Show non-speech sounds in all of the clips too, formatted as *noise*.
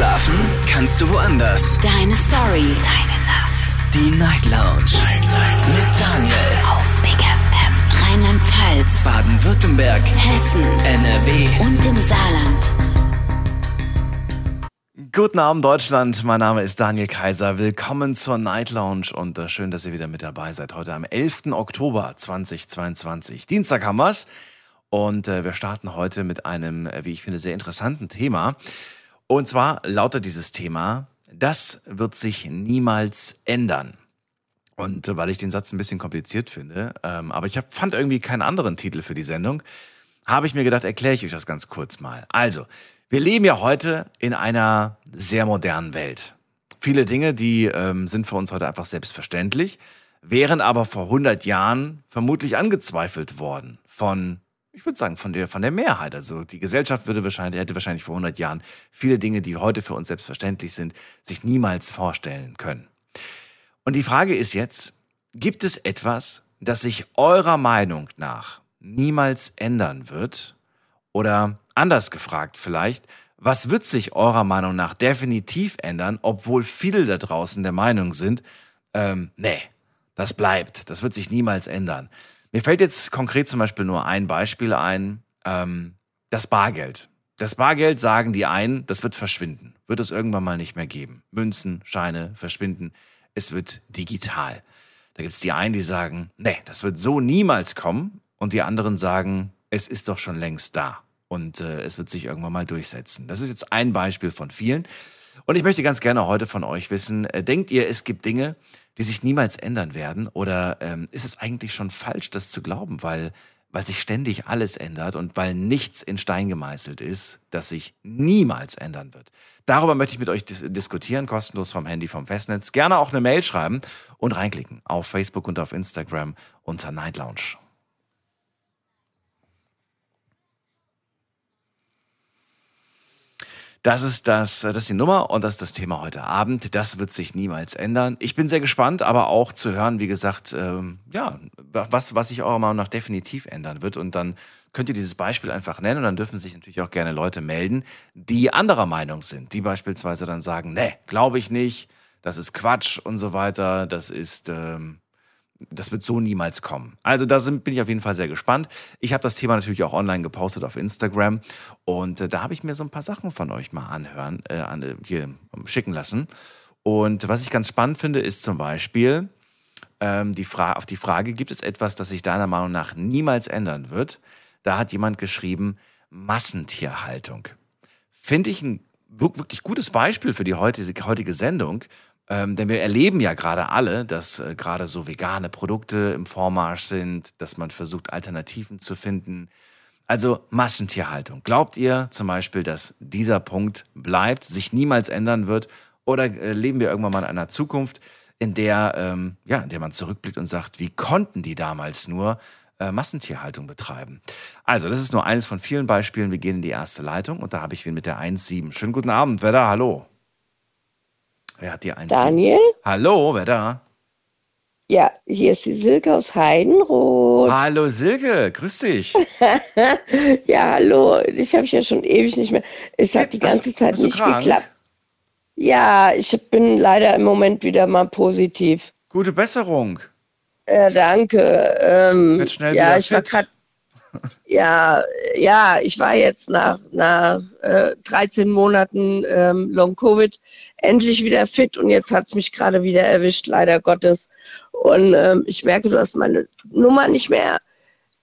Schlafen kannst du woanders. Deine Story. Deine Nacht. Die Night Lounge. Night, Night. Mit Daniel. Auf Big FM. Rheinland-Pfalz. Baden-Württemberg. Hessen. NRW. Und im Saarland. Guten Abend Deutschland, mein Name ist Daniel Kaiser. Willkommen zur Night Lounge und äh, schön, dass ihr wieder mit dabei seid. Heute am 11. Oktober 2022. Dienstag haben wir's und äh, wir starten heute mit einem, äh, wie ich finde, sehr interessanten Thema. Und zwar lautet dieses Thema, das wird sich niemals ändern. Und weil ich den Satz ein bisschen kompliziert finde, ähm, aber ich hab, fand irgendwie keinen anderen Titel für die Sendung, habe ich mir gedacht, erkläre ich euch das ganz kurz mal. Also, wir leben ja heute in einer sehr modernen Welt. Viele Dinge, die ähm, sind für uns heute einfach selbstverständlich, wären aber vor 100 Jahren vermutlich angezweifelt worden von ich würde sagen, von der, von der Mehrheit. Also die Gesellschaft würde wahrscheinlich, hätte wahrscheinlich vor 100 Jahren viele Dinge, die heute für uns selbstverständlich sind, sich niemals vorstellen können. Und die Frage ist jetzt, gibt es etwas, das sich eurer Meinung nach niemals ändern wird? Oder anders gefragt vielleicht, was wird sich eurer Meinung nach definitiv ändern, obwohl viele da draußen der Meinung sind, ähm, nee, das bleibt, das wird sich niemals ändern. Mir fällt jetzt konkret zum Beispiel nur ein Beispiel ein, ähm, das Bargeld. Das Bargeld sagen die einen, das wird verschwinden, wird es irgendwann mal nicht mehr geben. Münzen, Scheine verschwinden, es wird digital. Da gibt es die einen, die sagen, nee, das wird so niemals kommen und die anderen sagen, es ist doch schon längst da und äh, es wird sich irgendwann mal durchsetzen. Das ist jetzt ein Beispiel von vielen. Und ich möchte ganz gerne heute von euch wissen, äh, denkt ihr, es gibt Dinge, die sich niemals ändern werden? Oder ähm, ist es eigentlich schon falsch, das zu glauben, weil, weil sich ständig alles ändert und weil nichts in Stein gemeißelt ist, das sich niemals ändern wird? Darüber möchte ich mit euch dis diskutieren, kostenlos vom Handy, vom Festnetz. Gerne auch eine Mail schreiben und reinklicken auf Facebook und auf Instagram unter Night Lounge. Das ist das, das ist die Nummer und das ist das Thema heute Abend. Das wird sich niemals ändern. Ich bin sehr gespannt, aber auch zu hören, wie gesagt, ähm, ja, was, was sich eurer Meinung nach definitiv ändern wird. Und dann könnt ihr dieses Beispiel einfach nennen und dann dürfen sich natürlich auch gerne Leute melden, die anderer Meinung sind, die beispielsweise dann sagen, nee, glaube ich nicht, das ist Quatsch und so weiter, das ist, ähm, das wird so niemals kommen. Also da sind, bin ich auf jeden Fall sehr gespannt. Ich habe das Thema natürlich auch online gepostet auf Instagram und äh, da habe ich mir so ein paar Sachen von euch mal anhören, äh, an, äh, hier schicken lassen. Und was ich ganz spannend finde, ist zum Beispiel ähm, die Fra auf die Frage, gibt es etwas, das sich deiner Meinung nach niemals ändern wird? Da hat jemand geschrieben, Massentierhaltung. Finde ich ein wirklich gutes Beispiel für die heutige, heutige Sendung, ähm, denn wir erleben ja gerade alle, dass äh, gerade so vegane Produkte im Vormarsch sind, dass man versucht, Alternativen zu finden. Also Massentierhaltung. Glaubt ihr zum Beispiel, dass dieser Punkt bleibt, sich niemals ändern wird? Oder äh, leben wir irgendwann mal in einer Zukunft, in der, ähm, ja, in der man zurückblickt und sagt, wie konnten die damals nur äh, Massentierhaltung betreiben? Also, das ist nur eines von vielen Beispielen. Wir gehen in die erste Leitung und da habe ich wen mit der 1.7. Schönen guten Abend, wer da? Hallo. Wer hat die eins? Daniel? Hallo, wer da? Ja, hier ist die Silke aus Heidenroth. Hallo Silke, grüß dich. *laughs* ja, hallo. Ich habe ja schon ewig nicht mehr. Es hat die ganze Zeit nicht krank? geklappt. Ja, ich bin leider im Moment wieder mal positiv. Gute Besserung. Ja, danke. Ähm, Wird schnell ja, wieder ich fit. war grad, ja, ja, ich war jetzt nach, nach äh, 13 Monaten ähm, Long Covid endlich wieder fit und jetzt hat es mich gerade wieder erwischt, leider Gottes. Und ähm, ich merke, du hast meine Nummer nicht mehr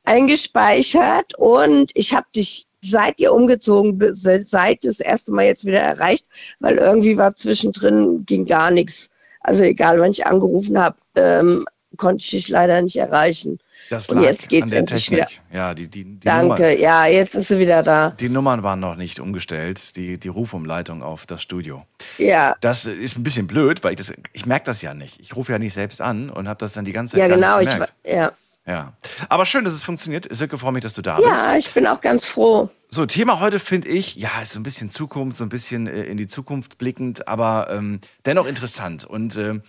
eingespeichert und ich habe dich seit ihr umgezogen seit das erste Mal jetzt wieder erreicht, weil irgendwie war zwischendrin, ging gar nichts. Also egal, wann ich angerufen habe, ähm, konnte ich dich leider nicht erreichen. Das und jetzt geht's an der endlich Technik. wieder. Ja, die, die, die Danke, Nummern, ja, jetzt ist sie wieder da. die Nummern waren noch nicht umgestellt, die, die Rufumleitung auf das Studio. Ja, Das ist ein bisschen blöd, weil ich das, ich merke das ja nicht. Ich rufe ja nicht selbst an und habe das dann die ganze Zeit ja, genau. nicht Ich, ja. Ja. Aber schön, dass es funktioniert. Silke, freue mich, dass du da ja, bist. ich bin auch ganz froh. So, Thema heute finde ich, ja, ist so ein bisschen Zukunft, so ein bisschen äh, in die Zukunft blickend, aber ähm, dennoch interessant. Und ähm,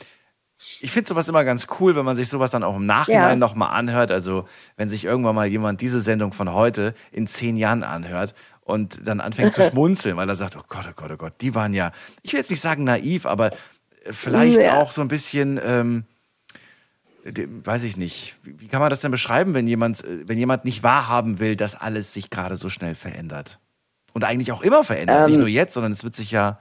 ich finde sowas immer ganz cool, wenn man sich sowas dann auch im Nachhinein Ja. nochmal anhört. Also, wenn sich irgendwann mal jemand diese Sendung von heute in zehn Jahren anhört und dann anfängt zu *laughs* schmunzeln, weil er sagt, oh Gott, oh Gott, oh Gott, die waren ja, ich will jetzt nicht sagen naiv, aber vielleicht Ja. auch so ein bisschen, ähm, weiß ich nicht, wie, kann man das denn beschreiben, wenn jemand, äh, wenn jemand nicht wahrhaben will, dass alles sich gerade so schnell verändert? Und eigentlich auch immer verändert, nicht Ähm. nur jetzt, sondern es wird sich ja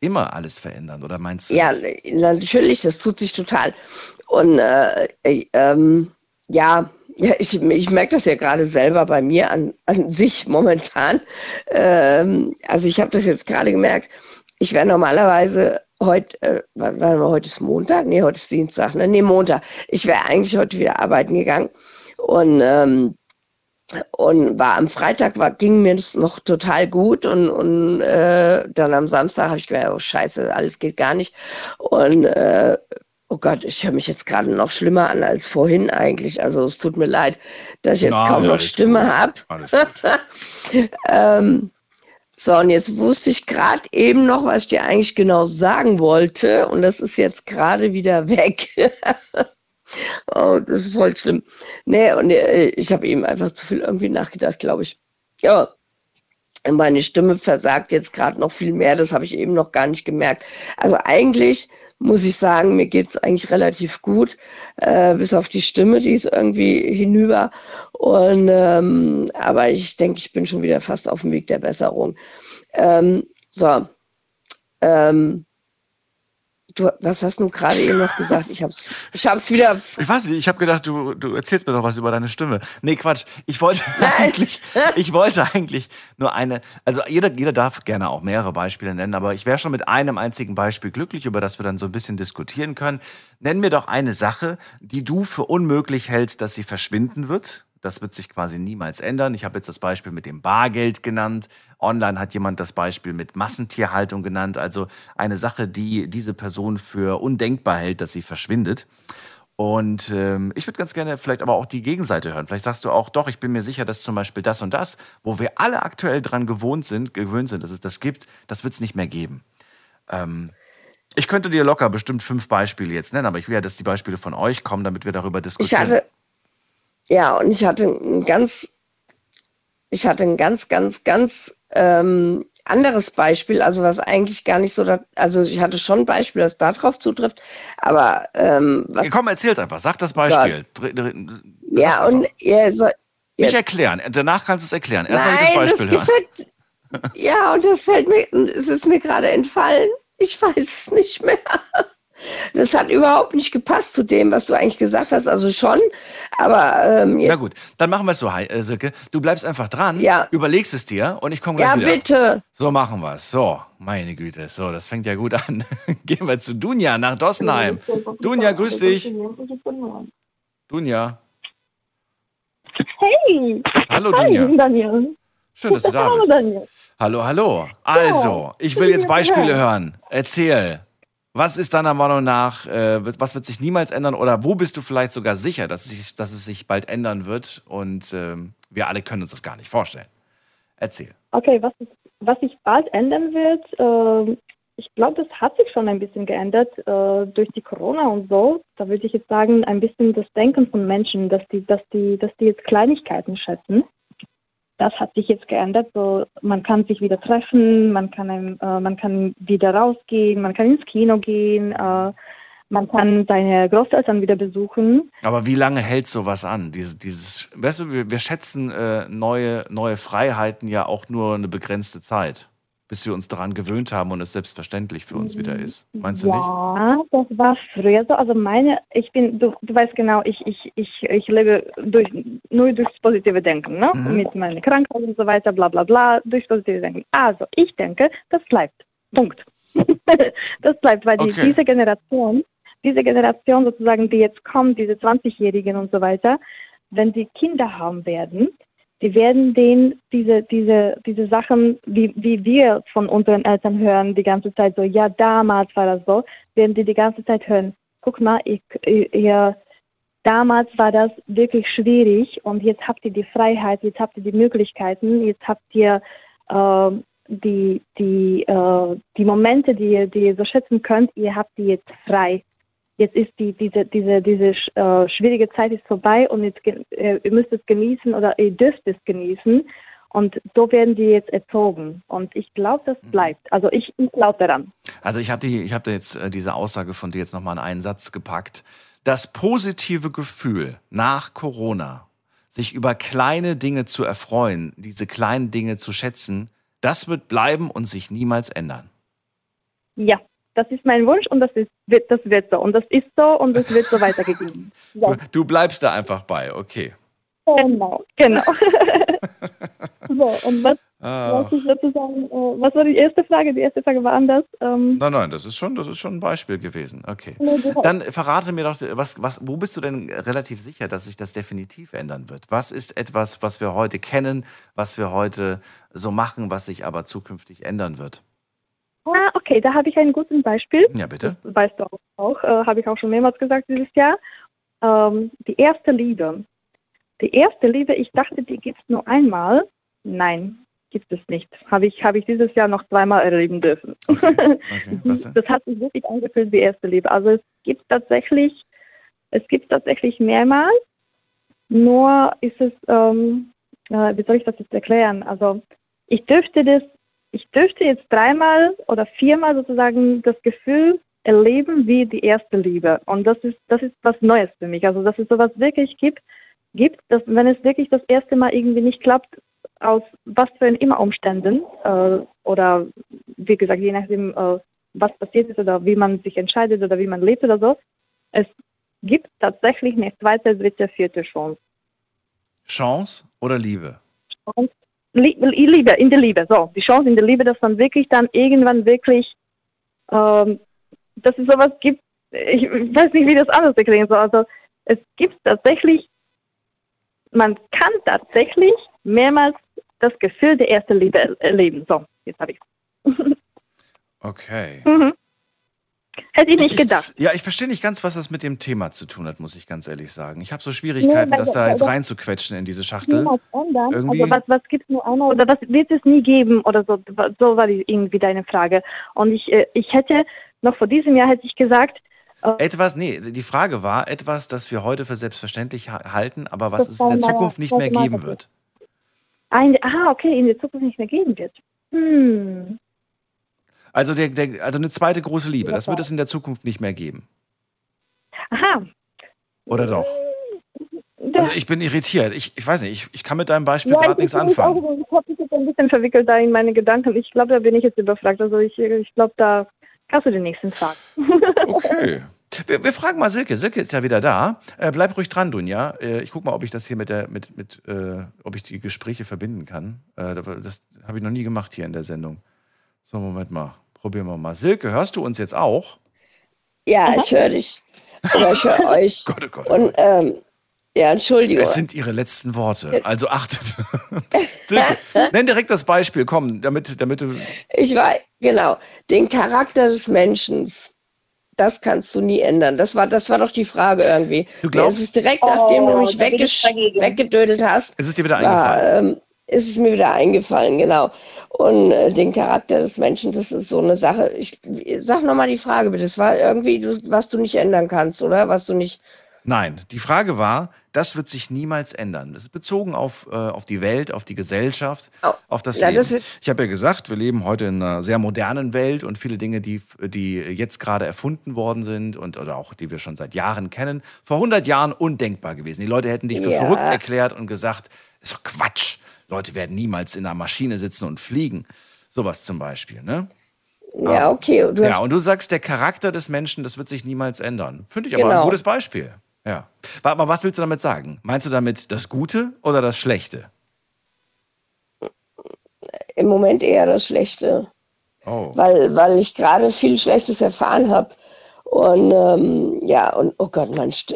immer alles verändern, oder meinst du? Ja, natürlich, das tut sich total. Und äh, äh, ähm, ja, ja, ich, ich merke das ja gerade selber bei mir an, an sich momentan. Ähm, also ich habe das jetzt gerade gemerkt. Ich wäre normalerweise heute, äh, warte mal, heute ist Montag? Nee, heute ist Dienstag. Ne? Nee, Montag. Ich wäre eigentlich heute wieder arbeiten gegangen. Und ähm, und war am Freitag war, ging mir das noch total gut und, und äh, dann am Samstag habe ich gedacht, oh Scheiße, alles geht gar nicht. Und äh, oh Gott, ich höre mich jetzt gerade noch schlimmer an als vorhin eigentlich. Also es tut mir leid, dass ich jetzt Nein, kaum noch alles Stimme habe. *laughs* Ähm, so, und jetzt wusste ich gerade eben noch, was ich dir eigentlich genau sagen wollte. Und das ist jetzt gerade wieder weg. *laughs* oh, das ist voll schlimm. Nee, und äh, ich habe eben einfach zu viel irgendwie nachgedacht, glaube ich. Ja. Meine Stimme versagt jetzt gerade noch viel mehr, das habe ich eben noch gar nicht gemerkt. Also eigentlich muss ich sagen, mir geht es eigentlich relativ gut, äh, bis auf die Stimme, die ist irgendwie hinüber. Und ähm, aber ich denke, ich bin schon wieder fast auf dem Weg der Besserung. Ähm, so. Ähm, du, was hast du gerade eben noch gesagt? Ich hab's, ich hab's wieder. Ich weiß nicht, ich habe gedacht, du, du erzählst mir doch was über deine Stimme. Nee, Quatsch. Ich wollte *laughs* eigentlich, ich wollte eigentlich nur eine, also jeder, jeder darf gerne auch mehrere Beispiele nennen, aber ich wäre schon mit einem einzigen Beispiel glücklich, über das wir dann so ein bisschen diskutieren können. Nenn mir doch eine Sache, die du für unmöglich hältst, dass sie verschwinden wird. Das wird sich quasi niemals ändern. Ich habe jetzt das Beispiel mit dem Bargeld genannt. Online hat jemand das Beispiel mit Massentierhaltung genannt. Also eine Sache, die diese Person für undenkbar hält, dass sie verschwindet. Und ähm, ich würde ganz gerne vielleicht aber auch die Gegenseite hören. Vielleicht sagst du auch, doch, ich bin mir sicher, dass zum Beispiel das und das, wo wir alle aktuell dran gewohnt sind, gewöhnt sind, dass es das gibt, das wird es nicht mehr geben. Ähm, ich könnte dir locker bestimmt fünf Beispiele jetzt nennen, aber ich will ja, dass die Beispiele von euch kommen, damit wir darüber Ich diskutieren. hatte, ja, und ich hatte ein ganz, ich hatte ein ganz, ganz, ganz ähm, anderes Beispiel, also was eigentlich gar nicht so, da, also ich hatte schon ein Beispiel, das darauf zutrifft, aber ähm, was, Ja, Komm, erzähl's einfach. Sag das Beispiel. Dr- ja, und ihr soll, Nicht erklären. Danach kannst du es erklären. Erstmal das das Beispiel hören. gefällt. Ja, und das fällt mir, es ist mir gerade entfallen. Ich weiß es nicht mehr. Das hat überhaupt nicht gepasst zu dem, was du eigentlich gesagt hast. Also schon, aber ähm, Na gut, dann machen wir es so, äh, Silke. Du bleibst einfach dran, Ja. überlegst es dir und ich komme gleich ja, wieder. bitte. So machen wir es. So, meine Güte. So, das fängt ja gut an. *laughs* Gehen wir zu Dunja nach Dossenheim. Dunja, grüß dich. Dunja. Hey, Hallo, hi, Dunja. Daniel. Schön, dass du da Hallo, bist. Daniel. Hallo, hallo. Also, ich will jetzt Beispiele hören. Erzähl. Was ist deiner Meinung nach, äh, was wird sich niemals ändern oder wo bist du vielleicht sogar sicher, dass es sich, dass es sich bald ändern wird und ähm, wir alle können uns das gar nicht vorstellen? Erzähl. Okay, was, was sich bald ändern wird, ähm, ich glaube, das hat sich schon ein bisschen geändert äh, durch die Corona und so. Da würde ich jetzt sagen, ein bisschen das Denken von Menschen, dass die, dass die, dass die jetzt Kleinigkeiten schätzen. Das hat sich jetzt geändert. So, man kann sich wieder treffen, man kann, äh, man kann wieder rausgehen, man kann ins Kino gehen, äh, man kann seine Großeltern wieder besuchen. Aber wie lange hält sowas an? Diese, dieses, weißt du, wir, wir schätzen äh, neue, neue Freiheiten ja auch nur eine begrenzte Zeit, bis wir uns daran gewöhnt haben und es selbstverständlich für uns wieder ist. Meinst du nicht? Ja, das war früher so. Also meine, ich bin, du, du weißt genau, ich, ich, ich, ich lebe durch, nur durchs positive Denken, ne? Mhm. Mit meiner Krankheit und so weiter, bla bla bla, durchs positive Denken. Also ich denke, das bleibt. Punkt. *laughs* das bleibt, weil die, Okay. diese Generation, diese Generation sozusagen, die jetzt kommt, diese 20-Jährigen und so weiter, wenn sie Kinder haben werden, die werden denen diese, diese, diese Sachen, wie, wie wir von unseren Eltern hören, die ganze Zeit so, ja, damals war das so, werden die die ganze Zeit hören, guck mal, ich, ihr, damals war das wirklich schwierig und jetzt habt ihr die Freiheit, jetzt habt ihr die Möglichkeiten, jetzt habt ihr ähm, die, die, äh, die Momente, die ihr, die ihr so schätzen könnt, ihr habt die jetzt frei. Jetzt ist die, diese, diese, diese äh, schwierige Zeit ist vorbei und jetzt äh, ihr müsst es genießen oder ihr dürft es genießen. Und so werden die jetzt erzogen. Und ich glaube, das Mhm. bleibt. Also ich, ich glaube daran. Also ich habe hab da jetzt äh, diese Aussage von dir jetzt nochmal in einen Satz gepackt. Das positive Gefühl nach Corona, sich über kleine Dinge zu erfreuen, diese kleinen Dinge zu schätzen, das wird bleiben und sich niemals ändern. Ja, das ist mein Wunsch und das, ist, wird, das wird so. Und das ist so und es wird so *laughs* weitergegeben. Ja, Du, bleibst da einfach bei, okay. genau, genau. *laughs* so, und was, Ah. was sozusagen, äh, was war die erste Frage? Die erste Frage war anders. Ähm, Nein, nein, das ist schon, das ist schon ein Beispiel gewesen. Okay. Dann verrate mir doch, was, was, wo bist du denn relativ sicher, dass sich das definitiv ändern wird? Was ist etwas, was wir heute kennen, was wir heute so machen, was sich aber zukünftig ändern wird? Ah, okay, da habe ich ein gutes Beispiel. Ja, bitte. Das weißt du auch, auch äh, habe ich auch schon mehrmals gesagt dieses Jahr. Ähm, die erste Liebe. Die erste Liebe, ich dachte, die gibt es nur einmal. Nein, gibt es nicht. Habe ich, habe ich dieses Jahr noch zweimal erleben dürfen. Okay. *laughs* Okay. Das hat sich wirklich angefühlt wie erste Liebe. Also es gibt tatsächlich, es gibt tatsächlich mehrmals. Nur ist es, ähm, äh, wie soll ich das jetzt erklären? Also ich dürfte das, ich dürfte jetzt dreimal oder viermal sozusagen das Gefühl erleben wie die erste Liebe. Und das ist, das ist was Neues für mich. Also dass es sowas wirklich gibt, gibt, dass wenn es wirklich das erste Mal irgendwie nicht klappt, aus was für immer Umständen äh, oder wie gesagt, je nachdem, äh, was passiert ist oder wie man sich entscheidet oder wie man lebt oder so, es gibt tatsächlich eine zweite, dritte, vierte Chance. Chance oder Liebe? Lie- Liebe, in der Liebe, so, die Chance in der Liebe, dass man wirklich dann irgendwann wirklich, ähm, dass es sowas gibt, ich weiß nicht, wie das anders erklären soll, also es gibt tatsächlich, man kann tatsächlich mehrmals das Gefühl der ersten Liebe er- erleben. So, jetzt habe ich *laughs* Okay. mhm. Hätte ich nicht gedacht. ja, ich verstehe nicht ganz, was das mit dem Thema zu tun hat, muss ich ganz ehrlich sagen. Ich habe so Schwierigkeiten, Nee, das da jetzt reinzuquetschen in diese Schachtel. Ändern. Irgendwie- Also was, was gibt es nur einmal oder was wird es nie geben oder so? So war die, irgendwie deine Frage. Und ich, äh, ich hätte noch vor diesem Jahr hätte ich gesagt, Etwas, nee, die Frage war etwas, das wir heute für selbstverständlich ha- halten, aber was es in der Zukunft nicht mehr geben wird. ein, ah, okay, in der Zukunft nicht mehr geben wird. Hm. Also, der, der, also eine zweite große Liebe, das wird es in der Zukunft nicht mehr geben. Aha. Oder doch? Da- Also ich bin irritiert. Ich, ich weiß nicht, ich, ich kann mit deinem Beispiel Ja, gerade ich nichts anfangen. Auch, ich habe mich jetzt ein bisschen verwickelt da in meine Gedanken. Ich glaube, da bin ich jetzt überfragt. Also ich, ich glaube, da kannst du den nächsten fragen. *laughs* Okay. Wir, wir fragen mal Silke. Silke ist ja wieder da. Äh, bleib ruhig dran, Dunja. Äh, ich gucke mal, ob ich das hier mit der, mit, mit, äh, ob ich die Gespräche verbinden kann. Äh, das habe ich noch nie gemacht hier in der Sendung. So, Moment mal. Probieren wir mal. Silke, hörst du uns jetzt auch? Ja, ich höre dich. Oder ich höre *laughs* euch. Gott, oh Gott. Oh Und Gott. ähm, ja, Entschuldigung. Es sind ihre letzten Worte. Also achtet. *laughs* Silke, nenn direkt das Beispiel, komm, damit, damit du. Ich war, genau, den Charakter des Menschen, das kannst du nie ändern. Das war, das war doch die Frage irgendwie. Du glaubst- Es ist direkt, nachdem du Oh, mich weggesch dagegen. weggedödelt hast, Es ist dir wieder war, eingefallen. ähm, ist es mir wieder eingefallen, genau. Und äh, den Charakter des Menschen, das ist so eine Sache. Ich sag nochmal die Frage bitte. Es war irgendwie, du, was du nicht ändern kannst, oder? Was du nicht. Nein, die Frage war, das wird sich niemals ändern. Das ist bezogen auf, äh, auf die Welt, auf die Gesellschaft, Oh, auf das ja, Leben. das ich habe ja gesagt, wir leben heute in einer sehr modernen Welt und viele Dinge, die, die jetzt gerade erfunden worden sind und oder auch die wir schon seit Jahren kennen, vor 100 Jahren undenkbar gewesen. Die Leute hätten dich für Ja. verrückt erklärt und gesagt, ist doch Quatsch. Leute werden niemals in einer Maschine sitzen und fliegen. Sowas zum Beispiel, ne? Ja, okay. Du Ja, und du sagst, der Charakter des Menschen, das wird sich niemals ändern. Finde ich aber ein Genau. gutes Beispiel. Ja. Aber was willst du damit sagen? Meinst du damit das Gute oder das Schlechte? im Moment eher das Schlechte. Oh. weil, weil ich gerade viel Schlechtes erfahren habe. Und ähm, ja, und oh Gott,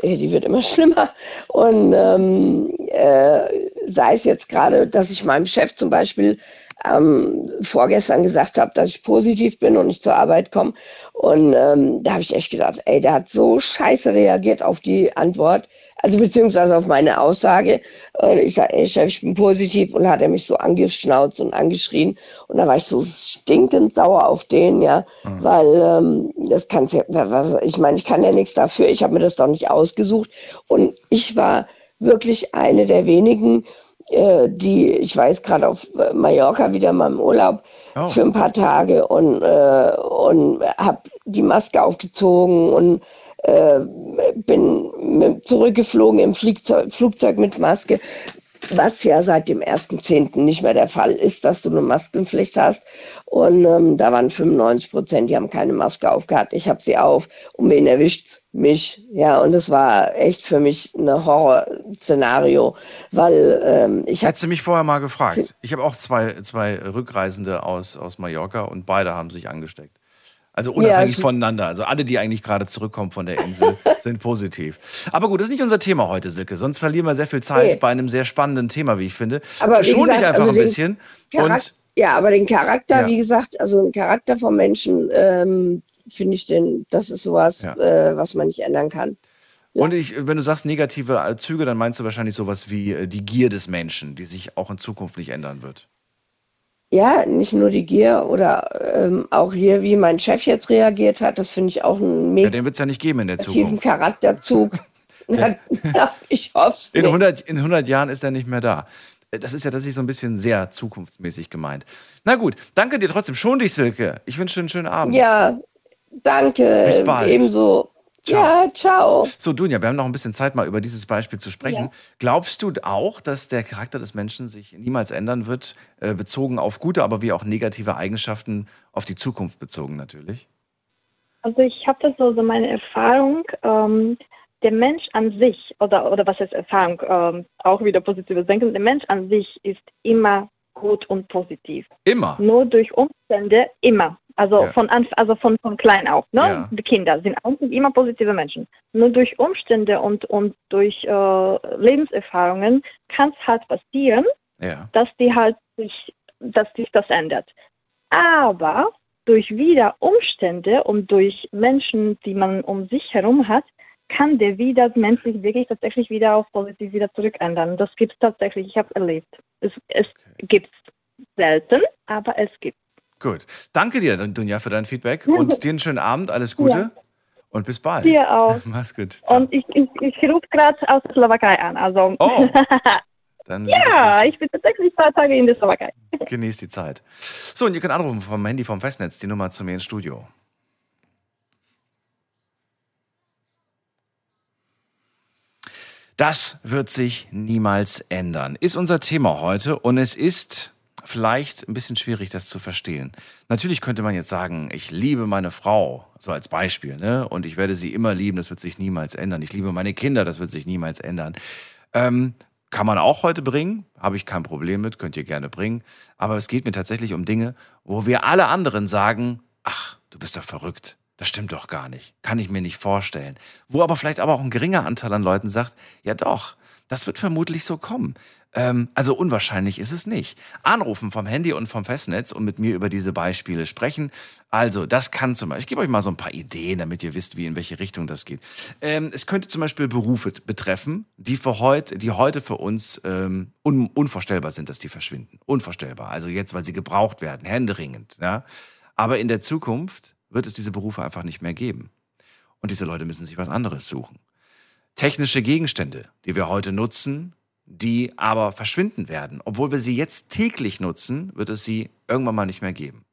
ey, die wird immer *laughs* schlimmer. Und ähm, äh, sei es jetzt gerade, dass ich meinem Chef zum Beispiel ähm, vorgestern gesagt habe, dass ich positiv bin und nicht zur Arbeit komme. Und ähm, da habe ich echt gedacht, ey, der hat so scheiße reagiert auf die Antwort, also beziehungsweise auf meine Aussage. Und ich sage, ey Chef, ich bin positiv und hat er mich so angeschnauzt und angeschrien. Und da war ich so stinkend sauer auf den, ja, weil ähm, das kann's ja, was, ich meine, ich kann ja nichts dafür, ich habe mir das doch nicht ausgesucht. Und ich war wirklich eine der wenigen, äh, die, ich weiß gerade auf Mallorca wieder mal im Urlaub Oh. für ein paar Tage und, äh, und habe die Maske aufgezogen und äh, bin zurückgeflogen im Flugzeug, Flugzeug mit Maske, was ja seit dem 1.10. nicht mehr der Fall ist, dass du eine Maskenpflicht hast. Und ähm, da waren 95 Prozent, die haben keine Maske aufgehabt. Ich habe sie auf und wen erwischt mich. Ja, und das war echt für mich ein Horrorszenario, weil ähm, ich Hättest du mich vorher mal gefragt. Ich habe auch zwei, zwei Rückreisende aus, aus Mallorca und beide haben sich angesteckt. Also unabhängig es- voneinander. Also alle, die eigentlich gerade zurückkommen von der Insel, *laughs* sind positiv. Aber gut, das ist nicht unser Thema heute, Silke. Sonst verlieren wir sehr viel Zeit Nee. bei einem sehr spannenden Thema, wie ich finde. Aber Schon dich einfach also ein bisschen. Charak- Und Ja, aber den Charakter, Ja. wie gesagt, also den Charakter vom Menschen, ähm, finde ich, den, das ist sowas, Ja. äh, was man nicht ändern kann. Und ich, wenn du sagst negative Züge, dann meinst du wahrscheinlich sowas wie äh, die Gier des Menschen, die sich auch in Zukunft nicht ändern wird. Ja, nicht nur die Gier oder ähm, auch hier, wie mein Chef jetzt reagiert hat, das finde ich auch einen Ja, negativen den wird es ja nicht geben in der Zukunft. Charakterzug. *laughs* Na, ja, ich hoffe es In nicht. 100, in 100 Jahren ist er nicht mehr da. Äh, Das ist ja tatsächlich so ein bisschen sehr zukunftsmäßig gemeint. Na gut, danke dir trotzdem. Schon dich, Silke. Ich wünsche dir einen schönen Abend. Ja, danke. Bis bald. Ebenso. Ciao. Ja, ciao. So, Dunja, wir haben noch ein bisschen Zeit, mal über dieses Beispiel zu sprechen. Glaubst du auch, dass der Charakter des Menschen sich niemals ändern wird, äh, bezogen auf gute, aber wie auch negative Eigenschaften, auf die Zukunft bezogen natürlich? Also ich habe das so, so meine Erfahrung, ähm, der Mensch an sich, oder, oder was ist Erfahrung, ähm, auch wieder positives Denken, der Mensch an sich ist immer gut und positiv. Immer. Nur durch Umstände immer. Also Ja. von Anf also von, von klein auf. Ne? Ja. Die Kinder sind eigentlich immer positive Menschen. Nur durch Umstände und, und durch äh, Lebenserfahrungen kann es halt passieren, Ja. dass die halt sich, dass sich das ändert. Aber durch wieder Umstände und durch Menschen, die man um sich herum hat, kann der wieder menschlich wirklich tatsächlich wieder auf positiv wieder zurückändern. Das gibt es tatsächlich, ich habe es erlebt. Es, es gibt es selten, aber es gibt. Gut. Danke dir, Dunja, für dein Feedback *laughs* und dir einen schönen Abend. Alles Gute Ja. und bis bald. Dir auch. *laughs* Mach's gut. Ciao. Und ich, ich, ich rufe gerade aus der Slowakei an. Also Oh, *laughs* ja, ich bin tatsächlich paar Tage in der Slowakei. genießt die Zeit. So, und ihr könnt anrufen vom Handy vom Festnetz, die Nummer zu mir ins Studio. Das wird sich niemals ändern, ist unser Thema heute und es ist vielleicht ein bisschen schwierig, das zu verstehen. Natürlich könnte man jetzt sagen, ich liebe meine Frau, so als Beispiel, ne? und ich werde sie immer lieben, das wird sich niemals ändern. Ich liebe meine Kinder, das wird sich niemals ändern. Ähm, kann man auch heute bringen, habe ich kein Problem mit, könnt ihr gerne bringen. Aber es geht mir tatsächlich um Dinge, wo wir alle anderen sagen, ach, du bist doch verrückt. Das stimmt doch gar nicht. Kann ich mir nicht vorstellen. Wo aber vielleicht aber auch ein geringer Anteil an Leuten sagt, ja doch, das wird vermutlich so kommen. Ähm, also unwahrscheinlich ist es nicht. Anrufen vom Handy und vom Festnetz und mit mir über diese Beispiele sprechen. Also, das kann zum Beispiel, ich gebe euch mal so ein paar Ideen, damit ihr wisst, wie in welche Richtung das geht. Ähm, es könnte zum Beispiel Berufe betreffen, die für heute, die heute für uns ähm, un, unvorstellbar sind, dass die verschwinden. Unvorstellbar. Also jetzt, weil sie gebraucht werden, händeringend. Ja? Aber in der Zukunft wird es diese Berufe einfach nicht mehr geben. Und diese Leute müssen sich was anderes suchen. Technische Gegenstände, die wir heute nutzen, die aber verschwinden werden. Obwohl wir sie jetzt täglich nutzen, wird es sie irgendwann mal nicht mehr geben.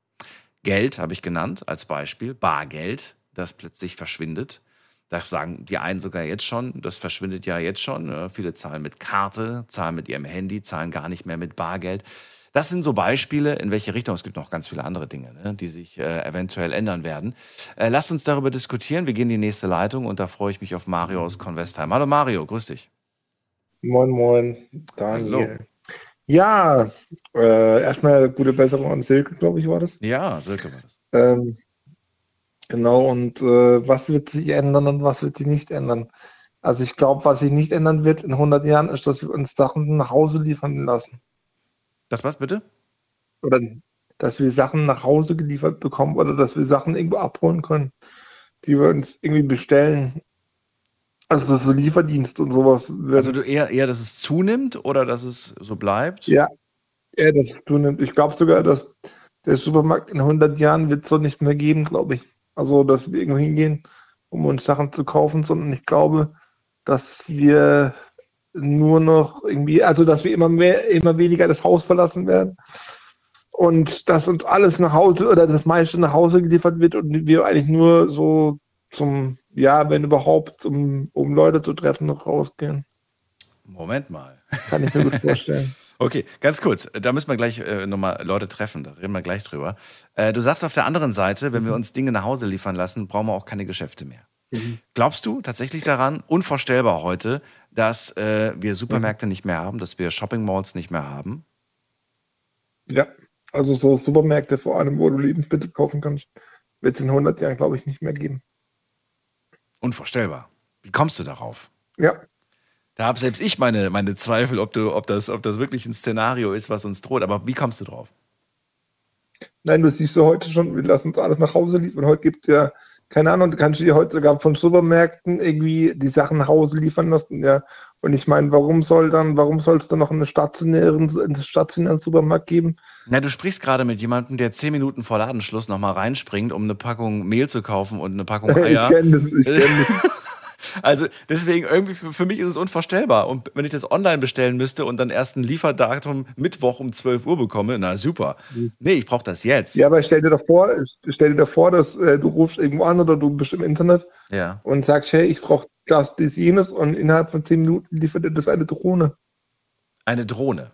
Geld habe ich genannt als Beispiel, Bargeld, das plötzlich verschwindet. Da sagen die einen sogar jetzt schon, das verschwindet ja jetzt schon. ne? Viele zahlen mit Karte, zahlen mit ihrem Handy, zahlen gar nicht mehr mit Bargeld. Das sind so Beispiele, in welche Richtung. Es gibt noch ganz viele andere Dinge, ne, die sich äh, eventuell ändern werden. Äh, lasst uns darüber diskutieren. Wir gehen in die nächste Leitung und da freue ich mich auf Mario aus Convestheim. Hallo Mario, grüß dich. Moin, moin, Hallo. Daniel. Ja, äh, erstmal gute Besserung an Silke, glaube ich, war das. Ja, Silke war das. Ähm, genau, und äh, was wird sich ändern und was wird sich nicht ändern? Also ich glaube, was sich nicht ändern wird in 100 Jahren, ist, dass wir uns Sachen nach Hause liefern lassen. Das was bitte? Oder dass wir Sachen nach Hause geliefert bekommen oder dass wir Sachen irgendwo abholen können, die wir uns irgendwie bestellen. Also dass wir Lieferdienst und sowas. Also du eher, eher, dass es zunimmt oder dass es so bleibt? Ja, ja das tun. Ich glaube sogar, dass der Supermarkt in 100 Jahren wird es so nicht mehr geben, glaube ich. Also, dass wir irgendwo hingehen, um uns Sachen zu kaufen, sondern ich glaube, dass wir nur noch irgendwie, also dass wir immer mehr, immer weniger das Haus verlassen werden und dass uns alles nach Hause oder das meiste nach Hause geliefert wird und wir eigentlich nur so zum, ja, wenn überhaupt, um, um Leute zu treffen, noch rausgehen. Moment mal. Kann ich mir gut vorstellen. *laughs* Okay, ganz kurz. Da müssen wir gleich äh, nochmal Leute treffen. Da reden wir gleich drüber. Äh, du sagst auf der anderen Seite, wenn wir uns Dinge nach Hause liefern lassen, brauchen wir auch keine Geschäfte mehr. Mhm. Glaubst du tatsächlich daran, unvorstellbar heute, dass äh, wir Supermärkte nicht mehr haben, dass wir Shopping Malls nicht mehr haben? Ja, also so Supermärkte vor allem, wo du Lebensmittel kaufen kannst, wird es in 100 Jahren, glaube ich, nicht mehr geben. Unvorstellbar. Wie kommst du darauf? Ja, Da habe selbst ich meine, meine Zweifel, ob, du, ob, das, ob das wirklich ein Szenario ist, was uns droht. Aber wie kommst du drauf? nein, du siehst du heute schon, wir lassen uns alles nach Hause liefern. Heute gibt es ja, keine Ahnung, du kannst dir heute sogar von Supermärkten irgendwie die Sachen nach Hause liefern lassen. Ja. Und ich meine, warum soll dann, warum soll es dann noch einen stationären, einen stationären Supermarkt geben? Na, du sprichst gerade mit jemandem, der zehn Minuten vor Ladenschluss nochmal reinspringt, um eine Packung Mehl zu kaufen und eine Packung *laughs* Eier. Ich kenne das, ich kenne das. *laughs* Also deswegen irgendwie für, für mich ist es unvorstellbar. Und wenn ich das online bestellen müsste und dann erst ein Lieferdatum Mittwoch um 12 Uhr bekomme, na super. Nee, ich brauche das jetzt. Ja, aber stell dir doch vor, stell dir doch vor, dass äh, du rufst irgendwo an oder du bist im Internet Ja. und sagst, hey, ich brauche das, dies, jenes und innerhalb von zehn Minuten liefert dir das eine Drohne. Eine Drohne.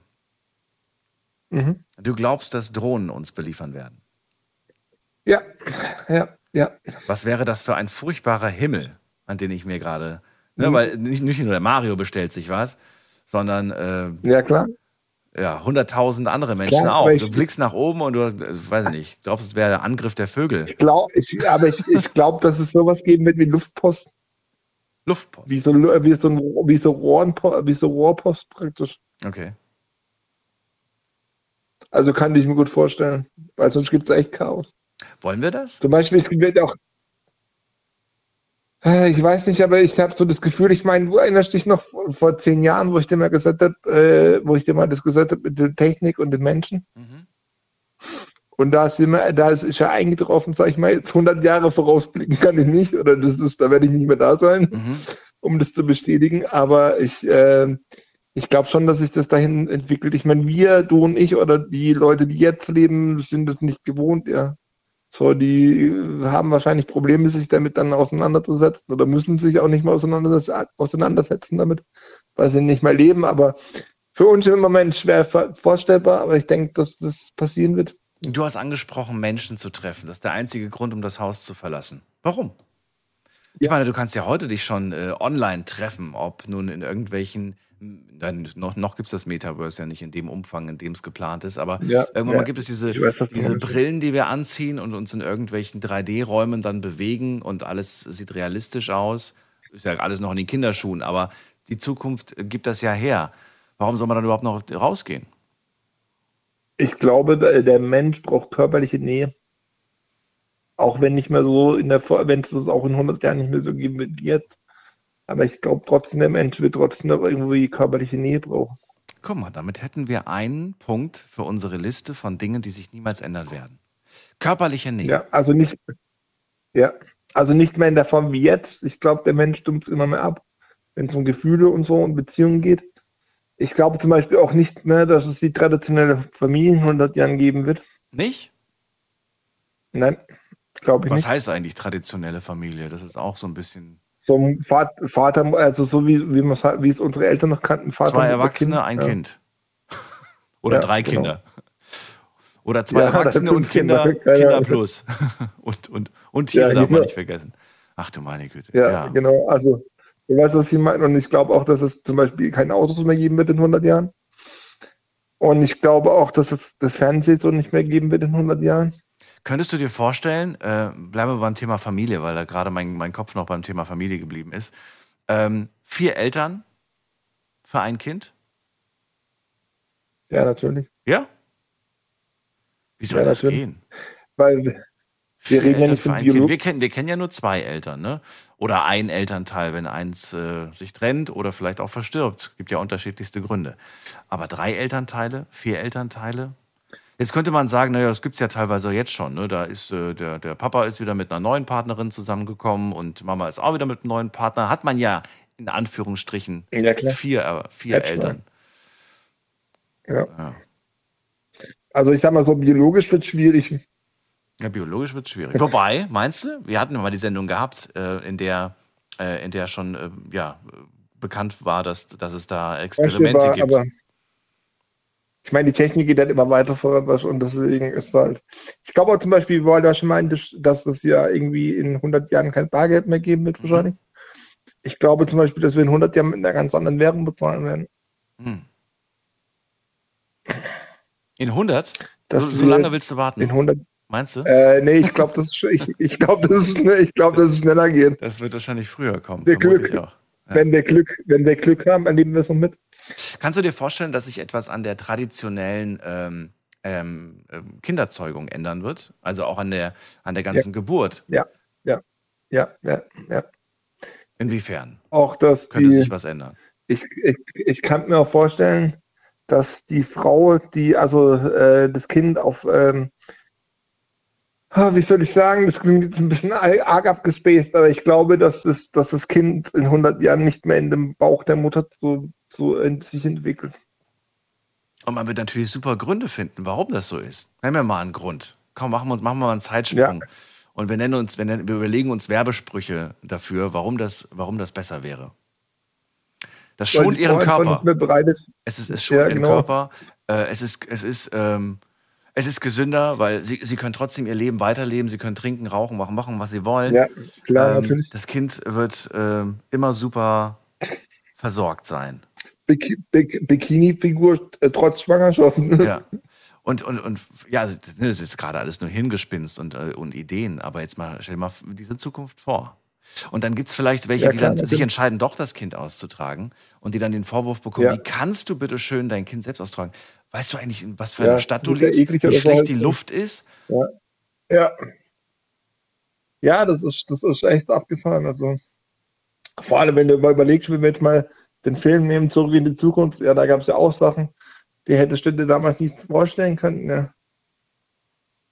Mhm. Du glaubst, dass Drohnen uns beliefern werden. Ja, ja, ja. Was wäre das für ein furchtbarer Himmel, an den ich mir gerade. Ne, Mhm. Weil nicht, nicht nur der Mario bestellt sich was, sondern äh, Ja, klar. ja, hunderttausend andere Menschen Klar, auch. Du blickst nach oben und du, äh, weiß ich nicht, glaubst, es wäre der Angriff der Vögel. Ich glaube, ich, aber ich, ich glaube, dass es sowas geben wird wie Luftpost, Luftpost. wie so, wie so, wie so, Rohrenpo- wie so Rohrpost praktisch. Okay. Also kann ich mir gut vorstellen, weil sonst gibt es echt Chaos. Wollen wir das? Zum Beispiel, es wird auch. Äh, Ich weiß nicht, aber ich habe so das Gefühl, ich meine, du erinnerst dich noch vor- vor zehn Jahren, wo ich dir mal gesagt habe, äh, wo ich dir mal das gesagt habe mit der Technik und den Menschen. Mhm. Und da ist immer, da ist, ist ja eingetroffen, sag ich mal, jetzt 100 Jahre vorausblicken kann ich nicht, oder das ist, da werde ich nicht mehr da sein, Mhm. um das zu bestätigen. Aber ich, äh, ich glaube schon, dass sich das dahin entwickelt. Ich meine, wir, du und ich oder die Leute, die jetzt leben, sind es nicht gewohnt, ja. So, die haben wahrscheinlich Probleme, sich damit dann auseinanderzusetzen oder müssen sich auch nicht mal auseinandersetzen, damit, weil sie nicht mehr leben. Aber für uns im Moment schwer vorstellbar, aber ich denke, dass das passieren wird. Du hast angesprochen, Menschen zu treffen. Das ist der einzige Grund, um das Haus zu verlassen. Warum? Ich Ja. meine, du kannst ja heute dich schon äh, online treffen, ob nun in irgendwelchen, dann noch, noch gibt es das Metaverse ja nicht in dem Umfang, in dem es geplant ist, aber Ja, irgendwann ja. mal gibt es diese, weiß, diese. Brillen, die wir anziehen und uns in irgendwelchen 3D-Räumen dann bewegen und alles sieht realistisch aus. Ist ja alles noch in den Kinderschuhen, aber die Zukunft äh, gibt das ja her. Warum soll man dann überhaupt noch rausgehen? Ich glaube, der Mensch braucht körperliche Nähe. Auch wenn nicht mehr so in der, wenn es das auch in 100 Jahren nicht mehr so geben wird. Aber ich glaube trotzdem, der Mensch wird trotzdem noch irgendwie körperliche Nähe brauchen. Guck mal, damit hätten wir einen Punkt für unsere Liste von Dingen, die sich niemals ändern werden. Körperliche Nähe. Ja, also nicht, ja, also nicht mehr in der Form wie jetzt. Ich glaube, der Mensch stumpft immer mehr ab, wenn es um Gefühle und so und Beziehungen geht. Ich glaube zum Beispiel auch nicht mehr, dass es die traditionelle Familie in 100 Jahren geben wird. Nicht? Nein, glaube ich Was nicht. heißt eigentlich traditionelle Familie? Das ist auch so ein bisschen. So ein Vater, also so wie, wie, wie es unsere Eltern noch kannten. Vater, Zwei Erwachsene, ein ja. Kind. *laughs* Oder Ja, drei genau. Kinder. Oder zwei Ja, *laughs* Erwachsene und Kinder, Kinder, Kinder plus. *laughs* Und, und, und Tiere Ja, darf man nicht vergessen. Ach du meine Güte. Ja, genau. Also, du weißt, was ich meine. Und ich glaube auch, dass es zum Beispiel keine Autos mehr geben wird in 100 Jahren. Und ich glaube auch, dass es das Fernsehen so nicht mehr geben wird in 100 Jahren. Könntest du dir vorstellen, äh, bleiben wir beim Thema Familie, weil da gerade mein, mein Kopf noch beim Thema Familie geblieben ist. Ähm, vier Eltern für ein Kind? Ja, natürlich. Ja? Wie soll Ja, das natürlich. gehen? Weil Vier reden ja Eltern nicht für von ein Kind. Biolo- Wir kennen, wir kennen ja nur zwei Eltern, ne? Oder ein Elternteil, wenn eins äh, sich trennt oder vielleicht auch verstirbt. Gibt ja unterschiedlichste Gründe. Aber drei Elternteile, vier Elternteile? Jetzt könnte man sagen, naja, das gibt's ja teilweise jetzt schon. Ne? Da ist äh, der, der Papa ist wieder mit einer neuen Partnerin zusammengekommen und Mama ist auch wieder mit einem neuen Partner. Hat man ja in Anführungsstrichen Ja, vier, äh, vier. Eltern. Ja. Ja. Also ich sag mal so, biologisch wird schwierig. Ja, biologisch wird schwierig. Wobei, meinst du, wir hatten mal die Sendung gehabt, äh, in der, äh, in der schon äh, ja, bekannt war, dass, dass es da Experimente gibt. Aber ich meine, die Technik geht halt immer weiter voran was und deswegen ist halt. Ich glaube auch zum Beispiel, weil du schon meintest, dass es ja irgendwie in 100 Jahren kein Bargeld mehr geben Mhm. wird, wahrscheinlich. Ich glaube zum Beispiel, dass wir in 100 Jahren mit einer ganz anderen Währung bezahlen werden. Hm. In 100? Das so, so wir lange willst du warten? In 100. Meinst du? Äh, nee, ich glaube, das, ist- ich, ich glaub, das, ich glaub, das ist schneller geht. Das wird wahrscheinlich früher kommen, vermute Glück. auch. Ja. Wenn wir Glück, wenn wir Glück haben, erleben wir es noch mit. Kannst du dir vorstellen, dass sich etwas an der traditionellen ähm, ähm, ähm, Kinderzeugung ändern wird? Also auch an der, an der ganzen Geburt? Ja, ja, ja, ja. Inwiefern Auch dass könnte die, sich was ändern? ich, ich, ich kann mir auch vorstellen, dass die Frau, die also äh, das Kind auf, ähm, wie soll ich sagen, das klingt jetzt ein bisschen arg abgespaced, aber ich glaube, dass das, dass das Kind in 100 Jahren nicht mehr in dem Bauch der Mutter so, so sich entwickelt. Und man wird natürlich super Gründe finden, warum das so ist. Nennen wir mal einen Grund. Komm, machen wir, uns, machen wir mal einen Zeitsprung. Und wir nennen uns, wir, nennen, wir überlegen uns Werbesprüche dafür, warum das, warum das besser wäre. Das schont ihren Körper. Ist. Es ist, es schont Ja, ihren genau. Körper. Äh, es ist, es ist, ähm, es ist gesünder, weil sie, sie können trotzdem ihr Leben weiterleben. Sie können trinken, rauchen, machen, machen, was sie wollen. Ja, klar, Ähm, natürlich. Das Kind wird ähm, immer super versorgt sein. Bik Bik Bikini-Figur äh, trotz Schwangerschaft. Ja. Und, und, und ja, also, das das ist gerade alles nur Hingespinst und, äh, und Ideen, aber jetzt mal, stell dir mal diese Zukunft vor. Und dann gibt es vielleicht welche, Ja, die dann sich natürlich. entscheiden, doch das Kind auszutragen und die dann den Vorwurf bekommen, Ja. wie kannst du bitte schön dein Kind selbst austragen? Weißt du eigentlich, in was für Ja, einer Stadt du ja lebst, wie schlecht die. Luft ist? Ja. Ja, das ist, das ist echt abgefahren. Also, vor allem, wenn du mal überlegst, wenn wir jetzt mal den Film nehmen, zurück in die Zukunft, ja, da gab es ja auch Sachen, die hättest du dir damals nicht vorstellen können. Ja.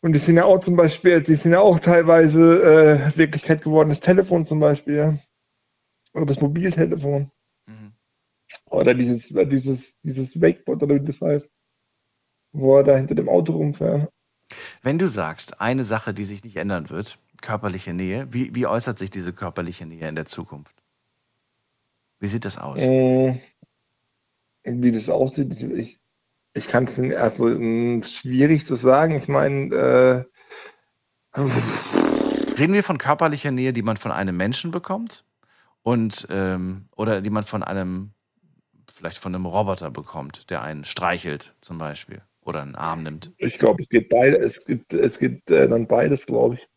Und die sind ja auch zum Beispiel, die sind ja auch teilweise äh, Wirklichkeit geworden, das Telefon zum Beispiel, ja. Oder das Mobiltelefon. Mhm. Oder dieses, dieses, dieses Wakeboard, oder wie das heißt. Wo er da hinter dem Auto rumfährt. Wenn du sagst, eine Sache, die sich nicht ändern wird, körperliche Nähe, wie, wie äußert sich diese körperliche Nähe in der Zukunft? Wie sieht das aus? Äh, wie das aussieht, ich, ich kann es erst so mh, schwierig zu sagen. Ich meine, äh, Reden wir von körperlicher Nähe, die man von einem Menschen bekommt? Und, ähm, oder die man von einem, vielleicht von einem Roboter bekommt, der einen streichelt zum Beispiel oder einen Arm nimmt. ich glaube, es geht beide, es gibt, es gibt äh, dann beides, glaube ich.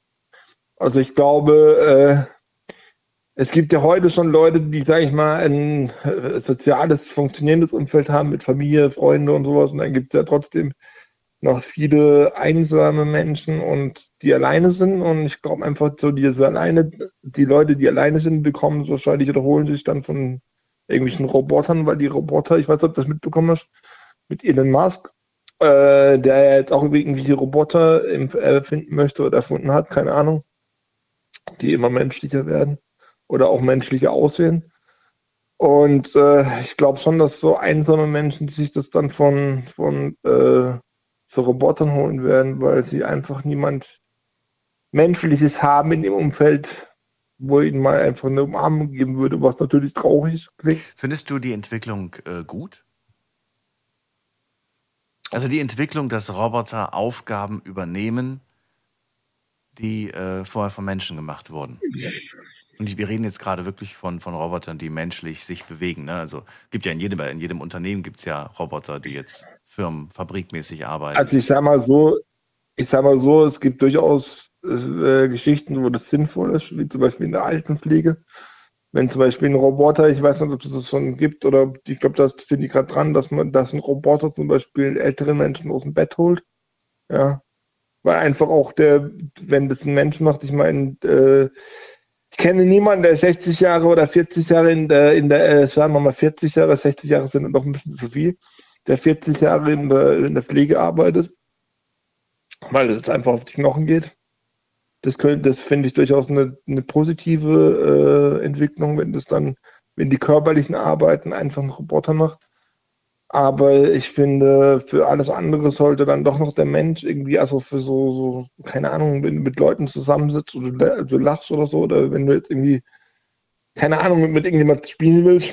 Also ich glaube, äh, es gibt ja heute schon Leute, die, sage ich mal, ein äh, soziales, funktionierendes Umfeld haben mit Familie, Freunde und sowas. Und dann gibt es ja trotzdem noch viele einsame Menschen und die alleine sind. Und ich glaube einfach so, diese alleine, die Leute, die alleine sind, bekommen es wahrscheinlich oder holen sich dann von irgendwelchen Robotern, weil die Roboter, ich weiß nicht, ob du das mitbekommen hast, mit Elon Musk, äh, der ja jetzt auch irgendwelche Roboter im- erfinden möchte oder erfunden hat, keine Ahnung, die immer menschlicher werden oder auch menschlicher aussehen. Und äh, ich glaube schon, dass so einsame Menschen sich das dann von, von äh, so Robotern holen werden, weil sie einfach niemand Menschliches haben in dem Umfeld, wo ihnen mal einfach eine Umarmung geben würde, was natürlich traurig klingt. Findest du die Entwicklung äh, gut? Also die Entwicklung, dass Roboter Aufgaben übernehmen, die äh, vorher von Menschen gemacht wurden. Und wir reden jetzt gerade wirklich von, von Robotern, die menschlich sich bewegen. Ne? Also gibt ja in jedem, in jedem Unternehmen gibt es ja Roboter, die jetzt Firmen, fabrikmäßig arbeiten. Also ich sag mal so, ich sag mal so, es gibt durchaus äh, Geschichten, wo das sinnvoll ist, wie zum Beispiel in der Altenpflege. Wenn zum Beispiel ein Roboter, ich weiß nicht, ob es das schon gibt, oder ich glaube, da sind die gerade dran, dass man, dass ein Roboter zum Beispiel ältere Menschen aus dem Bett holt. Ja. Weil einfach auch der, wenn das ein Mensch macht, ich meine, äh, ich kenne niemanden, der 60 Jahre oder 40 Jahre in der, in der, äh, sagen wir mal 40 Jahre, 60 Jahre sind noch ein bisschen zu viel, der 40 Jahre in der, in der Pflege arbeitet, weil es einfach auf die Knochen geht. Das, das finde ich durchaus eine, eine positive äh, Entwicklung, wenn das dann wenn die körperlichen Arbeiten einfach ein Roboter macht. Aber ich finde, für alles andere sollte dann doch noch der Mensch irgendwie, also für so, so keine Ahnung, wenn du mit Leuten zusammensitzt oder du, du lachst oder so, oder wenn du jetzt irgendwie, keine Ahnung, mit, mit irgendjemand spielen willst,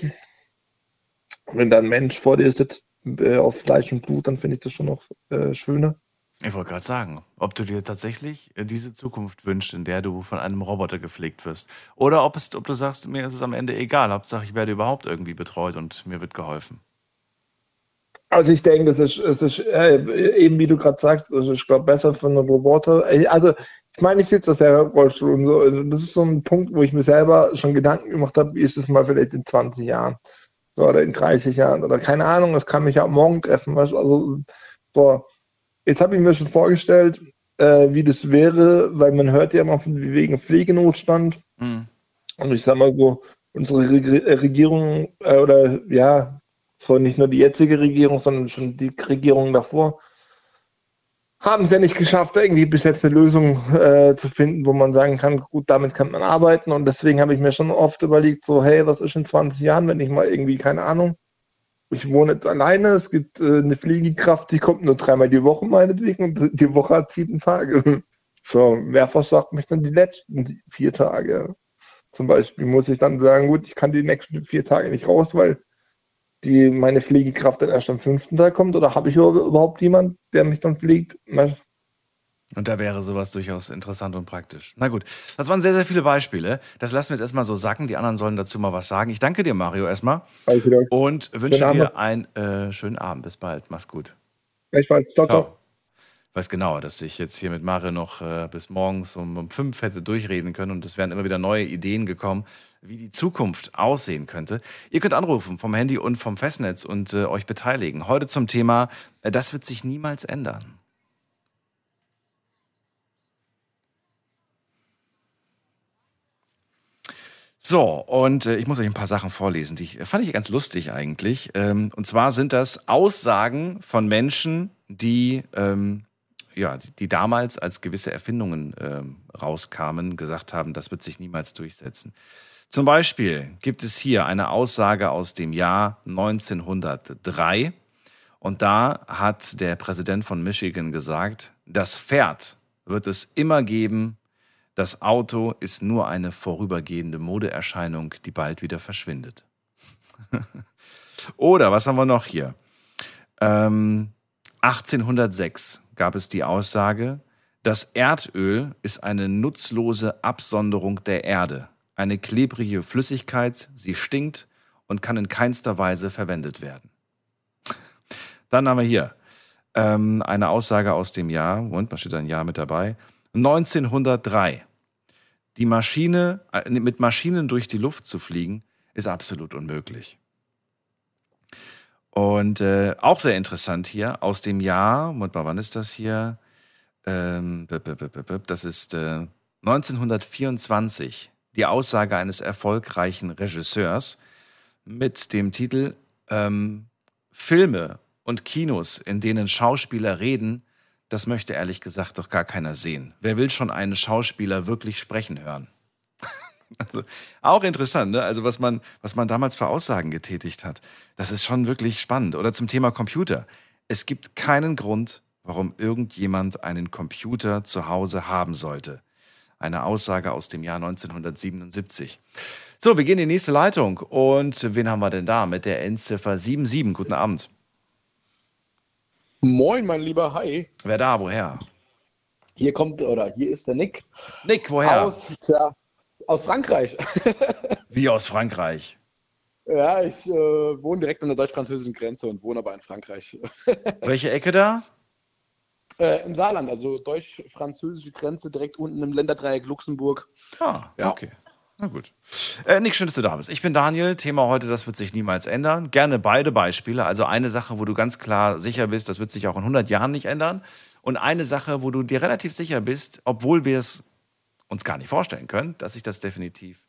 wenn da ein Mensch vor dir sitzt, äh, auf Fleisch und Blut, dann finde ich das schon noch äh, schöner. Ich wollte gerade sagen, ob du dir tatsächlich äh, diese Zukunft wünschst, in der du von einem Roboter gepflegt wirst. Oder ob, es, ob du sagst, mir ist es am Ende egal, Hauptsache ich werde überhaupt irgendwie betreut und mir wird geholfen. Also ich denke, das ist, das ist äh, eben wie du gerade sagst, das ist, glaube, besser für einen Roboter. Äh, also ich meine, ich sitze das ja Rollstuhl und so. Also das ist so ein Punkt, wo ich mir selber schon Gedanken gemacht habe, wie ist es mal vielleicht in 20 Jahren oder in 30 Jahren oder keine Ahnung, das kann mich ja morgen treffen. Weißt? Also so, jetzt habe ich mir schon vorgestellt, äh, wie das wäre, weil man hört ja immer von wegen Pflegenotstand. Mhm. Und ich sage mal so, unsere Regierung äh, oder ja, so nicht nur die jetzige Regierung, sondern schon die Regierung davor, haben es ja nicht geschafft, irgendwie bis jetzt eine Lösung äh, zu finden, wo man sagen kann, gut, damit kann man arbeiten. Und deswegen habe ich mir schon oft überlegt, so, hey, was ist in 20 Jahren, wenn ich mal irgendwie, keine Ahnung, ich wohne jetzt alleine, es gibt äh, eine Pflegekraft, die kommt nur dreimal die Woche meinetwegen und die Woche hat sieben Tage. *laughs* So, wer versorgt mich dann die letzten vier Tage? Zum Beispiel muss ich dann sagen, gut, ich kann die nächsten vier Tage nicht raus, weil die meine Pflegekraft dann erst am fünften Tag kommt? Oder habe ich überhaupt jemanden, der mich dann pflegt? Und da wäre sowas durchaus interessant und praktisch. Na gut, das waren sehr, sehr viele Beispiele. Das lassen wir jetzt erstmal so sacken. Die anderen sollen dazu mal was sagen. Ich danke dir, Mario, erstmal. Und wünsche dir einen äh, schönen Abend. Bis bald. Mach's gut. Gleichfalls. Ciao, ciao weiß genau, dass ich jetzt hier mit Mario noch äh, bis morgens um, um fünf hätte durchreden können und es wären immer wieder neue Ideen gekommen, wie die Zukunft aussehen könnte. Ihr könnt anrufen vom Handy und vom Festnetz und äh, euch beteiligen. Heute zum Thema, äh, das wird sich niemals ändern. So, und äh, ich muss euch ein paar Sachen vorlesen, die ich, äh, fand ich ganz lustig eigentlich. Ähm, und zwar sind das Aussagen von Menschen, die ähm, ja, die damals als gewisse Erfindungen äh, rauskamen, gesagt haben, das wird sich niemals durchsetzen. Zum Beispiel gibt es hier eine Aussage aus dem Jahr 1903 und da hat der Präsident von Michigan gesagt, das Pferd wird es immer geben, das Auto ist nur eine vorübergehende Modeerscheinung, die bald wieder verschwindet. *laughs* Oder was haben wir noch hier? Ähm, 1806 gab es die Aussage, das Erdöl ist eine nutzlose Absonderung der Erde, eine klebrige Flüssigkeit, sie stinkt und kann in keinster Weise verwendet werden. Dann haben wir hier ähm, eine Aussage aus dem Jahr, und was steht ein Jahr mit dabei? 1903. Die Maschine, äh, mit Maschinen durch die Luft zu fliegen, ist absolut unmöglich. Und äh, auch sehr interessant hier aus dem Jahr, wann ist das hier? Ähm, das ist äh, 1924, die Aussage eines erfolgreichen Regisseurs mit dem Titel ähm, Filme und Kinos, in denen Schauspieler reden, das möchte ehrlich gesagt doch gar keiner sehen. Wer will schon einen Schauspieler wirklich sprechen hören? *laughs* Also auch interessant, ne? Also was man, was man damals für Aussagen getätigt hat. Das ist schon wirklich spannend. Oder zum Thema Computer. Es gibt keinen Grund, warum irgendjemand einen Computer zu Hause haben sollte. Eine Aussage aus dem Jahr 1977. So, wir gehen in die nächste Leitung. Und wen haben wir denn da mit der Endziffer 77? Guten Abend. Moin, mein lieber Hi. Wer da? Woher? Hier kommt, oder hier ist der Nick. Nick, woher? Aus, tja, aus Frankreich. *laughs* Wie aus Frankreich? Ja, ich äh, wohne direkt an der deutsch-französischen Grenze und wohne aber in Frankreich. *laughs* Welche Ecke da? Äh, Im Saarland, also deutsch-französische Grenze, direkt unten im Länderdreieck Luxemburg. Ah, ja. okay. Na gut. Äh, Nick, schön, dass du da bist. Ich bin Daniel. Thema heute, das wird sich niemals ändern. Gerne beide Beispiele. Also eine Sache, wo du ganz klar sicher bist, das wird sich auch in 100 Jahren nicht ändern. Und eine Sache, wo du dir relativ sicher bist, obwohl wir es uns gar nicht vorstellen können, dass sich das definitiv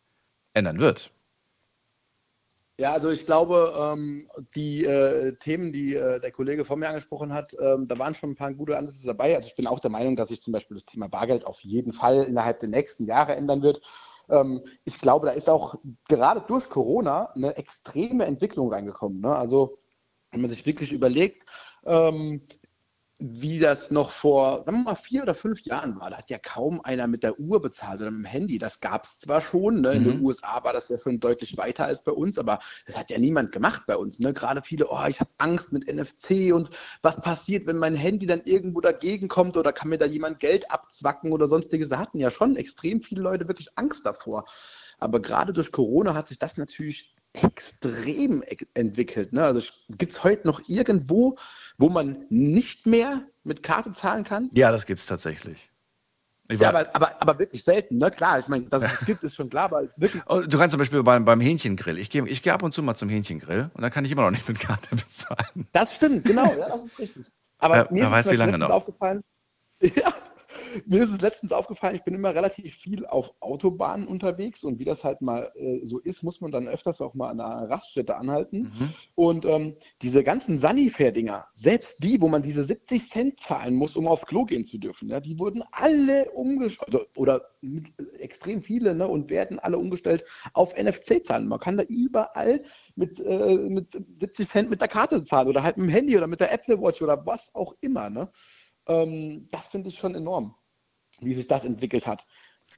ändern wird. Ja, also ich glaube, ähm, die äh, Themen, die äh, der Kollege vor mir angesprochen hat, ähm, da waren schon ein paar gute Ansätze dabei. Also ich bin auch der Meinung, dass sich zum Beispiel das Thema Bargeld auf jeden Fall innerhalb der nächsten Jahre ändern wird. Ähm, ich glaube, da ist auch gerade durch Corona eine extreme Entwicklung reingekommen. Ne? Also wenn man sich wirklich überlegt, ähm, wie das noch vor, sagen wir mal, vier oder fünf Jahren war. Da hat ja kaum einer mit der Uhr bezahlt oder mit dem Handy. Das gab es zwar schon, ne? in Mhm. den USA war das ja schon deutlich weiter als bei uns, aber das hat ja niemand gemacht bei uns. Ne? Gerade viele, oh, ich habe Angst mit NFC und was passiert, wenn mein Handy dann irgendwo dagegen kommt oder kann mir da jemand Geld abzwacken oder sonstiges. Da hatten ja schon extrem viele Leute wirklich Angst davor. Aber gerade durch Corona hat sich das natürlich extrem e- entwickelt. Ne? Also gibt es heute noch irgendwo, wo man nicht mehr mit Karte zahlen kann? Ja, das gibt's tatsächlich. Ich Ja, aber, aber, aber wirklich selten, ne? Klar, ich meine, dass es es *laughs* gibt, ist schon klar, aber wirklich. Oh, Du kannst zum Beispiel beim, beim Hähnchengrill. Ich gehe ich geh ab und zu mal zum Hähnchengrill und dann kann ich immer noch nicht mit Karte *laughs* bezahlen. Das stimmt, genau, ja, das ist richtig. Aber Ja, mir ist weiß, es wie lange noch. aufgefallen. *laughs* Ja, *laughs* mir ist es letztens aufgefallen, ich bin immer relativ viel auf Autobahnen unterwegs und wie das halt mal äh, so ist, muss man dann öfters auch mal an einer Raststätte anhalten. Mhm. Und ähm, diese ganzen Sanifair-Dinger, selbst die, wo man diese 70 Cent zahlen muss, um aufs Klo gehen zu dürfen, ja, die wurden alle umgestellt, also, oder mit, extrem viele, ne, und werden alle umgestellt auf NFC-Zahlen. Man kann da überall mit, äh, mit 70 Cent mit der Karte zahlen oder halt mit dem Handy oder mit der Apple Watch oder was auch immer. Ne? Ähm, das finde ich schon enorm, wie sich das entwickelt hat.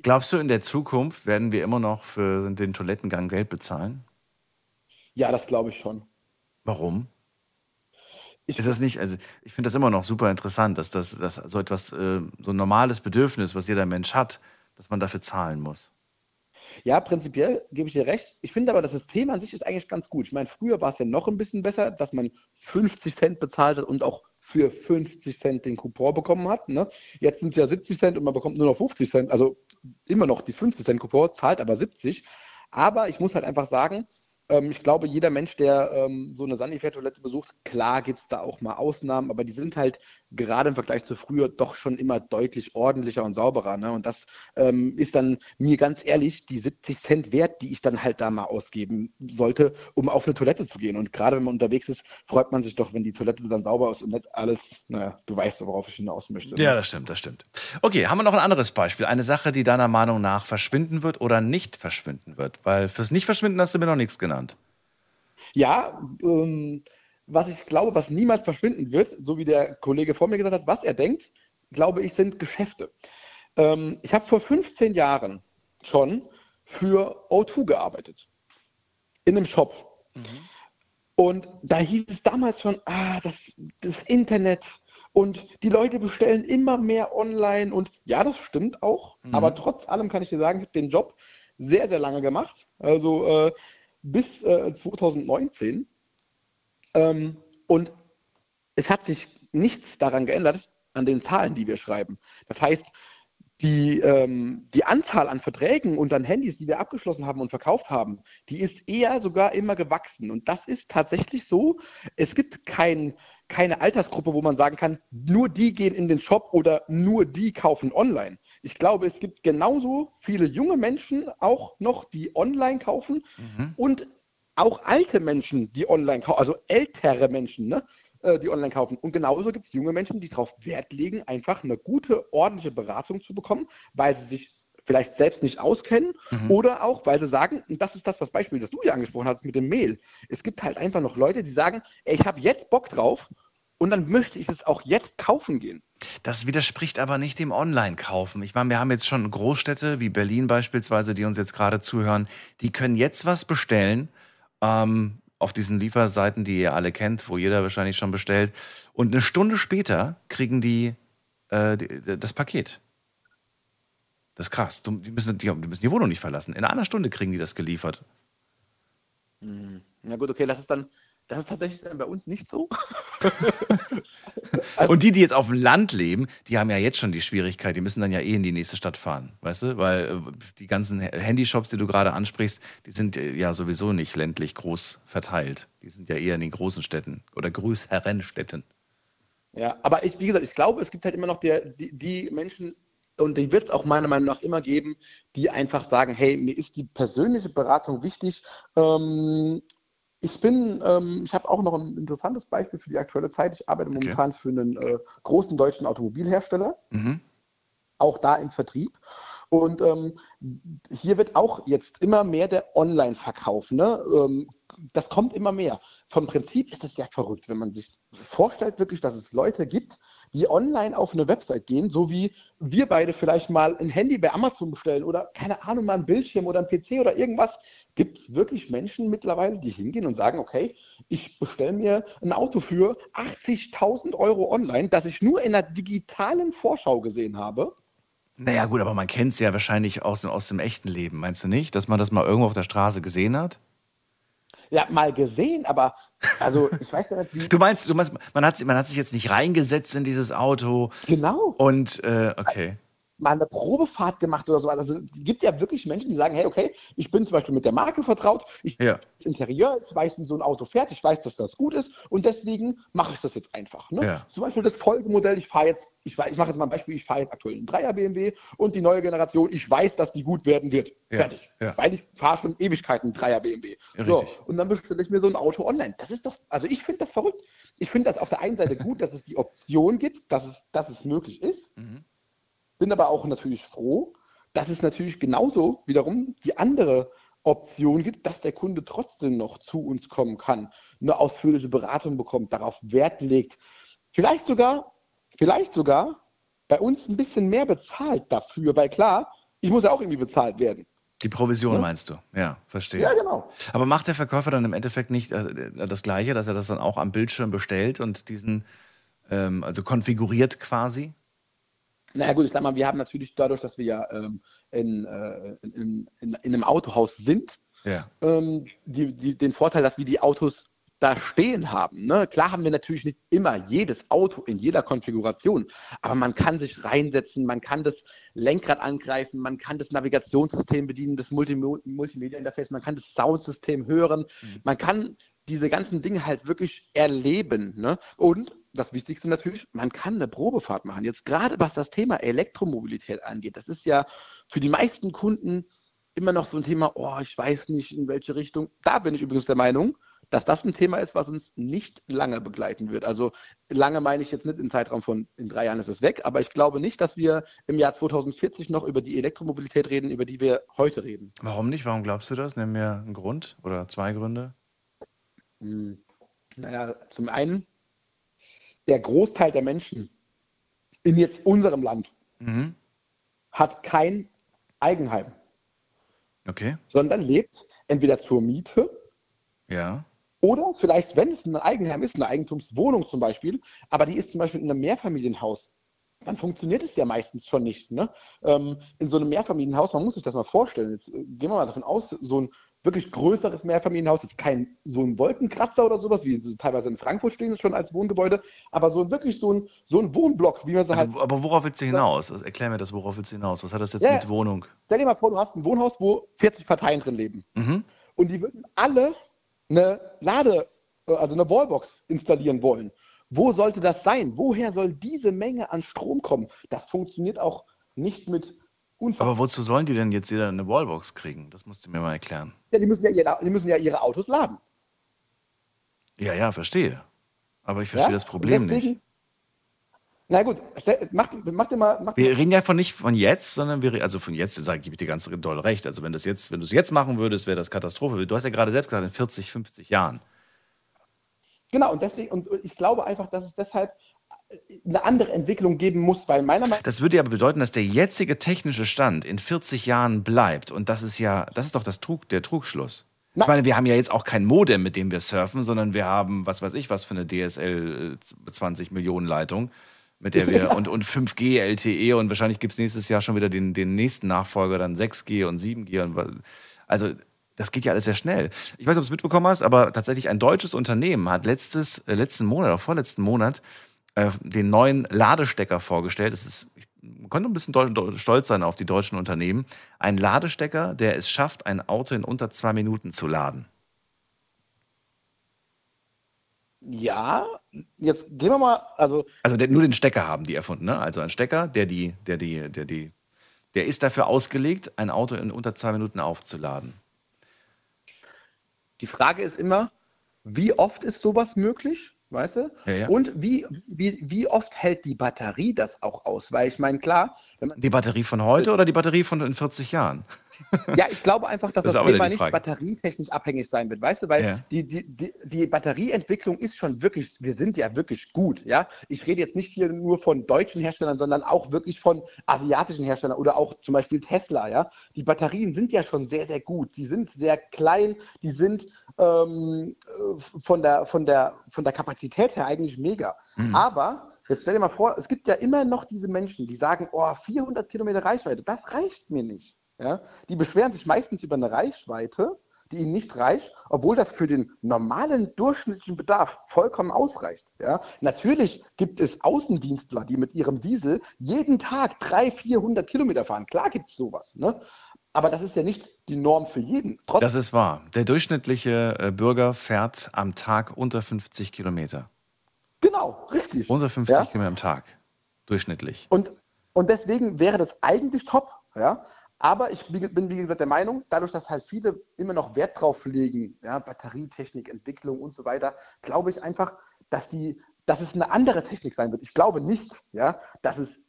Glaubst du, in der Zukunft werden wir immer noch für den Toilettengang Geld bezahlen? Ja, das glaube ich schon. Warum? Ich, Ist das nicht, also ich finde das immer noch super interessant, dass das dass so etwas, äh, so ein normales Bedürfnis, was jeder Mensch hat, dass man dafür zahlen muss. Ja, prinzipiell gebe ich dir recht. Ich finde aber, das System an sich ist eigentlich ganz gut. Ich meine, früher war es ja noch ein bisschen besser, dass man 50 Cent bezahlt hat und auch für 50 Cent den Coupon bekommen hat. Ne? Jetzt sind es ja 70 Cent und man bekommt nur noch 50 Cent. Also immer noch die 50 Cent Coupon, zahlt aber 70. Aber ich muss halt einfach sagen, ähm, ich glaube, jeder Mensch, der ähm, so eine Sanifair-Toilette besucht, klar gibt es da auch mal Ausnahmen, aber die sind halt gerade im Vergleich zu früher doch schon immer deutlich ordentlicher und sauberer. Ne? Und das ähm, ist dann mir ganz ehrlich die 70 Cent wert, die ich dann halt da mal ausgeben sollte, um auf eine Toilette zu gehen. Und gerade wenn man unterwegs ist, freut man sich doch, wenn die Toilette dann sauber ist und nicht alles, naja, du weißt, worauf ich hinaus möchte. ne? Ja, das stimmt, das stimmt. Okay, haben wir noch ein anderes Beispiel? Eine Sache, die deiner Meinung nach verschwinden wird oder nicht verschwinden wird? Weil fürs Nicht-Verschwinden hast du mir noch nichts genannt. Ja, ähm, was ich glaube, was niemals verschwinden wird, so wie der Kollege vor mir gesagt hat, was er denkt, glaube ich, sind Geschäfte. Ähm, ich habe vor 15 Jahren schon für O2 gearbeitet. In einem Shop. Und da hieß es damals schon, ah, das, das Internet und die Leute bestellen immer mehr online. Und ja, das stimmt auch. Aber trotz allem kann ich dir sagen, ich habe den Job sehr, sehr lange gemacht. Also äh, bis äh, 2019. Ähm, und es hat sich nichts daran geändert, an den Zahlen, die wir schreiben. Das heißt, die, ähm, die Anzahl an Verträgen und an Handys, die wir abgeschlossen haben und verkauft haben, die ist eher sogar immer gewachsen. Und das ist tatsächlich so. Es gibt kein, keine Altersgruppe, wo man sagen kann, nur die gehen in den Shop oder nur die kaufen online. Ich glaube, es gibt genauso viele junge Menschen auch noch, die online kaufen und auch alte Menschen, die online kaufen, also ältere Menschen, ne, äh, die online kaufen. Und genauso gibt es junge Menschen, die darauf Wert legen, einfach eine gute, ordentliche Beratung zu bekommen, weil sie sich vielleicht selbst nicht auskennen oder auch, weil sie sagen, und das ist das, was Beispiel, das du ja angesprochen hast mit dem Mail. Es gibt halt einfach noch Leute, die sagen, ey, ich habe jetzt Bock drauf und dann möchte ich es auch jetzt kaufen gehen. Das widerspricht aber nicht dem Online-Kaufen. Ich meine, wir haben jetzt schon Großstädte wie Berlin beispielsweise, die uns jetzt gerade zuhören, die können jetzt was bestellen ähm, auf diesen Lieferseiten, die ihr alle kennt, wo jeder wahrscheinlich schon bestellt. Und eine Stunde später kriegen die, äh, die das Paket. Das ist krass. Die müssen, die, die müssen die Wohnung nicht verlassen. In einer Stunde kriegen die das geliefert. Na gut, okay, das ist dann, das ist tatsächlich dann bei uns nicht so. *laughs* Und die, die jetzt auf dem Land leben, die haben ja jetzt schon die Schwierigkeit, die müssen dann ja eh in die nächste Stadt fahren, weißt du? Weil äh, die ganzen Handyshops, die du gerade ansprichst, die sind äh, ja sowieso nicht ländlich groß verteilt. Die sind ja eher in den großen Städten oder größeren Städten. Ja, aber ich, wie gesagt, ich glaube, es gibt halt immer noch der, die, die Menschen, und die wird es auch meiner Meinung nach immer geben, die einfach sagen, hey, mir ist die persönliche Beratung wichtig. Ähm, ich bin, ähm, ich habe auch noch ein interessantes Beispiel für die aktuelle Zeit. Ich arbeite Okay. momentan für einen äh, großen deutschen Automobilhersteller Mhm. auch da im Vertrieb. Und ähm, hier wird auch jetzt immer mehr der Online-Verkauf. Ne? Ähm, das kommt immer mehr. Vom Prinzip ist es ja verrückt, wenn man sich vorstellt, wirklich, dass es Leute gibt, die online auf eine Website gehen, so wie wir beide vielleicht mal ein Handy bei Amazon bestellen oder keine Ahnung, mal ein Bildschirm oder ein PC oder irgendwas. Gibt es wirklich Menschen mittlerweile, die hingehen und sagen, okay, ich bestelle mir ein Auto für 80.000 Euro online, das ich nur in einer digitalen Vorschau gesehen habe? Naja, gut, aber man kennt es ja wahrscheinlich aus aus dem echten Leben, meinst du nicht? Dass man das mal irgendwo auf der Straße gesehen hat? Ja, mal gesehen, aber also ich weiß ja nicht, wie. Du meinst, du meinst, man hat, man hat sich jetzt nicht reingesetzt in dieses Auto. Genau. Und äh, okay mal eine Probefahrt gemacht oder so. Also es gibt ja wirklich Menschen, die sagen, hey, okay, ich bin zum Beispiel mit der Marke vertraut, ich ja. das Interieur, ich weiß, wie so ein Auto fährt, ich weiß, dass das gut ist und deswegen mache ich das jetzt einfach. Ne? Ja. Zum Beispiel das Folgemodell, ich fahre jetzt, ich, ich mache jetzt mal ein Beispiel, ich fahre jetzt aktuell einen 3er BMW und die neue Generation, ich weiß, dass die gut werden wird. Ja. Fertig. Weil ich fahre schon Ewigkeiten einen 3er BMW. so, und dann bestelle ich mir so ein Auto online. Das ist doch, also ich finde das verrückt. Ich finde das auf der einen Seite gut, dass es die Option gibt, dass es, dass es möglich ist. Mhm. Bin aber auch natürlich froh, dass es natürlich genauso wiederum die andere Option gibt, dass der Kunde trotzdem noch zu uns kommen kann, eine ausführliche Beratung bekommt, darauf Wert legt, vielleicht sogar, vielleicht sogar bei uns ein bisschen mehr bezahlt dafür, weil klar, ich muss ja auch irgendwie bezahlt werden. Die Provision ja? meinst du? Ja, verstehe. Ja, genau. Aber macht der Verkäufer dann im Endeffekt nicht äh, das Gleiche, dass er das dann auch am Bildschirm bestellt und diesen, ähm, also konfiguriert quasi? Naja gut, ich sag mal, wir haben natürlich dadurch, dass wir ja ähm, in, äh, in, in, in, einem Autohaus sind, ja. ähm, die, die, den Vorteil, dass wir die Autos da stehen haben. Ne? Klar haben wir natürlich nicht immer jedes Auto in jeder Konfiguration, aber man kann sich reinsetzen, man kann das Lenkrad angreifen, man kann das Navigationssystem bedienen, das Multimedia-Interface, man kann das Soundsystem hören, mhm. man kann diese ganzen Dinge halt wirklich erleben. Ne? Und das Wichtigste natürlich, man kann eine Probefahrt machen. Jetzt gerade was das Thema Elektromobilität angeht, das ist ja für die meisten Kunden immer noch so ein Thema, oh, ich weiß nicht, in welche Richtung. Da bin ich übrigens der Meinung, dass das ein Thema ist, was uns nicht lange begleiten wird. Also lange meine ich jetzt nicht im Zeitraum von in drei Jahren ist es weg, aber ich glaube nicht, dass wir im Jahr 2040 noch über die Elektromobilität reden, über die wir heute reden. Warum nicht? Warum glaubst du das? Nimm mir einen Grund oder zwei Gründe. Hm. Naja, zum einen der Großteil der Menschen in jetzt unserem Land mhm. hat kein Eigenheim. Okay. Sondern lebt entweder zur Miete. Ja. Oder vielleicht, wenn es ein Eigenheim ist, eine Eigentumswohnung zum Beispiel, aber die ist zum Beispiel in einem Mehrfamilienhaus, dann funktioniert es ja meistens schon nicht. Ne? Ähm, in so einem Mehrfamilienhaus, man muss sich das mal vorstellen, jetzt äh, gehen wir mal davon aus, so ein wirklich größeres Mehrfamilienhaus, jetzt kein so ein Wolkenkratzer oder sowas, wie teilweise in Frankfurt stehen, schon als Wohngebäude, aber so wirklich so ein, so ein Wohnblock, wie man so also, halt. Aber worauf willst du hinaus? Also erklär mir das, worauf willst du hinaus? Was hat das jetzt ja, mit Wohnung? Stell dir mal vor, du hast ein Wohnhaus, wo 40 Parteien drin leben. Mhm. Und die würden alle eine Lade, äh, also eine Wallbox installieren wollen. Wo sollte das sein? Woher soll diese Menge an Strom kommen? Das funktioniert auch nicht mit Unfall. Aber wozu sollen die denn jetzt jeder eine Wallbox kriegen? Das musst du mir mal erklären. Ja, die müssen ja ihre, die müssen ja ihre Autos laden. Ja, ja, verstehe. Aber ich verstehe ja? das Problem deswegen, nicht. Na gut, mach, mach dir mal. Mach wir reden ja von nicht von jetzt, sondern wir also von jetzt, sage ich dir ganz doll recht. Also wenn das jetzt, wenn du es jetzt machen würdest, wäre das Katastrophe. Du hast ja gerade selbst gesagt, in 40, 50 Jahren. Genau, und deswegen, und ich glaube einfach, dass es deshalb eine andere Entwicklung geben muss, weil meiner Meinung Das würde ja bedeuten, dass der jetzige technische Stand in 40 Jahren bleibt. Und das ist ja, das ist doch das Trug, der Trugschluss. Na. Ich meine, wir haben ja jetzt auch kein Modem, mit dem wir surfen, sondern wir haben, was weiß ich, was für eine DSL 20 äh, Millionen Leitung, mit der wir, *laughs* und, und 5G, LTE und wahrscheinlich gibt es nächstes Jahr schon wieder den, den nächsten Nachfolger, dann 6G und 7G. Und, also, das geht ja alles sehr schnell. Ich weiß nicht, ob du es mitbekommen hast, aber tatsächlich ein deutsches Unternehmen hat letztes, äh, letzten Monat oder vorletzten Monat äh, den neuen Ladestecker vorgestellt. Das ist, man könnte ein bisschen stolz sein auf die deutschen Unternehmen. Ein Ladestecker, der es schafft, ein Auto in unter zwei Minuten zu laden. Ja, jetzt gehen wir mal, also. Also der, nur den Stecker haben die erfunden, ne? Also ein Stecker, der die, der die, der die, der ist dafür ausgelegt, ein Auto in unter zwei Minuten aufzuladen. Die Frage ist immer, wie oft ist sowas möglich? Weißt du? Ja, ja. Und wie, wie, wie oft hält die Batterie das auch aus? Weil ich meine, klar, wenn man Die Batterie von heute oder die Batterie von in 40 Jahren? Ja, ich glaube einfach, dass Das das, Thema nicht batterietechnisch abhängig sein wird, weißt du, weil Ja. die, die, die, die Batterieentwicklung ist schon wirklich, wir sind ja wirklich gut, ja. Ich rede jetzt nicht hier nur von deutschen Herstellern, sondern auch wirklich von asiatischen Herstellern oder auch zum Beispiel Tesla, ja. Die Batterien sind ja schon sehr, sehr gut. Die sind sehr klein, die sind ähm, äh, von, der, von, der, von der Kapazität her eigentlich mega. Aber Jetzt stell dir mal vor, es gibt ja immer noch diese Menschen, die sagen, oh, 400 Kilometer Reichweite, das reicht mir nicht. Ja? Die beschweren sich meistens über eine Reichweite, die ihnen nicht reicht, obwohl das für den normalen durchschnittlichen Bedarf vollkommen ausreicht. Ja? Natürlich gibt es Außendienstler, die mit ihrem Diesel jeden Tag 300, 400 Kilometer fahren. Klar gibt es sowas. Ne? Aber das ist ja nicht die Norm für jeden. Trotzdem Das ist wahr. Der durchschnittliche äh, Bürger fährt am Tag unter 50 Kilometer. genau, richtig. Unter 50 Ja? Kilometer am Tag. Durchschnittlich. Und, und deswegen wäre das eigentlich top, ja. Aber ich bin, wie gesagt, der Meinung, dadurch, dass halt viele immer noch Wert drauf legen, ja, Batterietechnik, Entwicklung und so weiter, glaube ich einfach, dass, die, dass es eine andere Technik sein wird. Ich glaube nicht, ja, dass, es,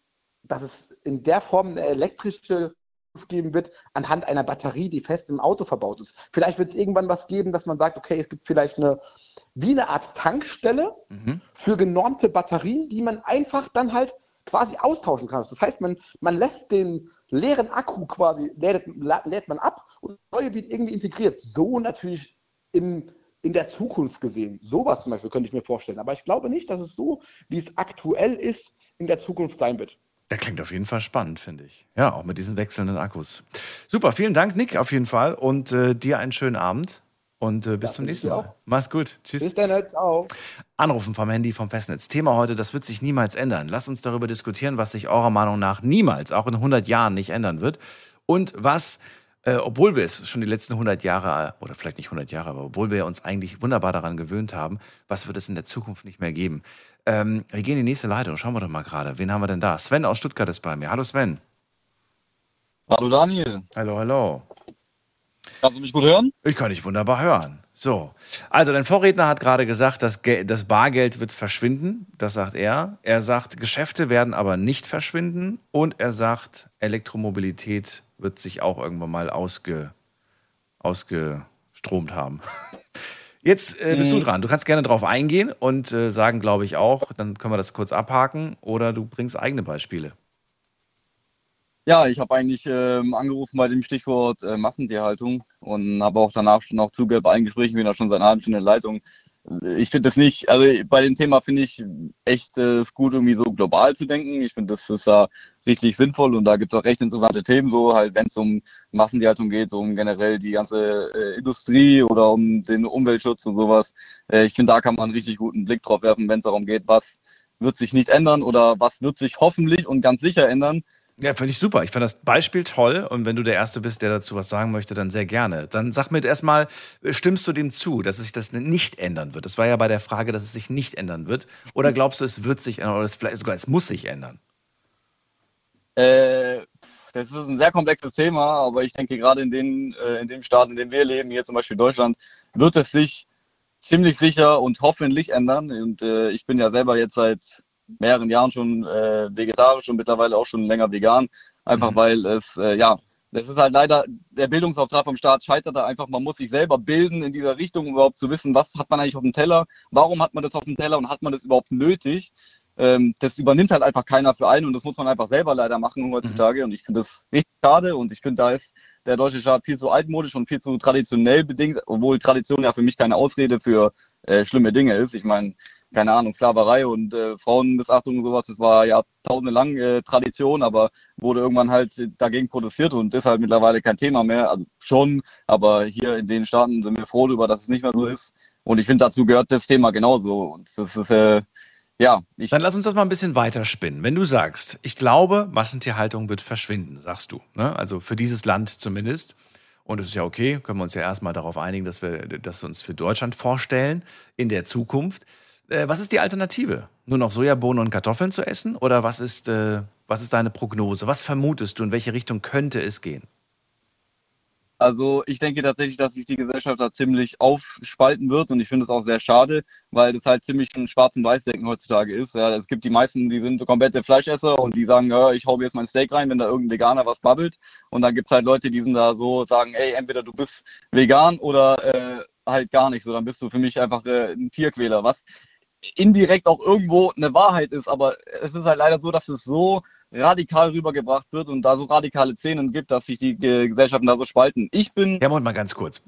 dass es in der Form eine elektrische geben wird anhand einer Batterie, die fest im Auto verbaut ist. Vielleicht wird es irgendwann was geben, dass man sagt, okay, es gibt vielleicht eine, wie eine Art Tankstelle, Mhm. für genormte Batterien, die man einfach dann halt quasi austauschen kann. Das heißt, man, man lässt den leeren Akku quasi, lädt, lädt man ab und das neue wird irgendwie integriert. So natürlich in, in der Zukunft gesehen. Sowas zum Beispiel könnte ich mir vorstellen. Aber ich glaube nicht, dass es so, wie es aktuell ist, in der Zukunft sein wird. Der klingt auf jeden Fall spannend, finde ich. Ja, auch mit diesen wechselnden Akkus. Super, vielen Dank, Nick, auf jeden Fall. Und äh, dir einen schönen Abend. Und äh, bis Ja, zum nächsten Mal. auch. Mach's gut. Tschüss. Bis dann, ciao. Anrufen vom Handy vom Festnetz. Thema heute, das wird sich niemals ändern. Lasst uns darüber diskutieren, was sich eurer Meinung nach niemals, auch in 100 Jahren nicht ändern wird. Und was, äh, obwohl wir es schon die letzten 100 Jahre, oder vielleicht nicht 100 Jahre, aber obwohl wir uns eigentlich wunderbar daran gewöhnt haben, was wird es in der Zukunft nicht mehr geben. Ähm, wir gehen in die nächste Leitung. Schauen wir doch mal gerade. Wen haben wir denn da? Sven aus Stuttgart ist bei mir. Hallo Sven. Hallo Daniel, Hallo, hallo. kannst du mich gut hören? Ich kann dich wunderbar hören. So, also dein Vorredner hat gerade gesagt, das, das Bargeld wird verschwinden. Das sagt er. Er sagt, Geschäfte werden aber nicht verschwinden. Und er sagt, Elektromobilität wird sich auch irgendwann mal ausge, ausgestromt haben. *laughs* Jetzt äh, bist du dran. Du kannst gerne drauf eingehen und äh, sagen, glaube ich, auch. Dann können wir das kurz abhaken. Oder du bringst eigene Beispiele. Ja, ich habe eigentlich ähm, angerufen bei dem Stichwort äh, Massentierhaltung und habe auch danach schon noch zugehört bei allen Gesprächen, da schon seit einer halben Stunde in der Leitung. Ich finde das nicht, also bei dem Thema finde ich echt äh, es gut, irgendwie so global zu denken. Ich finde, das ist ja richtig sinnvoll und da gibt es auch recht interessante Themen, so halt, wenn es um Massentierhaltung geht, so um generell die ganze äh, Industrie oder um den Umweltschutz und sowas. Äh, ich finde, da kann man einen richtig guten Blick drauf werfen, wenn es darum geht, was wird sich nicht ändern oder was wird sich hoffentlich und ganz sicher ändern. Ja, finde ich super. Ich fand das Beispiel toll. Und wenn du der Erste bist, der dazu was sagen möchte, dann sehr gerne. Dann sag mir erstmal, stimmst du dem zu, dass sich das nicht ändern wird? Das war ja bei der Frage, dass es sich nicht ändern wird. Oder glaubst du, es wird sich ändern oder es vielleicht sogar es muss sich ändern? Äh, das ist ein sehr komplexes Thema, aber ich denke, gerade in den, äh, in dem Staat, in dem wir leben, hier zum Beispiel Deutschland, wird es sich ziemlich sicher und hoffentlich ändern. Und äh, ich bin ja selber jetzt seit mehreren Jahren schon äh, vegetarisch und mittlerweile auch schon länger vegan, einfach Mhm. weil es, äh, ja, das ist halt leider, der Bildungsauftrag vom Staat scheitert da einfach, man muss sich selber bilden in dieser Richtung, um überhaupt zu wissen, was hat man eigentlich auf dem Teller, warum hat man das auf dem Teller und hat man das überhaupt nötig? Ähm, das übernimmt halt einfach keiner für einen und das muss man einfach selber leider machen heutzutage und ich finde das richtig schade und ich finde, da ist der deutsche Staat viel zu altmodisch und viel zu traditionell bedingt, obwohl Tradition ja für mich keine Ausrede für äh, schlimme Dinge ist. Ich meine, keine Ahnung, Sklaverei und äh, Frauenmissachtung und sowas, das war jahrtausendelang äh, Tradition, aber wurde irgendwann halt dagegen protestiert und ist halt mittlerweile kein Thema mehr. Also schon, aber hier in den Staaten sind wir froh darüber, dass es nicht mehr so ist. Und ich finde, dazu gehört das Thema genauso. Und das ist, äh, ja, ich, Dann lass uns das mal ein bisschen weiterspinnen. Wenn du sagst, ich glaube, Massentierhaltung wird verschwinden, sagst du. Ne? Also für dieses Land zumindest. Und es ist ja okay, können wir uns ja erstmal darauf einigen, dass wir das uns für Deutschland vorstellen in der Zukunft. Äh, was ist die Alternative? Nur noch Sojabohnen und Kartoffeln zu essen? Oder was ist, äh, was ist deine Prognose? Was vermutest du? In welche Richtung könnte es gehen? Also ich denke tatsächlich, dass sich die Gesellschaft da ziemlich aufspalten wird und ich finde es auch sehr schade, weil das halt ziemlich ein schwarz und weiß Denken heutzutage ist. Ja, es gibt die meisten, die sind so komplette Fleischesser und die sagen, ja, ich hau mir jetzt mein Steak rein, wenn da irgendein Veganer was babbelt. Und dann gibt es halt Leute, die sind da so, sagen, ey, entweder du bist vegan oder äh, halt gar nicht so, dann bist du für mich einfach äh, ein Tierquäler, was indirekt auch irgendwo eine Wahrheit ist, aber es ist halt leider so, dass es so radikal rübergebracht wird und da so radikale Szenen gibt, dass sich die Gesellschaften da so spalten. Ich bin. Ja, Moment mal ganz kurz.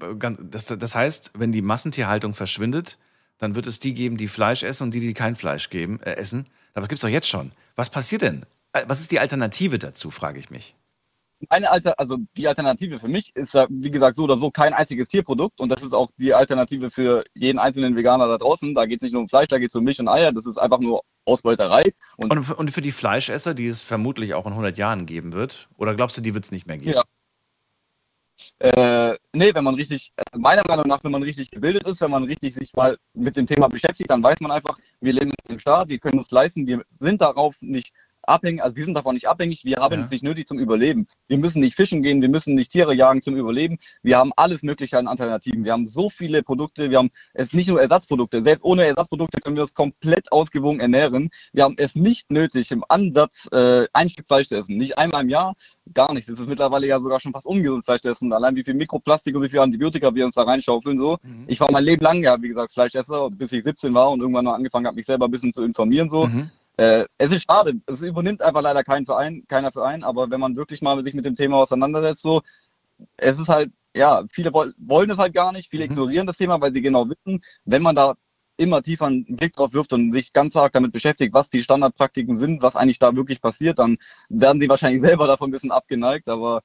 Das, das heißt, wenn die Massentierhaltung verschwindet, dann wird es die geben, die Fleisch essen und die, die kein Fleisch geben, äh, essen. Aber gibt es doch jetzt schon. Was passiert denn? Äh, was ist die Alternative dazu, frage ich mich eine Alter, also die Alternative für mich ist ja, wie gesagt, so oder so kein einziges Tierprodukt und das ist auch die Alternative für jeden einzelnen Veganer da draußen. Da geht es nicht nur um Fleisch, da geht es um Milch und Eier. Das ist einfach nur Ausbeuterei. Und, und, und, für die Fleischesser, die es vermutlich auch in 100 Jahren geben wird, oder glaubst du, die wird es nicht mehr geben? Ja. Äh, nee, wenn man richtig, meiner Meinung nach, wenn man richtig gebildet ist, wenn man richtig sich mal mit dem Thema beschäftigt, dann weiß man einfach, wir leben im Staat, wir können uns leisten, wir sind darauf nicht abhängig, also wir sind davon nicht abhängig, wir haben ja. es nicht nötig zum Überleben. Wir müssen nicht fischen gehen, wir müssen nicht Tiere jagen zum Überleben. Wir haben alles Mögliche an Alternativen. Wir haben so viele Produkte, wir haben es nicht nur Ersatzprodukte, selbst ohne Ersatzprodukte können wir es komplett ausgewogen ernähren. Wir haben es nicht nötig, im Ansatz äh, ein Stück Fleisch zu essen. Nicht einmal im Jahr, gar nichts. Es ist mittlerweile ja sogar schon fast ungesund, Fleisch zu essen. Allein wie viel Mikroplastik und wie viel Antibiotika wir uns da reinschaufeln. So. Mhm. Ich war mein Leben lang, ja, wie gesagt, Fleischesser, bis ich 17 war und irgendwann noch angefangen habe, mich selber ein bisschen zu informieren. So. Mhm. Äh, es ist schade, es übernimmt einfach leider kein Verein, keiner Verein, aber wenn man wirklich mal sich mit dem Thema auseinandersetzt, so, es ist halt, ja, viele wollen es halt gar nicht, viele mhm. ignorieren das Thema, weil sie genau wissen, wenn man da immer tiefer einen Blick drauf wirft und sich ganz arg damit beschäftigt, was die Standardpraktiken sind, was eigentlich da wirklich passiert, dann werden sie wahrscheinlich *laughs* selber davon ein bisschen abgeneigt, aber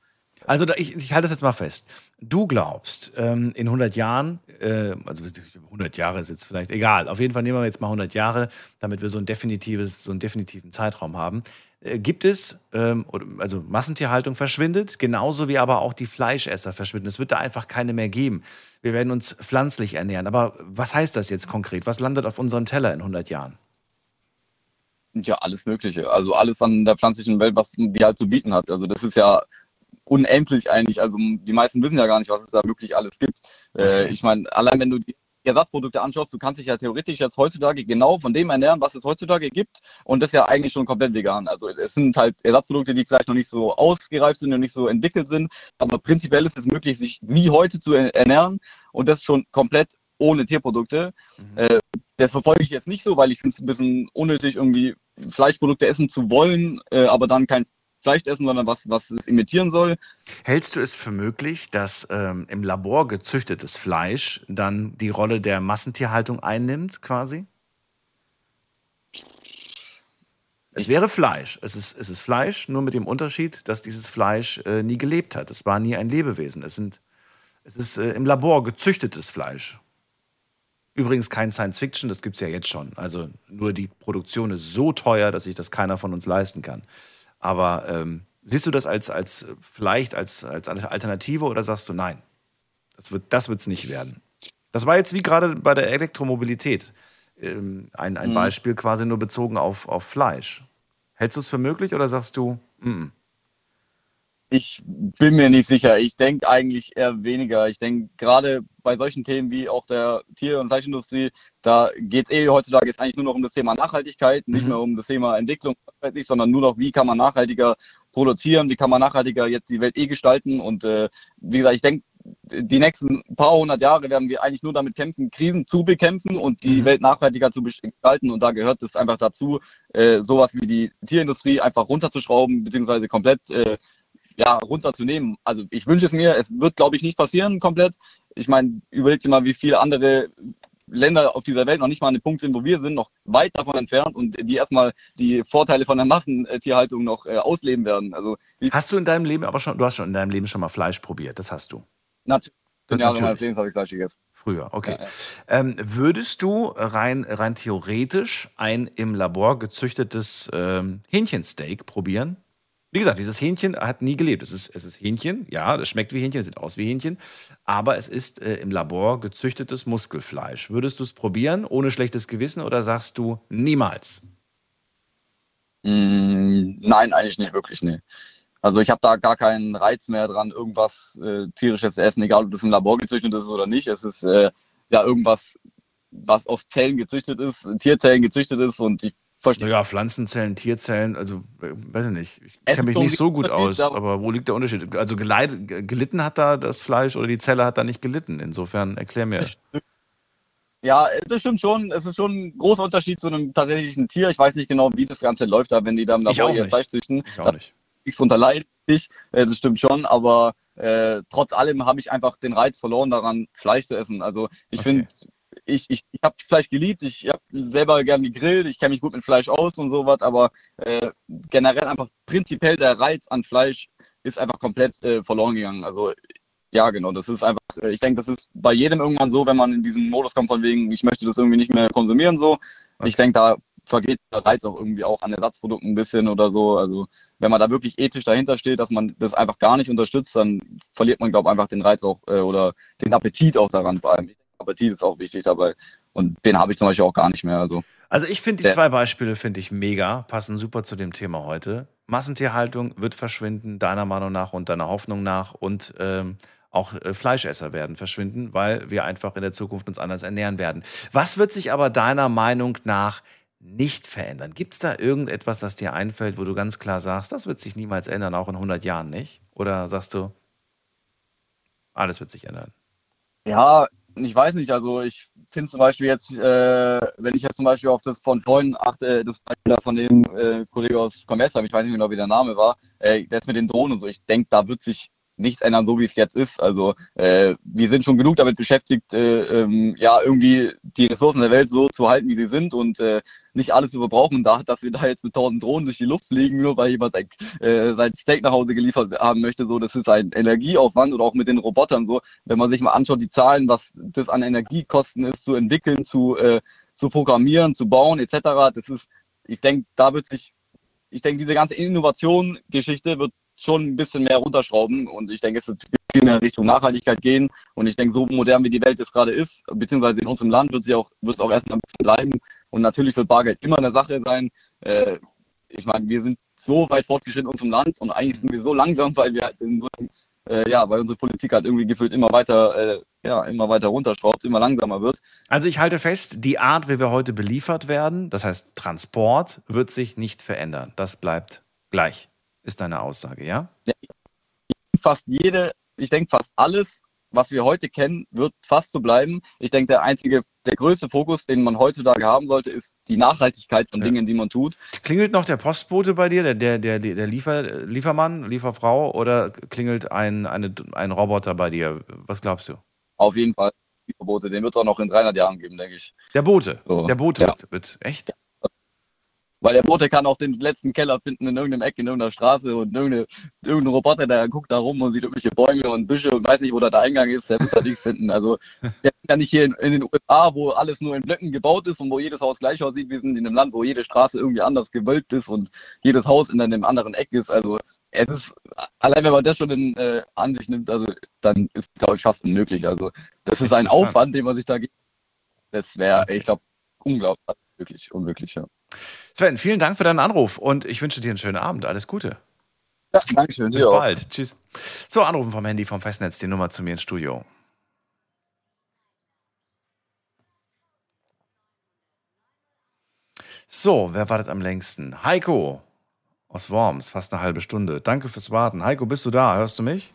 also ich, ich halte das jetzt mal fest. Du glaubst, ähm, in 100 Jahren, äh, also 100 Jahre ist jetzt vielleicht egal, auf jeden Fall nehmen wir jetzt mal 100 Jahre, damit wir so ein definitives, so einen definitiven Zeitraum haben. Äh, gibt es, ähm, also Massentierhaltung verschwindet, genauso wie aber auch die Fleischesser verschwinden. Es wird da einfach keine mehr geben. Wir werden uns pflanzlich ernähren. Aber was heißt das jetzt konkret? Was landet auf unserem Teller in 100 Jahren? Ja, alles Mögliche. Also alles an der pflanzlichen Welt, was die halt zu bieten hat. Also das ist ja unendlich eigentlich. Also die meisten wissen ja gar nicht, was es da wirklich alles gibt. Äh, ich meine, allein wenn du die Ersatzprodukte anschaust, du kannst dich ja theoretisch jetzt heutzutage genau von dem ernähren, was es heutzutage gibt und das ja eigentlich schon komplett vegan. Also es sind halt Ersatzprodukte, die vielleicht noch nicht so ausgereift sind und nicht so entwickelt sind, aber prinzipiell ist es möglich, sich wie heute zu ernähren und das schon komplett ohne Tierprodukte. Mhm. Äh, das verfolge ich jetzt nicht so, weil ich finde es ein bisschen unnötig, irgendwie Fleischprodukte essen zu wollen, äh, aber dann kein Fleisch essen, sondern was, was es imitieren soll. Hältst du es für möglich, dass ähm, im Labor gezüchtetes Fleisch dann die Rolle der Massentierhaltung einnimmt, quasi? Es wäre Fleisch. Es ist, es ist Fleisch, nur mit dem Unterschied, dass dieses Fleisch äh, nie gelebt hat. Es war nie ein Lebewesen. Es, sind, es ist äh, im Labor gezüchtetes Fleisch. Übrigens kein Science Fiction, das gibt es ja jetzt schon. Also nur die Produktion ist so teuer, dass sich das keiner von uns leisten kann. Aber ähm, siehst du das als, als vielleicht als, als Alternative oder sagst du nein? Das wird es das nicht werden. Das war jetzt wie gerade bei der Elektromobilität ähm, ein, ein mhm. Beispiel quasi nur bezogen auf, auf Fleisch. Hältst du es für möglich oder sagst du, mm -mm. Ich bin mir nicht sicher. Ich denke eigentlich eher weniger. Ich denke, gerade bei solchen Themen wie auch der Tier- und Fleischindustrie, da geht es eh heutzutage jetzt eigentlich nur noch um das Thema Nachhaltigkeit, nicht mhm. mehr um das Thema Entwicklung, sondern nur noch, wie kann man nachhaltiger produzieren, wie kann man nachhaltiger jetzt die Welt eh gestalten. Und äh, wie gesagt, ich denke, die nächsten paar hundert Jahre werden wir eigentlich nur damit kämpfen, Krisen zu bekämpfen und die mhm. Welt nachhaltiger zu gestalten. Und da gehört es einfach dazu, äh, sowas wie die Tierindustrie einfach runterzuschrauben, beziehungsweise komplett äh, ja, runterzunehmen. Also ich wünsche es mir, es wird, glaube ich, nicht passieren komplett. Ich meine, überlegt dir mal, wie viele andere Länder auf dieser Welt noch nicht mal an dem Punkt sind, wo wir sind, noch weit davon entfernt und die erstmal die Vorteile von der Massentierhaltung noch äh, ausleben werden. Also, hast du in deinem Leben aber schon, du hast schon in deinem Leben schon mal Fleisch probiert, das hast du. Natürlich. Ja, meines Lebens habe ich Fleisch gegessen. Früher, okay. Ja, ja. Ähm, würdest du rein, rein theoretisch ein im Labor gezüchtetes ähm, Hähnchensteak probieren? Wie gesagt, dieses Hähnchen hat nie gelebt. Es ist, es ist Hähnchen, ja, es schmeckt wie Hähnchen, es sieht aus wie Hähnchen, aber es ist äh, im Labor gezüchtetes Muskelfleisch. Würdest du es probieren, ohne schlechtes Gewissen, oder sagst du niemals? Mm, nein, eigentlich nicht wirklich, nee. Also ich habe da gar keinen Reiz mehr dran, irgendwas äh, tierisches zu essen, egal ob das im Labor gezüchtet ist oder nicht. Es ist äh, ja irgendwas, was aus Zellen gezüchtet ist, Tierzellen gezüchtet ist und ich verstehe. Naja, Pflanzenzellen, Tierzellen, also äh, weiß ich nicht. Ich Es kenne mich nicht so gut aus, aber- wo liegt der Unterschied? Also geleit, gelitten hat da das Fleisch oder die Zelle hat da nicht gelitten. Insofern erklär mir. Ja, das stimmt schon. Es ist schon ein großer Unterschied zu einem tatsächlichen Tier. Ich weiß nicht genau, wie das Ganze läuft, da wenn die da im Ich Labor auch ihr. Fleisch züchten. Ich auch nicht. nichts unterleidet ich, äh, das stimmt schon, aber äh, trotz allem habe ich einfach den Reiz verloren daran, Fleisch zu essen. Also ich Okay. finde, ich, ich, ich habe Fleisch geliebt, ich habe selber gern gegrillt, ich kenne mich gut mit Fleisch aus und sowas, aber äh, generell einfach prinzipiell der Reiz an Fleisch ist einfach komplett äh, verloren gegangen. Also ja, genau, das ist einfach, äh, ich denke, das ist bei jedem irgendwann so, wenn man in diesen Modus kommt von wegen, ich möchte das irgendwie nicht mehr konsumieren so. Ich denke, da vergeht der Reiz auch irgendwie auch an Ersatzprodukten ein bisschen oder so. Also wenn man da wirklich ethisch dahinter steht, dass man das einfach gar nicht unterstützt, dann verliert man, glaube ich, einfach den Reiz auch äh, oder den Appetit auch daran vor allem. Appetit ist auch wichtig dabei und den habe ich zum Beispiel auch gar nicht mehr. Also Also ich finde die zwei Beispiele finde ich mega, passen super zu dem Thema heute. Massentierhaltung wird verschwinden, deiner Meinung nach und deiner Hoffnung nach und ähm, auch äh, Fleischesser werden verschwinden, weil wir einfach in der Zukunft uns anders ernähren werden. Was wird sich aber deiner Meinung nach nicht verändern? Gibt es da irgendetwas, das dir einfällt, wo du ganz klar sagst, das wird sich niemals ändern, auch in 100 Jahren nicht? Oder sagst du, alles wird sich ändern? Ja, ich weiß nicht. Also ich finde zum Beispiel jetzt, äh, wenn ich jetzt zum Beispiel auf das von vorhin achte, das Beispiel da von dem äh, Kollege aus Commerce, ich weiß nicht genau, wie der Name war, äh, das mit den Drohnen und so, ich denke, da wird sich nichts ändern, so wie es jetzt ist. Also äh, wir sind schon genug damit beschäftigt, äh, ähm, ja, irgendwie die Ressourcen der Welt so zu halten, wie sie sind und äh, nicht alles zu verbrauchen. Da, dass wir da jetzt mit tausend Drohnen durch die Luft fliegen, nur weil jemand sein, äh, sein Steak nach Hause geliefert haben möchte, so, das ist ein Energieaufwand oder auch mit den Robotern so. Wenn man sich mal anschaut, die Zahlen, was das an Energiekosten ist, zu entwickeln, zu, äh, zu programmieren, zu bauen, etc., das ist, ich denke, da wird sich, ich denke, diese ganze Innovation-Geschichte wird schon ein bisschen mehr runterschrauben und ich denke, es wird viel mehr Richtung Nachhaltigkeit gehen und ich denke, so modern wie die Welt jetzt gerade ist, beziehungsweise in unserem Land wird sie auch, wird es auch erstmal ein bisschen bleiben und natürlich wird Bargeld immer eine Sache sein. Äh, ich meine, wir sind so weit fortgeschritten in unserem Land und eigentlich sind wir so langsam, weil wir halt in so einem, äh, ja, weil unsere Politik halt irgendwie gefühlt immer weiter, äh, ja, immer weiter runterschraubt, immer langsamer wird. Also ich halte fest, die Art, wie wir heute beliefert werden, das heißt Transport, wird sich nicht verändern. Das bleibt gleich, ist deine Aussage, ja? fast jede, ich denke fast alles, was wir heute kennen, wird fast so bleiben. Ich denke, der einzige, der größte Fokus, den man heutzutage haben sollte, ist die Nachhaltigkeit von Ja. Dingen, die man tut. Klingelt noch der Postbote bei dir, der, der, der, der Liefer, Liefermann, Lieferfrau, oder klingelt ein, eine, ein Roboter bei dir? Was glaubst du? Auf jeden Fall. Die Verbote, den wird es auch noch in 300 Jahren geben, denke ich. Der Bote. So. Der Bote Ja. wird, wird. Echt? Weil der Bote kann auch den letzten Keller finden in irgendeinem Eck, in irgendeiner Straße und irgendeine, irgendein Roboter, der guckt da rum und sieht irgendwelche Bäume und Büsche und weiß nicht, wo da der Eingang ist, der wird da nichts finden. Also wir sind ja nicht hier in, in den USA, wo alles nur in Blöcken gebaut ist und wo jedes Haus gleich aussieht. Wir sind in einem Land, wo jede Straße irgendwie anders gewölbt ist und jedes Haus in einem anderen Eck ist. Also es ist, allein wenn man das schon in äh, Ansicht nimmt, also dann ist es, glaube ich, fast unmöglich. Also das ist ein. Aufwand, den man sich da gibt. Das wäre, ich glaube, unglaublich, wirklich unmöglich, ja. Sven, vielen Dank für deinen Anruf und ich wünsche dir einen schönen Abend. Alles Gute. Ja, danke schön. Bis bald. Tschüss. So, anrufen vom Handy vom Festnetz, die Nummer zu mir ins Studio. So, wer wartet am längsten? Heiko aus Worms, fast eine halbe Stunde. Danke fürs Warten. Heiko, bist du da? Hörst du mich?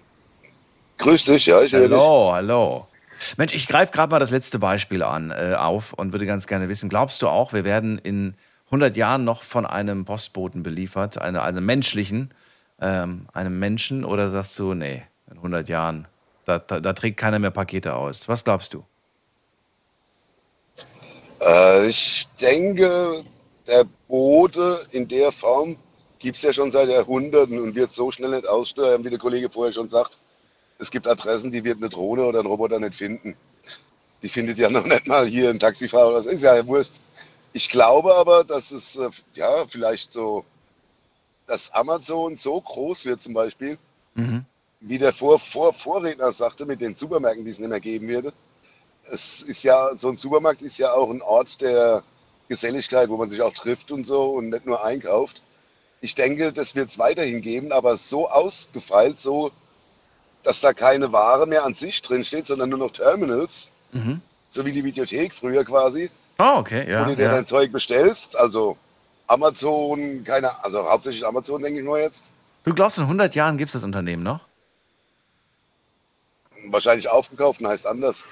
Grüß dich, ja, ich höre dich. Hallo, hallo. Mensch, ich greife gerade mal das letzte Beispiel an, äh, auf und würde ganz gerne wissen, glaubst du auch, wir werden in 100 Jahren noch von einem Postboten beliefert, eine, einem menschlichen, ähm, einem Menschen, oder sagst du, nee, in 100 Jahren, da, da, da trägt keiner mehr Pakete aus. Was glaubst du? Äh, ich denke, der Bote in der Form gibt es ja schon seit Jahrhunderten und wird so schnell nicht aussteuern, wie der Kollege vorher schon sagt. Es gibt Adressen, die wird eine Drohne oder ein Roboter nicht finden. Die findet ja noch nicht mal hier ein Taxifahrer. Das ist ja Wurst. Ich glaube aber, dass es äh, ja vielleicht so, dass Amazon so groß wird zum Beispiel, Mhm. wie der Vor Vor Vorredner sagte, mit den Supermärkten, die es nicht mehr geben würde. Es ist ja, so ein Supermarkt ist ja auch ein Ort der Geselligkeit, wo man sich auch trifft und so und nicht nur einkauft. Ich denke, das wird es weiterhin geben, aber so ausgefeilt, so, dass da keine Ware mehr an sich drin steht, sondern nur noch Terminals, Mhm. so wie die Videothek früher quasi, Oh, okay, wo ja. du dir ja. dein Zeug bestellst. Also Amazon, keine, also hauptsächlich Amazon, denke ich nur jetzt. Du glaubst, in 100 Jahren gibt es das Unternehmen noch? Wahrscheinlich aufgekauft und heißt anders.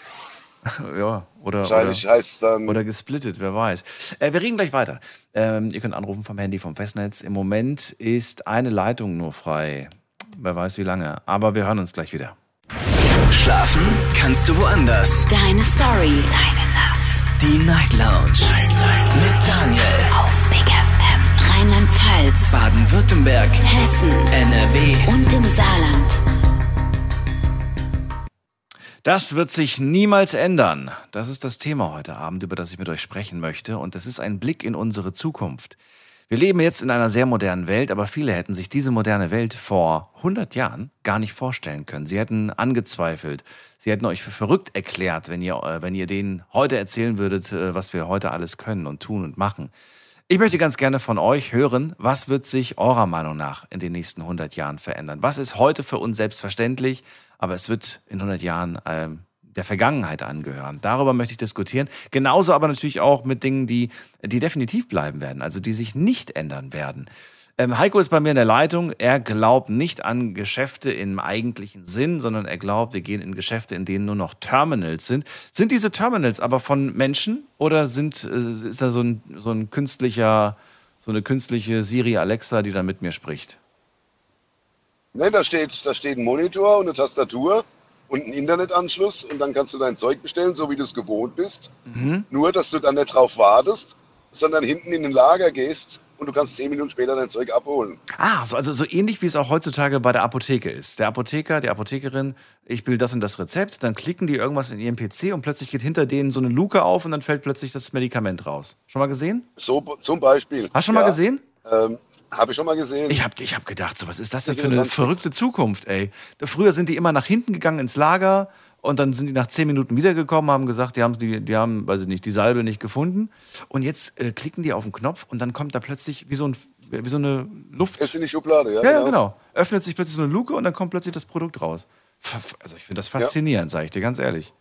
*laughs* ja, oder, Wahrscheinlich oder, heißt dann. oder gesplittet, wer weiß. Äh, wir reden gleich weiter. Ähm, ihr könnt anrufen vom Handy, vom Festnetz. Im Moment ist eine Leitung nur frei. Wer weiß wie lange. Aber wir hören uns gleich wieder. Schlafen kannst du woanders. Deine Story. Deine. Die Night Lounge. Mit Daniel. Auf Big FM. Rheinland-Pfalz. Baden-Württemberg. Hessen. NRW. Und im Saarland. Das wird sich niemals ändern. Das ist das Thema heute Abend, über das ich mit euch sprechen möchte. Und das ist ein Blick in unsere Zukunft. Wir leben jetzt in einer sehr modernen Welt, aber viele hätten sich diese moderne Welt vor 100 Jahren gar nicht vorstellen können. Sie hätten angezweifelt. Sie hätten euch für verrückt erklärt, wenn ihr, äh, wenn ihr denen heute erzählen würdet, äh, was wir heute alles können und tun und machen. Ich möchte ganz gerne von euch hören, was wird sich eurer Meinung nach in den nächsten 100 Jahren verändern? Was ist heute für uns selbstverständlich, aber es wird in 100 Jahren ähm, der Vergangenheit angehören? Darüber möchte ich diskutieren. Genauso aber natürlich auch mit Dingen, die, die definitiv bleiben werden, also die sich nicht ändern werden. Ähm, Heiko ist bei mir in der Leitung. Er glaubt nicht an Geschäfte im eigentlichen Sinn, sondern er glaubt, wir gehen in Geschäfte, in denen nur noch Terminals sind. Sind diese Terminals aber von Menschen oder sind, äh, ist da so ein, so ein künstlicher, so eine künstliche Siri Alexa, die da mit mir spricht? Ne, da steht, da steht ein Monitor und eine Tastatur und ein Internetanschluss und dann kannst du dein Zeug bestellen, so wie du es gewohnt bist. Mhm. Nur, dass du dann nicht drauf wartest, sondern hinten in den Lager gehst und du kannst zehn Minuten später dein Zeug abholen. Ah, so, also so ähnlich wie es auch heutzutage bei der Apotheke ist. Der Apotheker, die Apothekerin, ich will das und das Rezept, dann klicken die irgendwas in ihrem PC und plötzlich geht hinter denen so eine Luke auf und dann fällt plötzlich das Medikament raus. Schon mal gesehen? So zum Beispiel. Hast du schon mal gesehen? Ähm, Habe ich schon mal gesehen. Ich hab, ich hab gedacht, so was ist das denn Ja, für eine genau. verrückte Zukunft, ey? Früher sind die immer nach hinten gegangen ins Lager und dann sind die nach zehn Minuten wiedergekommen, haben gesagt, die haben, die, die haben, weiß ich nicht, die Salbe nicht gefunden. Und jetzt äh, klicken die auf den Knopf und dann kommt da plötzlich wie so, ein, wie so eine Luft. Jetzt in die Schublade, ja. Ja, ja, genau. Öffnet sich plötzlich so eine Luke und dann kommt plötzlich das Produkt raus. Also ich finde das faszinierend, sage ich dir ganz ehrlich.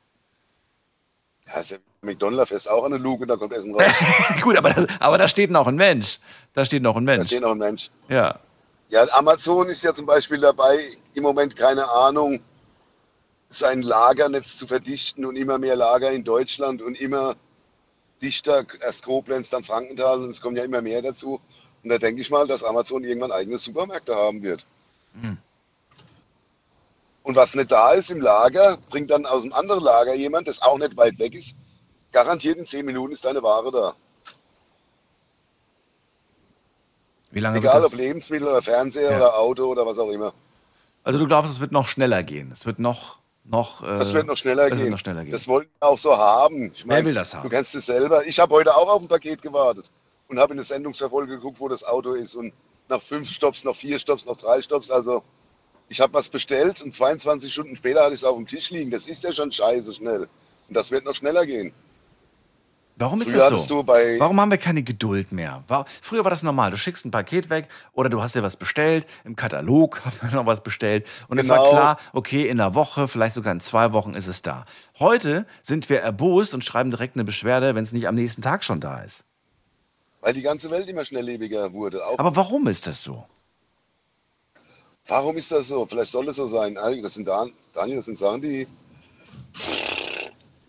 Ja, ist ja McDonald's ist auch eine Luke, da kommt Essen raus. *laughs* Gut, aber, das, aber da steht noch ein Mensch. Da steht noch ein da Mensch. steht noch ein Mensch. Ja. Ja, Amazon ist ja zum Beispiel dabei, im Moment keine Ahnung, sein Lagernetz zu verdichten und immer mehr Lager in Deutschland und immer dichter, erst Koblenz, dann Frankenthal und es kommen ja immer mehr dazu. Und da denke ich mal, dass Amazon irgendwann eigene Supermärkte haben wird. Hm. Und was nicht da ist im Lager, bringt dann aus dem anderen Lager jemand, das auch nicht weit weg ist. Garantiert in 10 Minuten ist deine Ware da. Wie lange Egal ob? Lebensmittel oder Fernseher Ja. oder Auto oder was auch immer. Also du glaubst, es wird noch schneller gehen. Es wird noch, noch. Äh, Das wird noch schneller das gehen. Noch schneller gehen. Das wollten wir auch so haben. Ich Wer will das haben? Du kennst es selber. Ich habe heute auch auf ein Paket gewartet und habe in der Sendungsverfolge geguckt, wo das Auto ist. Und nach fünf Stops, noch vier Stops, noch drei Stops. Also ich habe was bestellt und 22 Stunden später hatte ich es auf dem Tisch liegen. Das ist ja schon scheiße schnell. Und das wird noch schneller gehen. Warum ist Früher das so? Warum haben wir keine Geduld mehr? War, früher war das normal. Du schickst ein Paket weg oder du hast dir was bestellt. Im Katalog *laughs* haben wir noch was bestellt. Und es war Genau. klar, okay, in einer Woche, vielleicht sogar in zwei Wochen ist es da. Heute sind wir erbost und schreiben direkt eine Beschwerde, wenn es nicht am nächsten Tag schon da ist. Weil die ganze Welt immer schnelllebiger wurde. Auch Aber warum ist das so? Warum ist das so? Vielleicht soll es so sein. Das sind Dan- Daniel, das sind Sachen, die.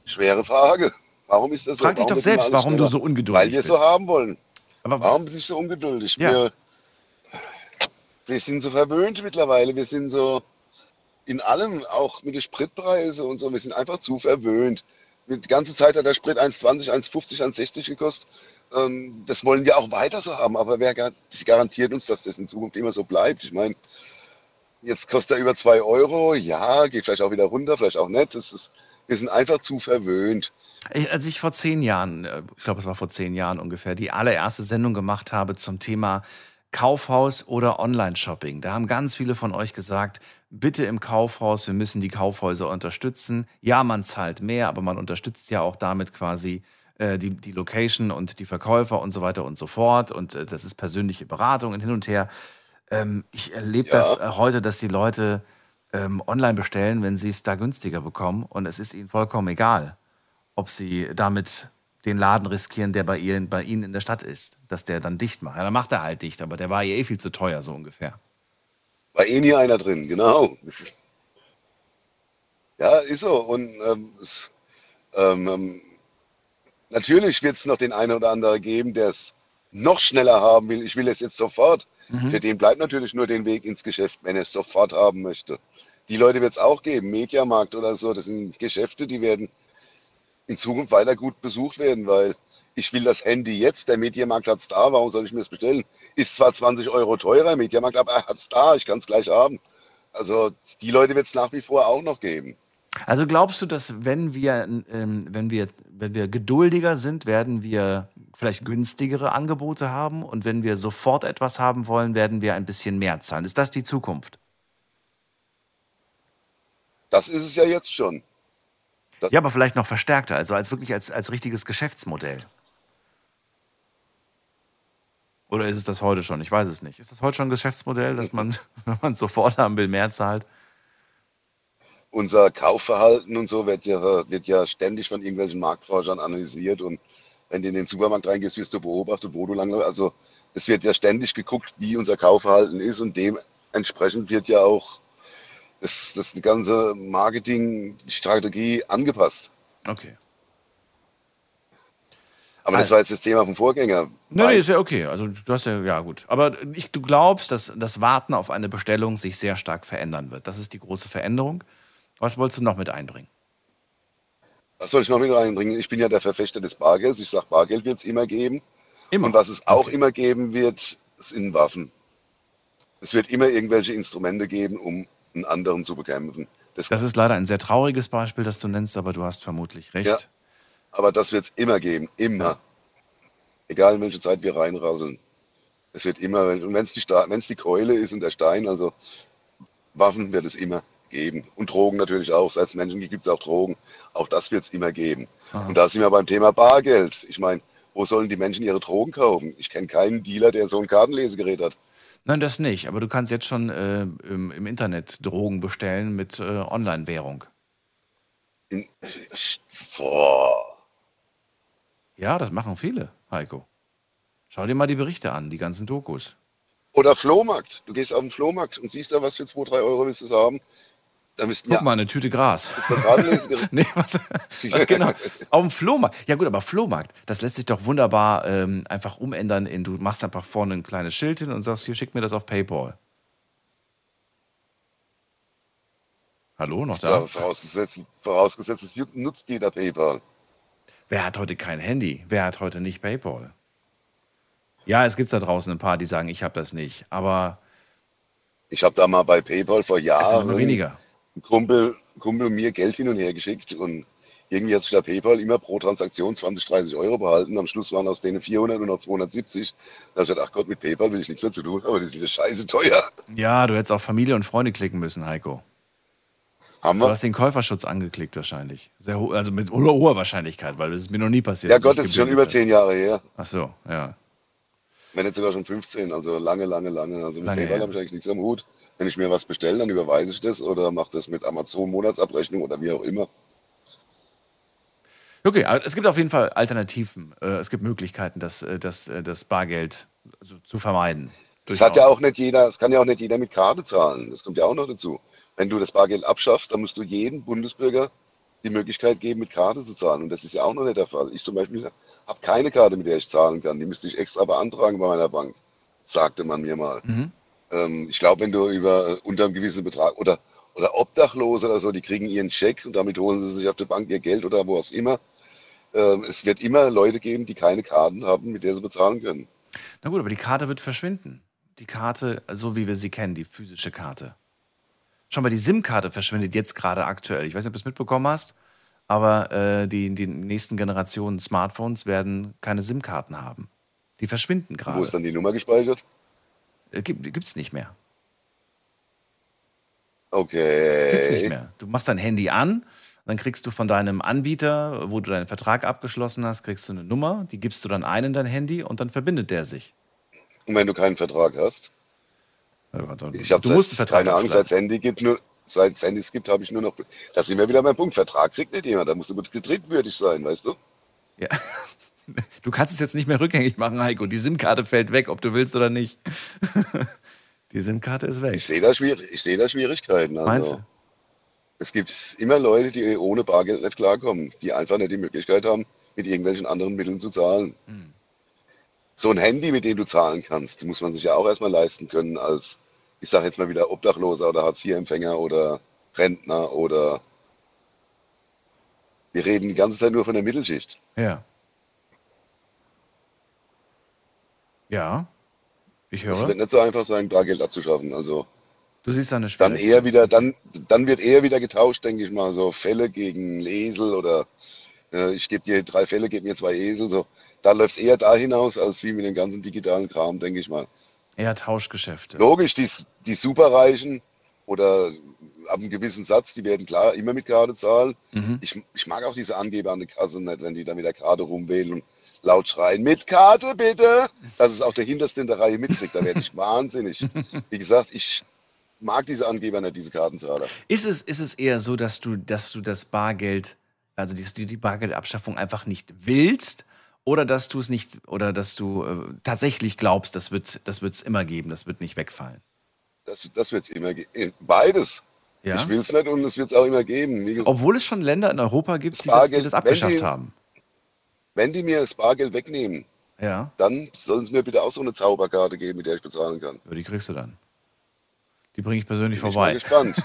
Schwere Frage. Warum ist das so? Frag dich doch selbst, warum du schneller? so ungeduldig Weil wir es bist. so haben wollen. Aber Warum bin ich so ungeduldig? Ja. Wir, wir sind so verwöhnt mittlerweile. Wir sind so in allem, auch mit den Spritpreisen und so. Wir sind einfach zu verwöhnt. Die ganze Zeit hat der Sprit 1,20, 1,50, 1,60 gekostet. Ähm, Das wollen wir auch weiter so haben. Aber wer gar- garantiert uns, dass das in Zukunft immer so bleibt? Ich meine, jetzt kostet er über 2 Euro. Ja, geht vielleicht auch wieder runter, vielleicht auch nicht. Das ist, wir sind einfach zu verwöhnt. Ich, als ich vor zehn Jahren, äh, ich glaube, es war vor zehn Jahren ungefähr, die allererste Sendung gemacht habe zum Thema Kaufhaus oder Online-Shopping, da haben ganz viele von euch gesagt, bitte im Kaufhaus, wir müssen die Kaufhäuser unterstützen. Ja, man zahlt mehr, aber man unterstützt ja auch damit quasi äh, die, die Location und die Verkäufer und so weiter und so fort. Und äh, das ist persönliche Beratung und hin und her. Ähm, ich erlebe Ja. das äh, heute, dass die Leute ähm, online bestellen, wenn sie es da günstiger bekommen. Und es ist ihnen vollkommen egal, ob sie damit den Laden riskieren, der bei, ihr, bei ihnen in der Stadt ist, dass der dann dicht macht. Ja, dann macht er halt dicht, aber der war ja eh viel zu teuer, so ungefähr. War eh nie einer drin, genau. *laughs* Ja, ist so. Und ähm, es, ähm, ähm, natürlich wird es noch den einen oder anderen geben, der es noch schneller haben will. Ich will es jetzt sofort. Mhm. Für den bleibt natürlich nur den Weg ins Geschäft, wenn er es sofort haben möchte. Die Leute wird es auch geben, Mediamarkt oder so. Das sind Geschäfte, die werden in Zukunft weiter gut besucht werden, weil ich will das Handy jetzt, der Mediamarkt hat es da, warum soll ich mir das bestellen? Ist zwar 20 Euro teurer, Mediamarkt, aber er hat es da, ich kann es gleich haben. Also die Leute wird es nach wie vor auch noch geben. Also glaubst du, dass wenn wir, ähm, wenn wir, wenn wir geduldiger sind, werden wir vielleicht günstigere Angebote haben und wenn wir sofort etwas haben wollen, werden wir ein bisschen mehr zahlen? Ist das die Zukunft? Das ist es ja jetzt schon. Ja, aber vielleicht noch verstärkter, also als wirklich als, als richtiges Geschäftsmodell. Oder ist es das heute schon? Ich weiß es nicht. Ist das heute schon ein Geschäftsmodell, dass man, *laughs* wenn man es sofort haben will, mehr zahlt? Unser Kaufverhalten und so wird ja, wird ja ständig von irgendwelchen Marktforschern analysiert und wenn du in den Supermarkt reingehst, wirst du beobachtet, wo du lange, also es wird ja ständig geguckt, wie unser Kaufverhalten ist und dementsprechend wird ja auch das, das die ganze Marketingstrategie angepasst. Okay. Aber das war jetzt das Thema vom Vorgänger. Nee, nee, ist ja okay. Also du hast ja, ja gut. Aber ich, du glaubst, dass das Warten auf eine Bestellung sich sehr stark verändern wird. Das ist die große Veränderung. Was wolltest du noch mit einbringen? Was soll ich noch mit reinbringen? Ich bin ja der Verfechter des Bargelds. Ich sage, Bargeld wird es immer geben. Immer. Und was es auch immer geben wird, sind Waffen. Es wird immer irgendwelche Instrumente geben, um einen anderen zu bekämpfen. Das, Das ist leider ein sehr trauriges Beispiel, das du nennst, aber du hast vermutlich recht. Ja. aber das wird es immer geben. Immer. Egal in welche Zeit wir reinrasseln. Es wird immer, und wenn es die, Sta- die Keule ist und der Stein, also Waffen wird es immer geben. Und Drogen natürlich auch. Seit es Menschen gibt, gibt es auch Drogen. Auch das wird es immer geben. Aha. Und da sind wir beim Thema Bargeld. Ich meine, wo sollen die Menschen ihre Drogen kaufen? Ich kenne keinen Dealer, der so ein Kartenlesegerät hat. Nein, das nicht. Aber du kannst jetzt schon äh, im, im Internet Drogen bestellen mit äh, Online-Währung. Ja, das machen viele, Heiko. Schau dir mal die Berichte an, die ganzen Dokus. Oder Flohmarkt. Du gehst auf den Flohmarkt und siehst da was für 2, 3 Euro willst du haben. Da müssten Guck ja mal, eine Tüte Gras. *laughs* Nee, was, was genau? *laughs* Auf dem Flohmarkt. Ja gut, aber Flohmarkt, das lässt sich doch wunderbar ähm, einfach umändern in, du machst einfach vorne ein kleines Schild hin und sagst, hier, schick mir das auf Paypal. Hallo, noch da? Ja, vorausgesetzt, vorausgesetzt, es nutzt jeder PayPal. Wer hat heute kein Handy? Wer hat heute nicht PayPal? Ja, es gibt da draußen ein paar, die sagen, ich habe das nicht. Aber Ich habe da mal bei PayPal vor es sind Jahren immer weniger. Ein Kumpel, Kumpel mir Geld hin und her geschickt und irgendwie hat sich der PayPal immer pro Transaktion 20, 30 Euro behalten. Am Schluss waren aus denen 400 und noch 270. Da habe ich gedacht, ach Gott, mit PayPal will ich nichts mehr zu tun, aber ist ja scheiße teuer. Ja, du hättest auf Familie und Freunde klicken müssen, Heiko. Haben Du wir? hast den Käuferschutz angeklickt wahrscheinlich. Sehr also mit hoher Wahrscheinlichkeit, weil das ist mir noch nie passiert. Ja Gott, das ist schon über 10 Jahre her. Ach so, ja. Wenn nicht sogar schon 15, also lange, lange, lange. Also mit Lange PayPal her. habe ich eigentlich nichts am Hut. Wenn ich mir was bestelle, dann überweise ich das oder mache das mit Amazon Monatsabrechnung oder wie auch immer. Okay, aber es gibt auf jeden Fall Alternativen. Äh, Es gibt Möglichkeiten, das, äh, das, äh, das Bargeld zu vermeiden. Das hat ja auch nicht jeder, das kann ja auch nicht jeder mit Karte zahlen. Das kommt ja auch noch dazu. Wenn du das Bargeld abschaffst, dann musst du jedem Bundesbürger die Möglichkeit geben, mit Karte zu zahlen. Und das ist ja auch noch nicht der Fall. Ich zum Beispiel habe keine Karte, mit der ich zahlen kann. Die müsste ich extra beantragen bei meiner Bank, sagte man mir mal. Mhm. Ähm, ich glaube, wenn du über äh, unter einem gewissen Betrag oder, oder Obdachlose oder so, die kriegen ihren Scheck und damit holen sie sich auf der Bank ihr Geld oder wo auch immer. Ähm, es wird immer Leute geben, die keine Karten haben, mit der sie bezahlen können. Na gut, aber die Karte wird verschwinden. Die Karte, so wie wir sie kennen, die physische Karte. Schon mal die SIM-Karte verschwindet jetzt gerade aktuell. Ich weiß nicht, ob du es mitbekommen hast, aber äh, die, die nächsten Generationen Smartphones werden keine SIM-Karten haben. Die verschwinden Wo gerade. ist dann die Nummer gespeichert? Äh, Gibt es nicht mehr. Okay. Gibt's nicht mehr. Du machst dein Handy an, dann kriegst du von deinem Anbieter, wo du deinen Vertrag abgeschlossen hast, kriegst du eine Nummer, die gibst du dann ein in dein Handy und dann verbindet der sich. Und wenn du keinen Vertrag hast, ich habe Vertrag keine Angst, seit es Handy gibt, nur seit es Handys gibt, habe ich nur noch. Da sind wir wieder beim Punkt. Vertrag kriegt nicht jemand. Da musst du betriebswürdig sein, weißt du? Ja. *laughs* Du kannst es jetzt nicht mehr rückgängig machen, Heiko. Die SIM-Karte fällt weg, ob du willst oder nicht. *laughs* Die SIM-Karte ist weg. Ich sehe da, schwierig, ich sehe da Schwierigkeiten. Also, Meinst du? Es gibt immer Leute, die ohne Bargeld nicht klarkommen, die einfach nicht die Möglichkeit haben, mit irgendwelchen anderen Mitteln zu zahlen. Hm. So ein Handy, mit dem du zahlen kannst, muss man sich ja auch erstmal leisten können als, ich sage jetzt mal wieder, Obdachloser oder Hartz-IV-Empfänger oder Rentner oder wir reden die ganze Zeit nur von der Mittelschicht. Ja. Ja. Ich Es höre. wird nicht so einfach sein, Bargeld abzuschaffen. Also Du siehst eine dann Schwierigkeit. eher wieder, dann, dann wird eher wieder getauscht, denke ich mal, so Fälle gegen Esel oder äh, ich gebe dir drei Fälle, gebe mir zwei Esel. So. Da läuft es eher da hinaus, als wie mit dem ganzen digitalen Kram, denke ich mal. Eher Tauschgeschäfte. Logisch, die, die Superreichen oder ab einem gewissen Satz, die werden klar immer mit Karte zahlen. Mhm. Ich, ich mag auch diese Angeber an der Kasse nicht, wenn die da mit der Karte rumwählen und laut schreien, mit Karte bitte, dass es auch der Hinterste in der Reihe mitkriegt. Da werde ich *laughs* wahnsinnig. Wie gesagt, ich mag diese Angeber nicht, diese Kartenzahler. Ist es, ist es eher so, dass du, dass du das Bargeld, also die, die die Bargeldabschaffung einfach nicht willst? Oder dass du es nicht, oder dass du äh, tatsächlich glaubst, das wird das wird's immer geben, das wird nicht wegfallen. Das, das wird es immer geben. Beides. Ja? Ich will es nicht und es wird es auch immer geben. Gesagt, Obwohl es schon Länder in Europa gibt, die das, die das wenn abgeschafft die- haben. wenn die mir das Bargeld wegnehmen, Ja, dann sollen sie mir bitte auch so eine Zauberkarte geben, mit der ich bezahlen kann. aber die kriegst du dann. Die bringe ich persönlich Bin ich mal vorbei. gespannt,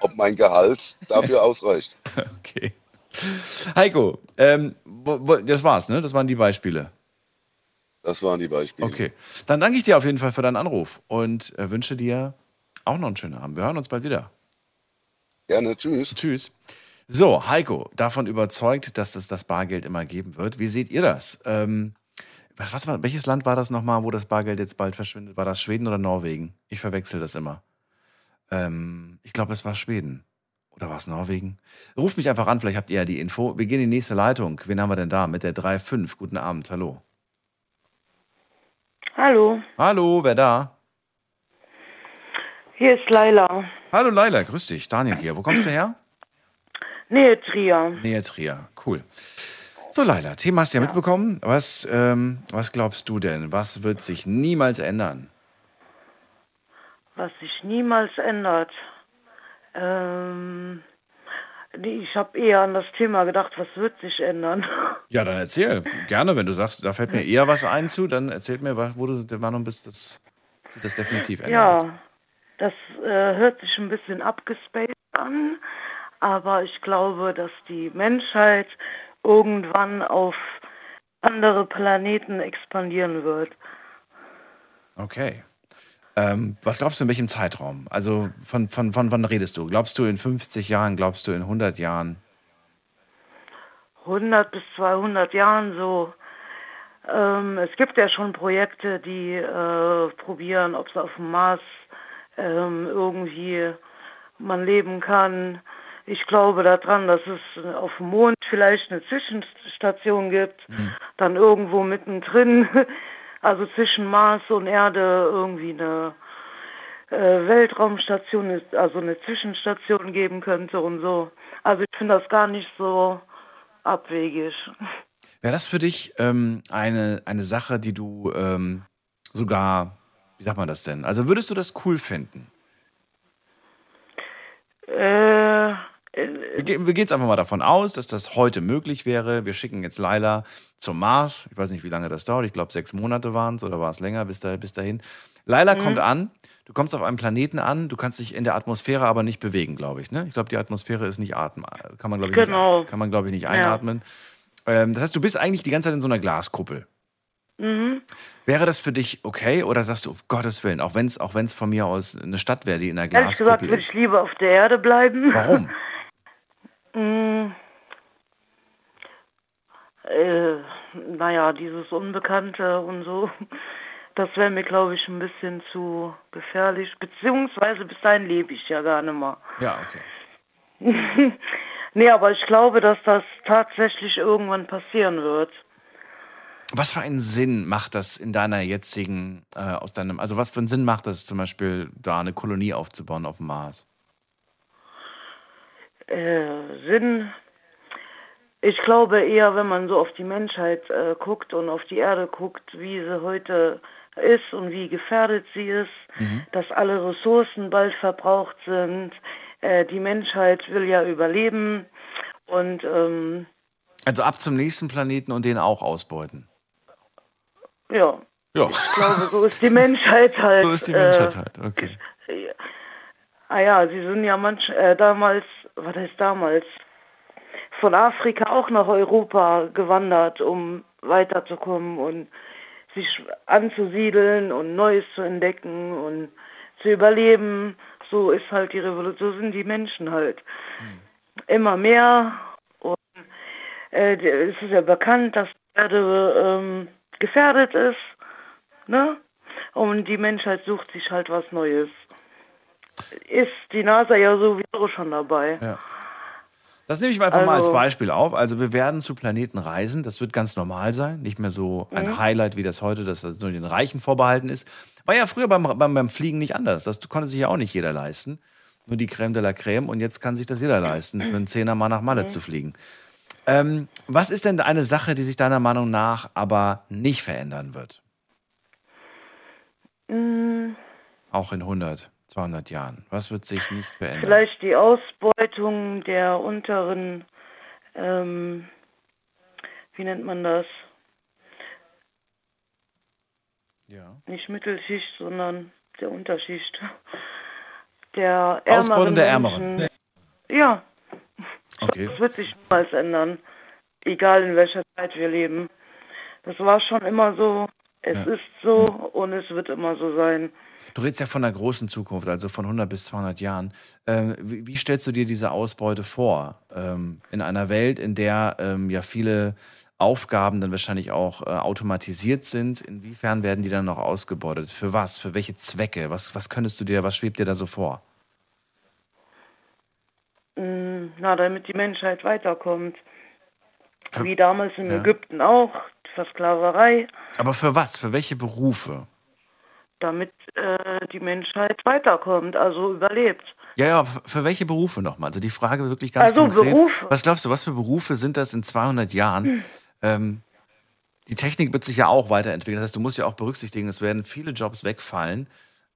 ob mein Gehalt *laughs* dafür ausreicht. Okay. Heiko, ähm, das war's, ne? Das waren die Beispiele. Das waren die Beispiele. Okay. Dann danke ich dir auf jeden Fall für deinen Anruf und äh, wünsche dir auch noch einen schönen Abend. Wir hören uns bald wieder. Gerne, tschüss. Tschüss. So, Heiko, davon überzeugt, dass es das Bargeld immer geben wird. Wie seht ihr das? Ähm, was, was welches Land war das nochmal, wo das Bargeld jetzt bald verschwindet? War das Schweden oder Norwegen? Ich verwechsel das immer. Ähm, ich glaube, es war Schweden. Oder war es Norwegen? Ruft mich einfach an, vielleicht habt ihr ja die Info. Wir gehen in die nächste Leitung. Wen haben wir denn da? Mit der 3.5. Guten Abend, hallo. Hallo, Hallo, wer da? hier ist Laila. Hallo Laila, grüß dich. Daniel hier. Wo kommst du her? Nähe Trier. Nähe Trier. Cool. So, Laila, Thema hast du ja, mitbekommen. Was, ähm, was glaubst du denn? Was wird sich niemals ändern? Was sich niemals ändert. Ähm, ich habe eher an das Thema gedacht, was wird sich ändern? *laughs* Ja, dann erzähl. Gerne, wenn du sagst, da fällt mir eher was ein zu, dann erzähl mir, wo du der Meinung bist, dass sich das definitiv ändert. ja, das äh, hört sich ein bisschen abgespaced an, aber ich glaube, dass die Menschheit irgendwann auf andere Planeten expandieren wird. Okay. Ähm, was glaubst du in welchem Zeitraum? Also von, von, von wann redest du? Glaubst du in 50 Jahren? Glaubst du in 100 Jahren? 100 bis 200 Jahren so. Ähm, es gibt ja schon Projekte, die äh, probieren, ob es auf dem Mars ähm, irgendwie man leben kann. Ich glaube daran, dass es auf dem Mond vielleicht eine Zwischenstation gibt, dann irgendwo mittendrin, *laughs* also zwischen Mars und Erde irgendwie eine äh, Weltraumstation, ist, also eine Zwischenstation geben könnte und so. Also ich finde das gar nicht so abwegig. Wäre das für dich ähm, eine, eine Sache, die du ähm, sogar, wie sagt man das denn? Also würdest du das cool finden? Äh, Wir, ge- wir gehen jetzt einfach mal davon aus, dass das heute möglich wäre. Wir schicken jetzt Laila zum Mars. Ich weiß nicht, wie lange das dauert. Ich glaube, sechs Monate waren es oder war es länger bis, da, bis dahin. Laila Mhm. kommt an. Du kommst auf einem Planeten an. Du kannst dich in der Atmosphäre aber nicht bewegen, glaube ich. Ne? Ich glaube, die Atmosphäre ist nicht atmen. Kann man, glaube ich, Genau. nicht, kann man, glaube ich, nicht Ja. einatmen. Ähm, das heißt, du bist eigentlich die ganze Zeit in so einer Glaskuppel. mhm. Wäre das für dich okay oder sagst du, um Gottes Willen, auch wenn es auch wenn's von mir aus eine Stadt wäre, die in einer Ehrlich gesagt Glaskuppel würde ist? ich lieber auf der Erde bleiben. Warum? *laughs* Mm, äh, naja, dieses Unbekannte und so, das wäre mir, glaube ich, ein bisschen zu gefährlich. Beziehungsweise bis dahin lebe ich ja gar nicht mehr. Ja, okay. *laughs* Nee, aber ich glaube, dass das tatsächlich irgendwann passieren wird. Was für einen Sinn macht das in deiner jetzigen, äh, aus deinem, also was für einen Sinn macht das zum Beispiel, da eine Kolonie aufzubauen auf dem Mars? Äh, Sinn. Ich glaube eher, wenn man so auf die Menschheit äh, guckt und auf die Erde guckt, wie sie heute ist und wie gefährdet sie ist, Mhm. dass alle Ressourcen bald verbraucht sind. Äh, die Menschheit will ja überleben und ähm, Also ab zum nächsten Planeten und den auch ausbeuten. ja, Ja. ich glaube, so ist die Menschheit *laughs* halt. So ist die Menschheit äh, halt, okay. Ah ja, sie sind ja manch, äh, damals, was heißt damals, von Afrika auch nach Europa gewandert, um weiterzukommen und sich anzusiedeln und Neues zu entdecken und zu überleben. So ist halt die Revolution, so sind die Menschen halt. Immer mehr. Und äh, es ist ja bekannt, dass die Erde ähm, gefährdet ist. Ne? Und die Menschheit sucht sich halt was Neues. Ist die NASA ja sowieso schon dabei. Ja. Das nehme ich einfach mal als Also- Beispiel auf. Also wir werden zu Planeten reisen. Das wird ganz normal sein. Nicht mehr so ein Mhm. Highlight, wie das heute, dass das nur den Reichen vorbehalten ist. War ja früher beim, beim, beim Fliegen nicht anders. Das konnte sich ja auch nicht jeder leisten. Nur die Creme de la Creme. Und jetzt kann sich das jeder leisten, für einen Zehner mal nach Malle Mhm. zu fliegen. Ähm, was ist denn eine Sache, die sich deiner Meinung nach aber nicht verändern wird? Mm, Auch in 100, 200 Jahren. Was wird sich nicht verändern? Vielleicht die Ausbeutung der unteren, ähm, wie nennt man das? Ja. Nicht Mittelschicht, sondern der Unterschicht. Der ärmeren Ausbeutung der Ärmeren. Menschen. Ja, Okay. das wird sich niemals ändern. Egal in welcher Zeit wir leben. Das war schon immer so, es Ja. ist so und es wird immer so sein. Du redest ja von einer großen Zukunft, also von 100 bis 200 Jahren. Ähm, wie, wie stellst du dir diese Ausbeute vor? Ähm, in einer Welt, in der ähm, ja viele Aufgaben dann wahrscheinlich auch äh, automatisiert sind. Inwiefern werden die dann noch ausgebeutet? Für was? Für welche Zwecke? Was, was könntest du dir, was schwebt dir da so vor? Mm, Na, damit die Menschheit weiterkommt. Wie damals in Ja. Ägypten auch, Versklaverei, Aber für was? Für welche Berufe? damit äh, die Menschheit weiterkommt, also überlebt. Ja, ja, für welche Berufe nochmal? Also die Frage wirklich ganz Also konkret. Berufe. Was glaubst du, was für Berufe sind das in 200 Jahren? Ähm, die Technik wird sich ja auch weiterentwickeln. Das heißt, du musst ja auch berücksichtigen, es werden viele Jobs wegfallen.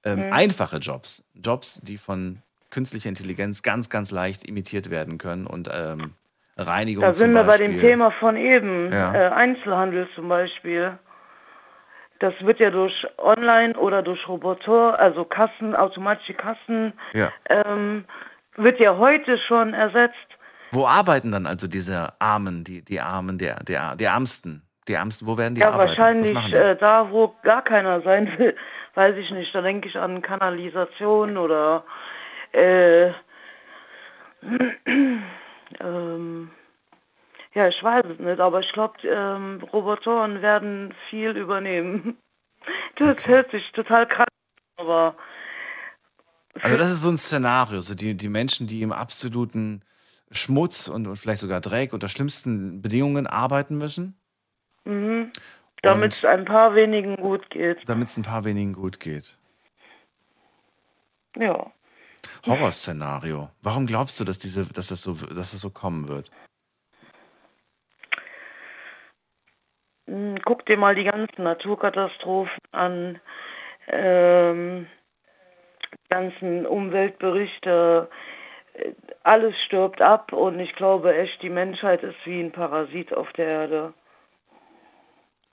Ähm, Mhm. Einfache Jobs. Jobs, die von künstlicher Intelligenz ganz, ganz leicht imitiert werden können und ähm, Reinigung Da sind wir bei dem Thema von eben, Ja. äh, Einzelhandel zum Beispiel. Das wird ja durch Online oder durch Roboter, also Kassen, automatische Kassen, Ja. ähm, wird ja heute schon ersetzt. Wo arbeiten dann also diese Armen, die, die Armen, der, der, die Ärmsten? Die Ärmsten, wo werden die ja, arbeiten? Was wahrscheinlich äh, da, wo gar keiner sein will, *laughs* weiß ich nicht. Da denke ich an Kanalisation oder äh, *clears throat* ähm, ja, ich weiß es nicht, aber ich glaube, ähm, Robotoren werden viel übernehmen. *laughs* Das hört sich total krass an, aber Also das ist so ein Szenario, so die, die Menschen, die im absoluten Schmutz und, und vielleicht sogar Dreck unter schlimmsten Bedingungen arbeiten müssen, mhm, damit es ein paar wenigen gut geht. damit es ein paar wenigen gut geht. Ja. Horrorszenario. Warum glaubst du, dass diese, dass das so, dass das so kommen wird? Guck dir mal die ganzen Naturkatastrophen an, ähm, die ganzen Umweltberichte, alles stirbt ab und ich glaube echt, die Menschheit ist wie ein Parasit auf der Erde.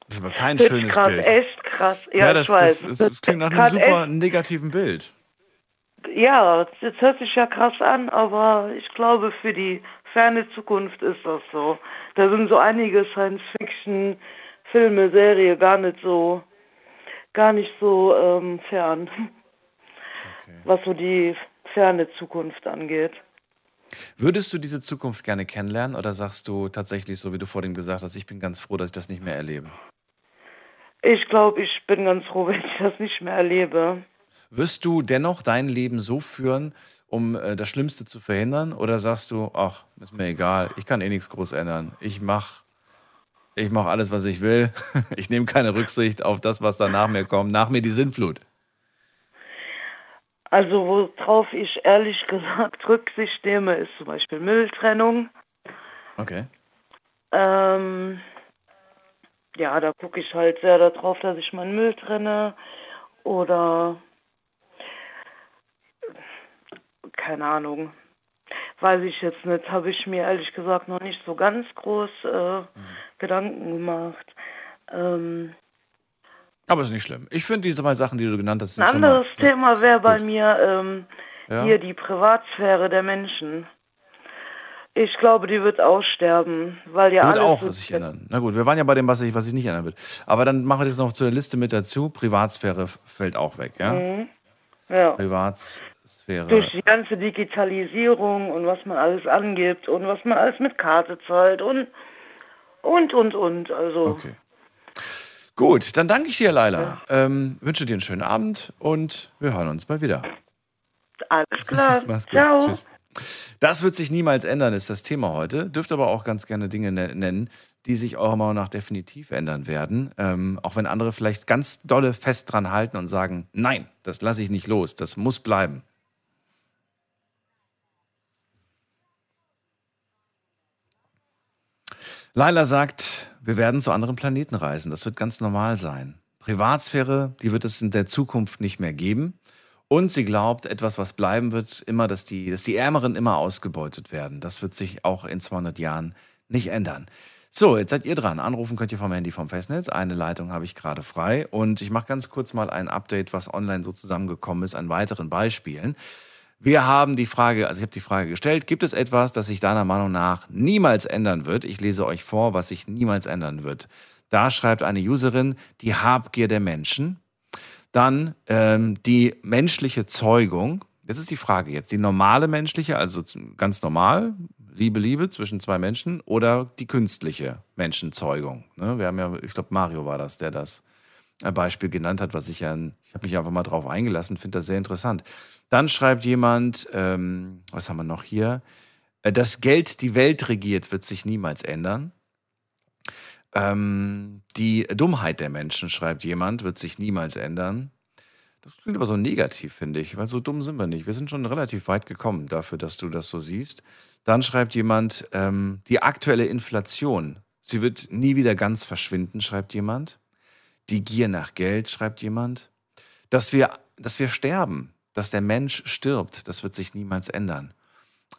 Das ist aber kein Echt schönes krass, Bild. echt krass. Ja, Ja, das, ich weiß. das, das klingt nach einem Grad super negativen Bild. Ja, das hört sich ja krass an, aber ich glaube, für die ferne Zukunft ist das so. Da sind so einige Science-Fiction-Filme, Serie gar nicht so, gar nicht so ähm, fern, was so die ferne Zukunft angeht. Würdest du diese Zukunft gerne kennenlernen oder sagst du tatsächlich, so wie du vorhin gesagt hast, ich bin ganz froh, dass ich das nicht mehr erlebe? Ich glaube, ich bin ganz froh, *laughs* wenn ich das nicht mehr erlebe. Wirst du dennoch dein Leben so führen um äh, das Schlimmste zu verhindern? Oder sagst du, ach, ist mir egal, ich kann eh nichts groß ändern. Ich mache ich mach alles, was ich will. *laughs* Ich nehme keine Rücksicht auf das, was da nach mir kommt. Nach mir die Sintflut. Also worauf ich ehrlich gesagt Rücksicht nehme, ist zum Beispiel Mülltrennung. Okay. Ähm, ja, da gucke ich halt sehr darauf, dass ich meinen Müll trenne. Oder keine Ahnung. Weiß ich jetzt nicht, habe ich mir ehrlich gesagt noch nicht so ganz groß äh, mhm. Gedanken gemacht. Ähm, aber ist nicht schlimm. Ich finde diese zwei Sachen, die du genannt hast, sind Ein anderes mal, Thema wäre bei mir ähm, ja. hier die Privatsphäre der Menschen. Ich glaube, die wird aussterben, weil ja die wird alles auch sich ändern. Na gut, wir waren ja bei dem, was sich, was sich nicht ändern wird. Aber dann machen wir das noch zur Liste mit dazu. Privatsphäre fällt auch weg, ja? Mhm. Ja. Privatsphäre. Durch die ganze Digitalisierung und was man alles angibt und was man alles mit Karte zahlt und und und und. Also. Okay. Gut, dann danke ich dir, Laila. Ja. Ähm, wünsche dir einen schönen Abend und wir hören uns bald wieder. Alles klar. *laughs* Mach's gut. Ciao. Tschüss. Das wird sich niemals ändern, ist das Thema heute. Dürft aber auch ganz gerne Dinge ne-, nennen, die sich eurer Meinung nach definitiv ändern werden. Ähm, auch wenn andere vielleicht ganz dolle fest dran halten und sagen, nein, das lasse ich nicht los, das muss bleiben. Laila sagt, wir werden zu anderen Planeten reisen. Das wird ganz normal sein. Privatsphäre, die wird es in der Zukunft nicht mehr geben. Und sie glaubt, etwas, was bleiben wird, immer, dass die, dass die Ärmeren immer ausgebeutet werden. Das wird sich auch in 200 Jahren nicht ändern. So, jetzt seid ihr dran. Anrufen könnt ihr vom Handy vom Festnetz. Eine Leitung habe ich gerade frei. Und ich mache ganz kurz mal ein Update, was online so zusammengekommen ist, an weiteren Beispielen. Wir haben die Frage, also ich habe die Frage gestellt, gibt es etwas, das sich deiner Meinung nach niemals ändern wird? Ich lese euch vor, was sich niemals ändern wird. Da schreibt eine Userin, die Habgier der Menschen. Dann ähm, die menschliche Zeugung. Das ist die Frage jetzt. Die normale menschliche, also ganz normal, Liebe, Liebe zwischen zwei Menschen oder die künstliche Menschenzeugung. Ne? Wir haben ja, ich glaube, Mario war das, der das äh, Beispiel genannt hat, was ich ja, ich habe mich einfach mal drauf eingelassen, finde das sehr interessant. Dann schreibt jemand, ähm, was haben wir noch hier? Äh, das Geld die Welt regiert, wird sich niemals ändern. Ähm, die Dummheit der Menschen, schreibt jemand, wird sich niemals ändern. Das klingt aber so negativ, finde ich, weil so dumm sind wir nicht. Wir sind schon relativ weit gekommen dafür, dass du das so siehst. Dann schreibt jemand, ähm, die aktuelle Inflation, sie wird nie wieder ganz verschwinden, schreibt jemand. Die Gier nach Geld, schreibt jemand. Dass wir, dass wir sterben, dass der Mensch stirbt, das wird sich niemals ändern.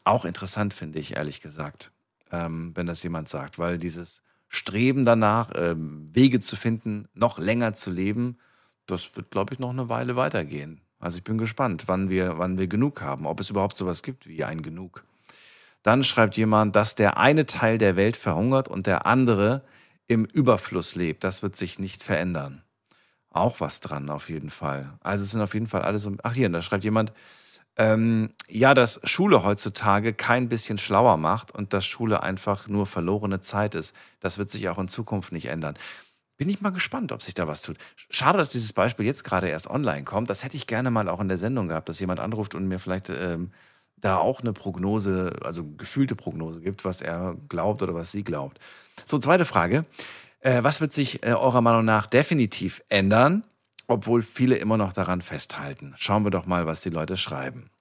Auch interessant, finde ich, ehrlich gesagt, ähm, wenn das jemand sagt, weil dieses Streben danach, ähm, Wege zu finden, noch länger zu leben, das wird, glaube ich, noch eine Weile weitergehen. Also ich bin gespannt, wann wir, wann wir genug haben, ob es überhaupt sowas gibt wie ein Genug. Dann schreibt jemand, dass der eine Teil der Welt verhungert und der andere im Überfluss lebt. Das wird sich nicht verändern. Auch was dran, auf jeden Fall. Also es sind auf jeden Fall alle so. Ach, hier, da schreibt jemand, ähm, ja, dass Schule heutzutage kein bisschen schlauer macht und dass Schule einfach nur verlorene Zeit ist. Das wird sich auch in Zukunft nicht ändern. Bin ich mal gespannt, ob sich da was tut. Schade, dass dieses Beispiel jetzt gerade erst online kommt. Das hätte ich gerne mal auch in der Sendung gehabt, dass jemand anruft und mir vielleicht ähm, da auch eine Prognose, also gefühlte Prognose gibt, was er glaubt oder was sie glaubt. So, zweite Frage. Äh, was wird sich äh, eurer Meinung nach definitiv ändern? obwohl viele immer noch daran festhalten. Schauen wir doch mal, was die Leute schreiben.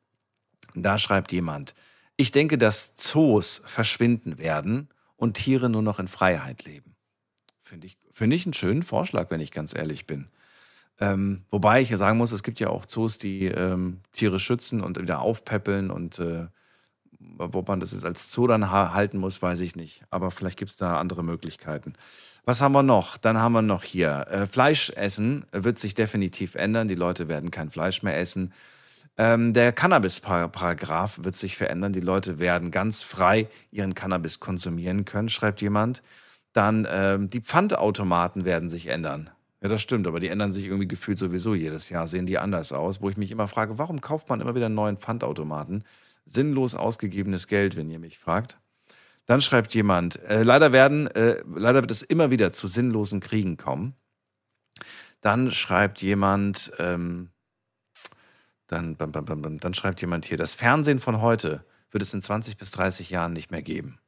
Da schreibt jemand, ich denke, dass Zoos verschwinden werden und Tiere nur noch in Freiheit leben. Finde ich, find ich einen schönen Vorschlag, wenn ich ganz ehrlich bin. Ähm, wobei ich ja sagen muss, es gibt ja auch Zoos, die ähm, Tiere schützen und wieder aufpäppeln und äh, ob man das jetzt als Zoo dann halten muss, weiß ich nicht. Aber vielleicht gibt es da andere Möglichkeiten. Was haben wir noch? Dann haben wir noch hier. Äh, Fleisch essen wird sich definitiv ändern. Die Leute werden kein Fleisch mehr essen. Ähm, der Cannabis-Paragraph wird sich verändern. Die Leute werden ganz frei ihren Cannabis konsumieren können, schreibt jemand. Dann ähm, die Pfandautomaten werden sich ändern. Ja, das stimmt, aber die ändern sich irgendwie gefühlt sowieso jedes Jahr, sehen die anders aus, wo ich mich immer frage, warum kauft man immer wieder einen neuen Pfandautomaten? Sinnlos ausgegebenes Geld, wenn ihr mich fragt. Dann schreibt jemand, äh, leider werden, äh, leider wird es immer wieder zu sinnlosen Kriegen kommen. Dann schreibt jemand, ähm, Dann, bam, bam, bam, dann schreibt jemand hier, das Fernsehen von heute wird es in 20 bis 30 Jahren nicht mehr geben.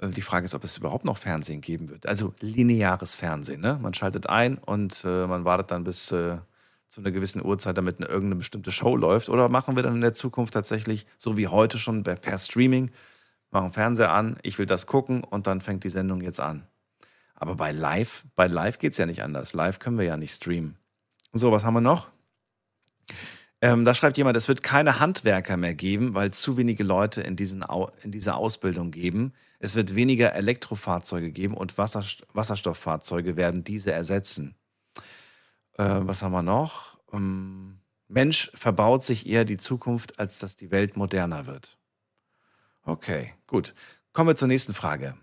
Äh, Die Frage ist, ob es überhaupt noch Fernsehen geben wird. Also lineares Fernsehen. Ne? Man schaltet ein und äh, man wartet dann bis äh, zu einer gewissen Uhrzeit, damit eine, irgendeine bestimmte Show läuft. Oder machen wir dann in der Zukunft tatsächlich, so wie heute schon per, per Streaming, machen Fernseher an, ich will das gucken und dann fängt die Sendung jetzt an. Aber bei Live, bei Live geht es ja nicht anders. Live können wir ja nicht streamen. So, was haben wir noch? Ähm, da schreibt jemand, es wird keine Handwerker mehr geben, weil zu wenige Leute in, diesen Au in dieser Ausbildung geben. Es wird weniger Elektrofahrzeuge geben und Wasserst Wasserstofffahrzeuge werden diese ersetzen. Äh, was haben wir noch? Ähm, Mensch verbaut sich eher die Zukunft, als dass die Welt moderner wird. Okay, gut. Kommen wir zur nächsten Frage.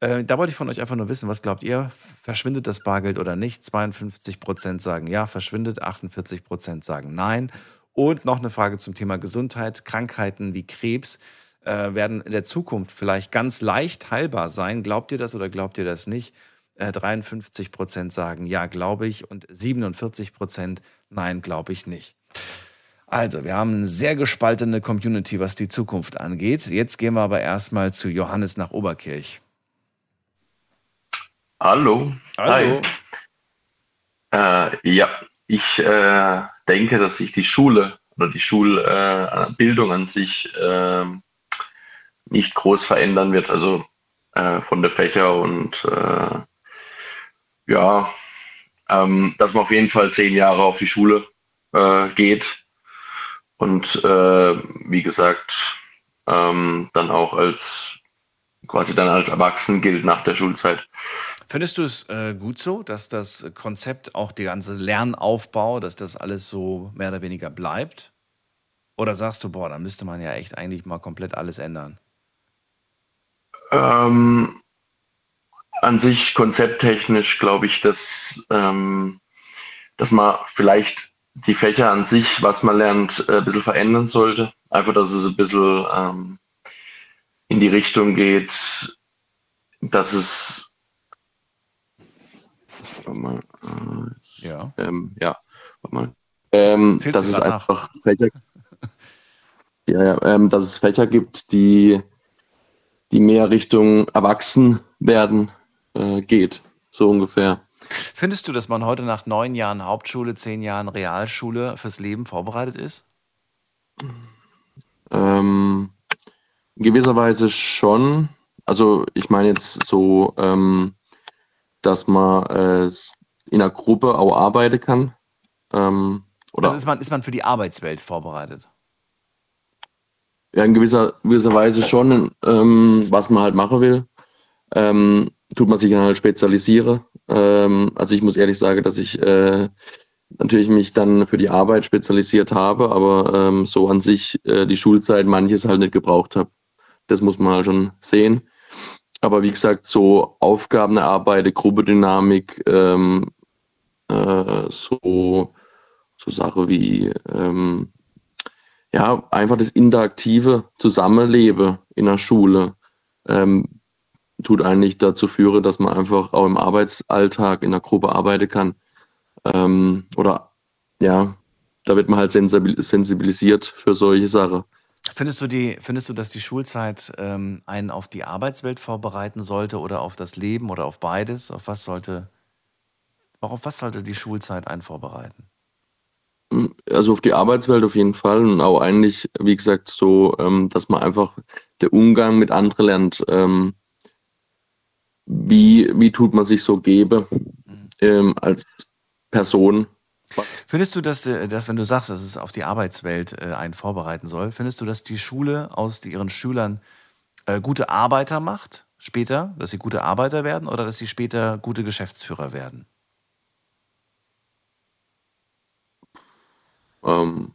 Äh, da wollte ich von euch einfach nur wissen, was glaubt ihr? Verschwindet das Bargeld oder nicht? 52% sagen ja, verschwindet, 48% sagen nein. Und noch eine Frage zum Thema Gesundheit. Krankheiten wie Krebs äh, werden in der Zukunft vielleicht ganz leicht heilbar sein. Glaubt ihr das oder glaubt ihr das nicht? Äh, 53% sagen ja, glaube ich. Und 47% nein, glaube ich nicht. Also, wir haben eine sehr gespaltene Community, was die Zukunft angeht. Jetzt gehen wir aber erstmal zu Johannes nach Oberkirch. Hallo. Hallo. Hi. Äh, ja, ich äh, denke, dass sich die Schule oder die Schulbildung äh, an sich ähm, nicht groß verändern wird. Also äh, von der Fächer und äh, ja, ähm, dass man auf jeden Fall zehn Jahre auf die Schule äh, geht und wie gesagt ähm, dann auch als quasi dann als Erwachsen gilt nach der Schulzeit. Findest du es äh, gut so, dass das Konzept, auch der ganze Lernaufbau, dass das alles so mehr oder weniger bleibt? Oder sagst du, boah, da müsste man ja echt eigentlich mal komplett alles ändern? Ähm, an sich konzepttechnisch glaube ich, dass, ähm, dass man vielleicht die Fächer an sich, was man lernt, äh, ein bisschen verändern sollte. Einfach, dass es ein bisschen ähm, in die Richtung geht, dass es warte mal, äh, Ja. ähm, ja, warte mal. Ähm, dass es nach? einfach Fächer, *laughs* ja, ja, ähm, dass es Fächer gibt, die, die mehr Richtung Erwachsen werden äh, geht, so ungefähr. Findest du, dass man heute nach neun Jahren Hauptschule, zehn Jahren Realschule fürs Leben vorbereitet ist? Ähm, in gewisser Weise schon. Also ich meine jetzt so, ähm, dass man äh, in einer Gruppe auch arbeiten kann. Ähm, oder Also ist man, ist man für die Arbeitswelt vorbereitet? ja, in gewisser, gewisser Weise schon, ähm, was man halt machen will. Ähm, tut man sich dann halt spezialisieren. Ähm, also ich muss ehrlich sagen, dass ich äh, natürlich mich dann für die Arbeit spezialisiert habe, aber ähm, so an sich äh, die Schulzeit manches halt nicht gebraucht habe. Das muss man halt schon sehen. Aber wie gesagt, so Aufgaben erarbeiten, Gruppendynamik, ähm, äh, so, so Sache wie ähm, ja, einfach das interaktive Zusammenleben in der Schule ähm, tut eigentlich dazu führen, dass man einfach auch im Arbeitsalltag in der Gruppe arbeiten kann. Ähm, oder ja, da wird man halt sensibil sensibilisiert für solche Sachen. Findest du, die, findest du, dass die Schulzeit ähm, einen auf die Arbeitswelt vorbereiten sollte oder auf das Leben oder auf beides? Auf was sollte, auf was sollte die Schulzeit einen vorbereiten? Also auf die Arbeitswelt auf jeden Fall und auch eigentlich, wie gesagt, so, ähm, dass man einfach den Umgang mit anderen lernt. Ähm, wie, wie tut man sich so gebe ähm, als Person? Findest du, dass, äh, dass, wenn du sagst, dass es auf die Arbeitswelt äh, einen vorbereiten soll, findest du, dass die Schule aus ihren Schülern äh, gute Arbeiter macht später, dass sie gute Arbeiter werden oder dass sie später gute Geschäftsführer werden? Ähm,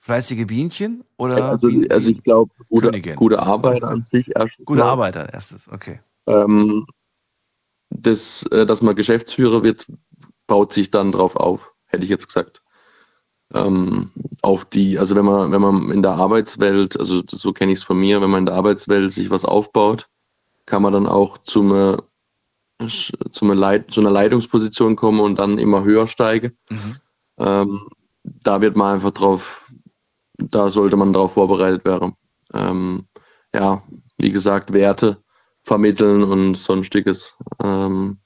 Fleißige Bienchen oder also, Bien- also ich glaube, gute, gute Arbeit an sich erst. Gute. Arbeiter erstes, okay. Ähm, das, äh, dass man Geschäftsführer wird, baut sich dann drauf auf, hätte ich jetzt gesagt. Ähm, auf die, also wenn man, wenn man in der Arbeitswelt, also so kenne ich es von mir, wenn man in der Arbeitswelt sich was aufbaut, kann man dann auch zu einer, zu einer, Leit, zu einer Leitungsposition kommen und dann immer höher steigen. Mhm. Ähm, da wird man einfach drauf, da sollte man darauf vorbereitet werden. Ähm, ja, wie gesagt, Werte vermitteln und sonstiges. Ähm,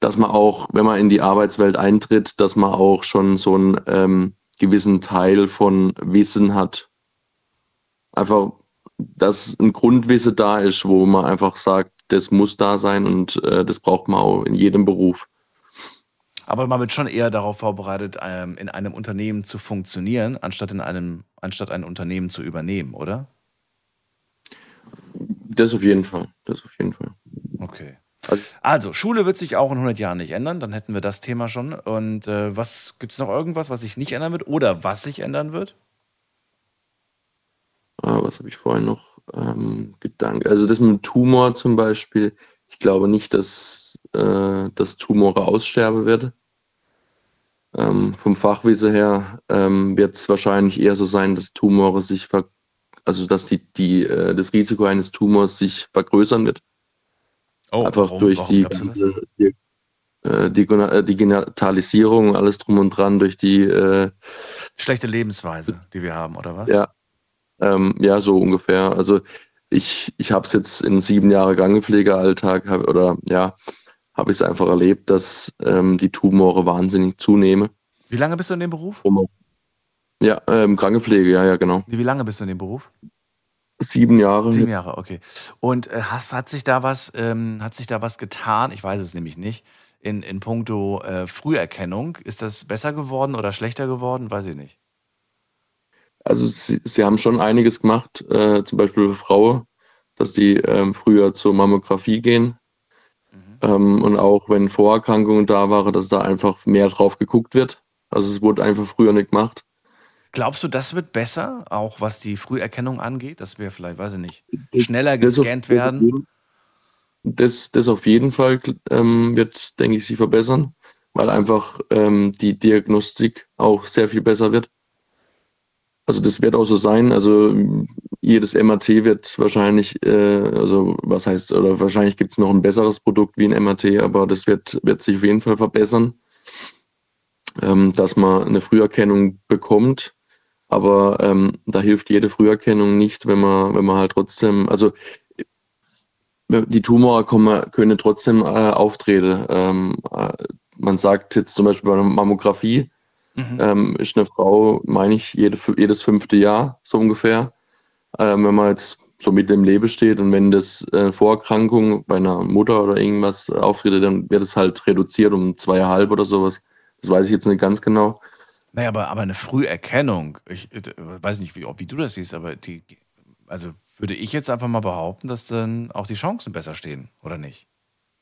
dass man auch, wenn man in die Arbeitswelt eintritt, dass man auch schon so einen ähm, gewissen Teil von Wissen hat. Einfach, dass ein Grundwissen da ist, wo man einfach sagt, das muss da sein und äh, das braucht man auch in jedem Beruf. Aber man wird schon eher darauf vorbereitet, ähm, in einem Unternehmen zu funktionieren, anstatt in einem, anstatt ein Unternehmen zu übernehmen, oder? Das auf jeden Fall. Das auf jeden Fall. Okay. Also, Schule wird sich auch in 100 Jahren nicht ändern, dann hätten wir das Thema schon. Und äh, was gibt es noch irgendwas, was sich nicht ändern wird oder was sich ändern wird? Ah, was habe ich vorhin noch ähm, gedankt? Also das mit dem Tumor zum Beispiel, ich glaube nicht, dass, äh, dass Tumore aussterben werden. Ähm, vom Fachwissen her ähm, wird es wahrscheinlich eher so sein, dass Tumore sich, also dass die, die, äh, das Risiko eines Tumors sich vergrößern wird. Oh, Einfach warum, durch warum die, die, äh, die, äh, Digitalisierung, alles drum und dran, durch die äh, schlechte Lebensweise, die wir haben, oder was? Ja, ähm, ja, so ungefähr. Also ich, ich habe es jetzt in sieben Jahren Krankenpflegealltag hab, oder ja, habe ich es einfach erlebt, dass ähm, die Tumore wahnsinnig zunehmen. Wie lange bist du in dem Beruf? Ja, ähm, Krankenpflege, ja, ja, genau. Wie lange bist du in dem Beruf? Sieben Jahre. Sieben jetzt. Jahre, okay. Und äh, hast, hat sich da was, ähm, hat sich da was getan? Ich weiß es nämlich nicht. In, in puncto äh, Früherkennung. Ist das besser geworden oder schlechter geworden? Weiß ich nicht. Also sie, sie haben schon einiges gemacht, äh, zum Beispiel für Frauen, dass die ähm, früher zur Mammographie gehen. Mhm. Ähm, und auch wenn Vorerkrankungen da waren, dass da einfach mehr drauf geguckt wird. Also es wurde einfach früher nicht gemacht. Glaubst du, das wird besser, auch was die Früherkennung angeht, dass wir vielleicht, weiß ich nicht, schneller gescannt werden? Das, das auf jeden Fall ähm, wird, denke ich, sich verbessern, weil einfach ähm, die Diagnostik auch sehr viel besser wird. Also das wird auch so sein. Also jedes MRT wird wahrscheinlich, äh, also was heißt, oder wahrscheinlich gibt es noch ein besseres Produkt wie ein MRT, aber das wird, wird sich auf jeden Fall verbessern, ähm, dass man eine Früherkennung bekommt aber ähm, da hilft jede Früherkennung nicht, wenn man, wenn man halt trotzdem, also die Tumore kommen, können trotzdem äh, auftreten. Ähm, äh, man sagt jetzt zum Beispiel bei einer Mammographie, mhm. ähm, ist eine Frau, meine ich, jede, jedes fünfte Jahr so ungefähr. Ähm, wenn man jetzt so mit dem Leben steht und wenn das äh, Vorerkrankung bei einer Mutter oder irgendwas auftritt, dann wird es halt reduziert um zweieinhalb oder sowas. Das weiß ich jetzt nicht ganz genau. Naja, aber, aber eine Früherkennung, ich, ich äh, weiß nicht, wie, ob, wie du das siehst, aber die, also würde ich jetzt einfach mal behaupten, dass dann auch die Chancen besser stehen, oder nicht?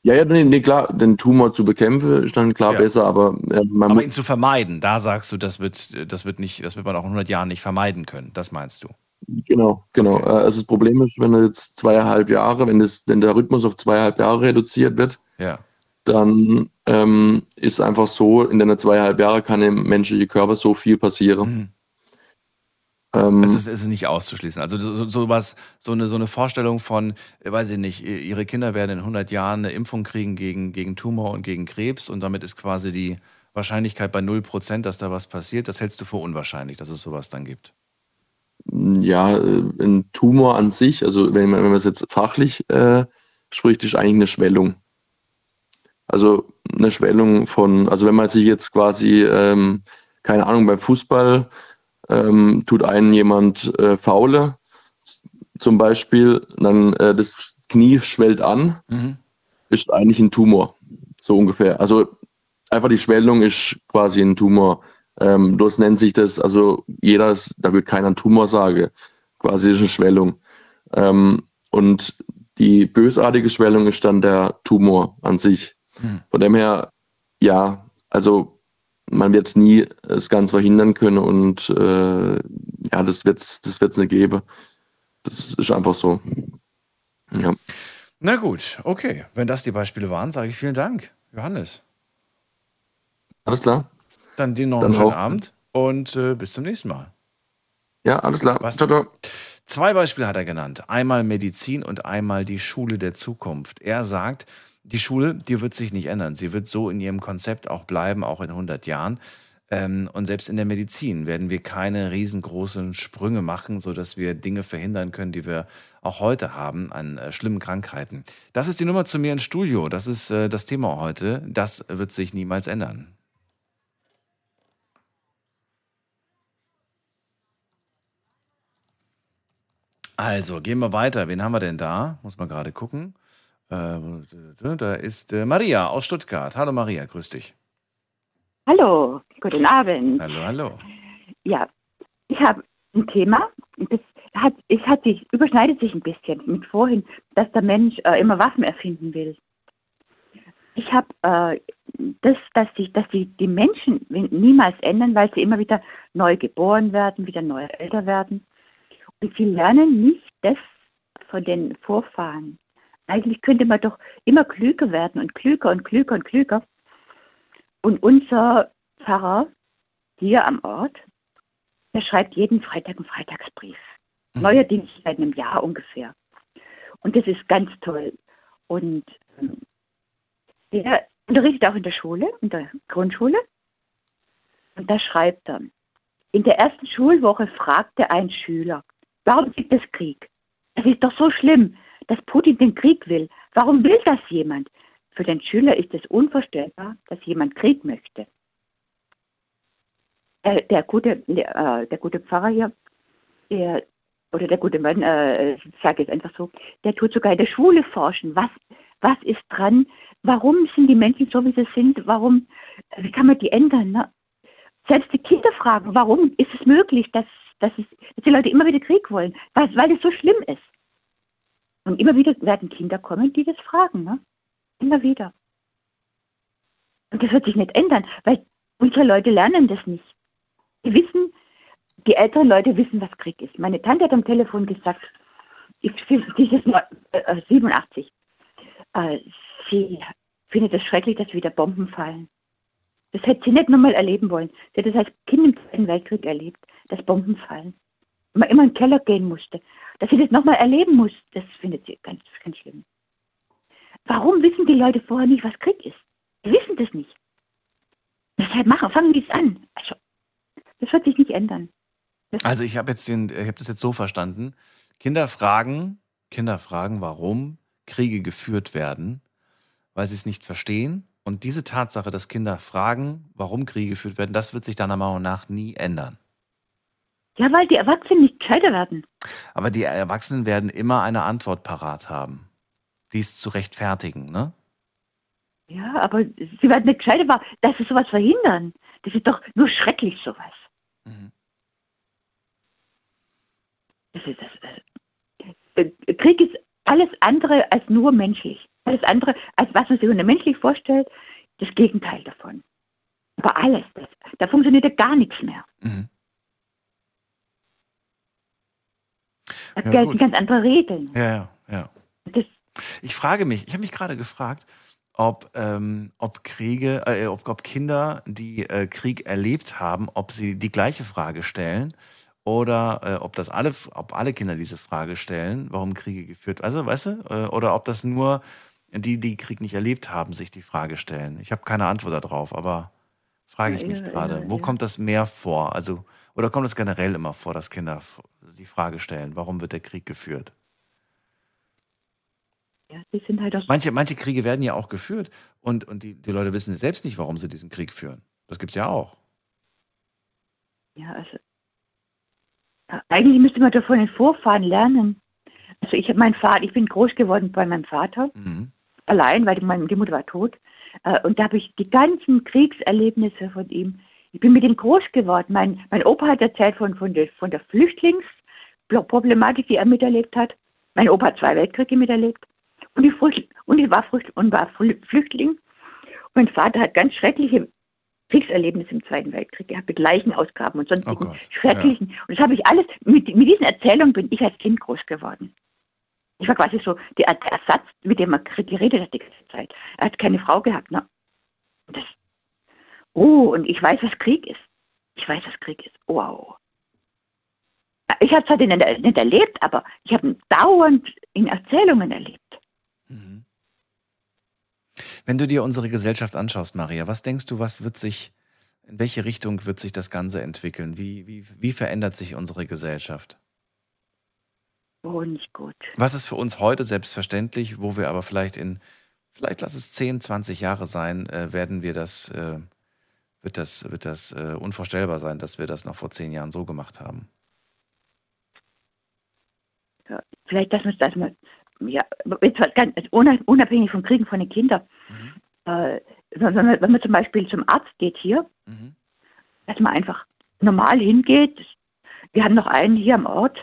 Ja, ja, nee, nee klar, den Tumor zu bekämpfen ist dann klar ja. besser, aber äh, man Aber ihn zu vermeiden, da sagst du, das wird, das wird nicht, das wird man auch in 100 Jahren nicht vermeiden können. Das meinst du? Genau, genau. Okay. Also das Problem ist, wenn du jetzt zweieinhalb Jahre, wenn, das, wenn der Rhythmus auf zweieinhalb Jahre reduziert wird, ja dann ähm, ist einfach so, in den zweieinhalb Jahren kann im menschlichen Körper so viel passieren. Mhm. Ähm, es, ist, es ist nicht auszuschließen. Also so, so, was, so eine, so eine Vorstellung von, äh, weiß ich nicht, ihre Kinder werden in 100 Jahren eine Impfung kriegen gegen, gegen Tumor und gegen Krebs und damit ist quasi die Wahrscheinlichkeit bei 0%, dass da was passiert. Das hältst du für unwahrscheinlich, dass es sowas dann gibt. Ja, äh, ein Tumor an sich, also wenn man, wenn man es jetzt fachlich äh, spricht, ist eigentlich eine Schwellung. Also eine Schwellung von, also wenn man sich jetzt quasi, ähm, keine Ahnung, beim Fußball ähm, tut einen jemand äh, faule, zum Beispiel, dann äh, das Knie schwellt an, mhm. ist eigentlich ein Tumor, so ungefähr. Also einfach die Schwellung ist quasi ein Tumor. Ähm, bloß nennt sich das, also jeder, ist, da wird keiner Tumor sagen, quasi ist eine Schwellung. Ähm, und die bösartige Schwellung ist dann der Tumor an sich. Mhm. Von dem her, ja, also man wird nie es ganz verhindern können und äh, ja, das wird es das wird's nicht geben. Das ist einfach so. Ja. Na gut, okay. Wenn das die Beispiele waren, sage ich vielen Dank, Johannes. Alles klar. Dann dir noch Dann einen schönen Abend und äh, bis zum nächsten Mal. Ja, alles klar. Was? Ciao, ciao. Zwei Beispiele hat er genannt. Einmal Medizin und einmal die Schule der Zukunft. Er sagt, die Schule, die wird sich nicht ändern. Sie wird so in ihrem Konzept auch bleiben, auch in 100 Jahren. Ähm, und selbst in der Medizin werden wir keine riesengroßen Sprünge machen, sodass wir Dinge verhindern können, die wir auch heute haben an äh, schlimmen Krankheiten. Das ist die Nummer zu mir ins Studio. Das ist äh, das Thema heute. Das wird sich niemals ändern. Also, gehen wir weiter. Wen haben wir denn da? Muss man gerade gucken. Äh, da ist äh, Maria aus Stuttgart. Hallo Maria, grüß dich. Hallo, guten Abend. Hallo, hallo. Ja, ich habe ein Thema, das hat, es hat sich, überschneidet sich ein bisschen mit vorhin, dass der Mensch äh, immer Waffen erfinden will. Ich habe äh, das, dass sich, dass die, die Menschen niemals ändern, weil sie immer wieder neu geboren werden, wieder neu älter werden. Und sie lernen nicht das von den Vorfahren. Eigentlich könnte man doch immer klüger werden und klüger und klüger und klüger. Und unser Pfarrer hier am Ort, der schreibt jeden Freitag einen Freitagsbrief. Mhm. Neuerdings seit einem Jahr ungefähr. Und das ist ganz toll. Und ähm, der unterrichtet auch in der Schule, in der Grundschule. Und da schreibt er, in der ersten Schulwoche fragte ein Schüler, warum gibt es Krieg? Das ist doch so schlimm, dass Putin den Krieg will. Warum will das jemand? Für den Schüler ist es unvorstellbar, dass jemand Krieg möchte. Äh, der, gute, äh, der, gute Pfarrer hier, der, oder der gute Mann, äh, ich sage es einfach so, der tut sogar in der Schule forschen. Was, was ist dran? Warum sind die Menschen so, wie sie sind? Warum, wie kann man die ändern? Ne? Selbst die Kinder fragen, warum ist es möglich, dass, dass, es, dass die Leute immer wieder Krieg wollen? Weil, weil es so schlimm ist. Und immer wieder werden Kinder kommen, die das fragen. Ne? Immer wieder. Und das wird sich nicht ändern, weil unsere Leute lernen das nicht. Die wissen, die älteren Leute wissen, was Krieg ist. Meine Tante hat am Telefon gesagt, ich, sie ist 87. Äh, sie findet es schrecklich, dass wieder Bomben fallen. Das hätte sie nicht nochmal erleben wollen. Sie hat das als Kind im Zweiten Weltkrieg erlebt, dass Bomben fallen. Man immer in den Keller gehen musste. Dass sie das nochmal erleben muss, das findet sie ganz, ganz schlimm. Warum wissen die Leute vorher nicht, was Krieg ist? Die wissen das nicht. Deshalb machen, fangen die es an. Also, das wird sich nicht ändern. Das also ich habe jetzt das jetzt so verstanden. Kinder fragen, Kinder fragen, warum Kriege geführt werden, weil sie es nicht verstehen. Und diese Tatsache, dass Kinder fragen, warum Kriege geführt werden, das wird sich deiner Meinung nach nie ändern. Ja, weil die Erwachsenen nicht gescheiter werden. Aber die Erwachsenen werden immer eine Antwort parat haben dies zu rechtfertigen, ne? Ja, aber sie werden nicht gescheiter, dass sie sowas verhindern. Das ist doch nur schrecklich, sowas. Mhm. Das ist das, äh, Krieg ist alles andere als nur menschlich. Alles andere, als was man sich unter menschlich vorstellt, das Gegenteil davon. Aber alles, das, da funktioniert ja gar nichts mehr. Mhm. Da ja, gelten gut. ganz andere Regeln. Ja, ja, ja. Das, ich frage mich, ich habe mich gerade gefragt, ob, ähm, ob Kriege, äh, ob, ob Kinder, die äh, Krieg erlebt haben, ob sie die gleiche Frage stellen oder äh, ob das alle, ob alle Kinder diese Frage stellen, warum Kriege geführt, also weißt du, äh, oder ob das nur die, die Krieg nicht erlebt haben, sich die Frage stellen. Ich habe keine Antwort darauf, aber frage ich mich ja, gerade, ja, wo kommt das mehr vor? Also oder kommt es generell immer vor, dass Kinder die Frage stellen, warum wird der Krieg geführt? Ja, die sind halt auch manche, manche Kriege werden ja auch geführt und, und die, die Leute wissen selbst nicht, warum sie diesen Krieg führen. Das gibt es ja auch. Ja, also eigentlich müsste man doch von den Vorfahren lernen. Also ich habe meinen Vater, ich bin groß geworden bei meinem Vater, mhm. allein, weil die, meine, die Mutter war tot. Äh, und da habe ich die ganzen Kriegserlebnisse von ihm. Ich bin mit ihm groß geworden. Mein, mein Opa hat erzählt von, von, der, von der Flüchtlingsproblematik, die er miterlebt hat. Mein Opa hat zwei Weltkriege miterlebt. Und ich, und ich war, und war Flüchtling. mein Vater hat ganz schreckliche Kriegserlebnisse im Zweiten Weltkrieg gehabt, mit Leichenausgaben und sonstigen oh schrecklichen. Ja. Und das habe ich alles, mit, mit diesen Erzählungen bin ich als Kind groß geworden. Ich war quasi so der, Ersatz, mit dem man geredet hat die ganze Zeit. Er hat keine Frau gehabt. Ne? Das, oh, und ich weiß, was Krieg ist. Ich weiß, was Krieg ist. Wow. Ich habe es halt nicht, nicht erlebt, aber ich habe ihn dauernd in Erzählungen erlebt. Wenn du dir unsere Gesellschaft anschaust, Maria, was denkst du, was wird sich, in welche Richtung wird sich das Ganze entwickeln? Wie, wie, wie verändert sich unsere Gesellschaft? Oh, nicht gut. Was ist für uns heute selbstverständlich, wo wir aber vielleicht in, vielleicht lass es 10, 20 Jahre sein, äh, werden wir das, äh, wird das, wird das äh, unvorstellbar sein, dass wir das noch vor zehn Jahren so gemacht haben. Ja, vielleicht, dass man das mal, ja, jetzt halt ganz, also unab- unabhängig vom Kriegen von den Kindern, äh, wenn, man, wenn man zum Beispiel zum Arzt geht hier, dass man einfach normal hingeht. Wir haben noch einen hier am Ort,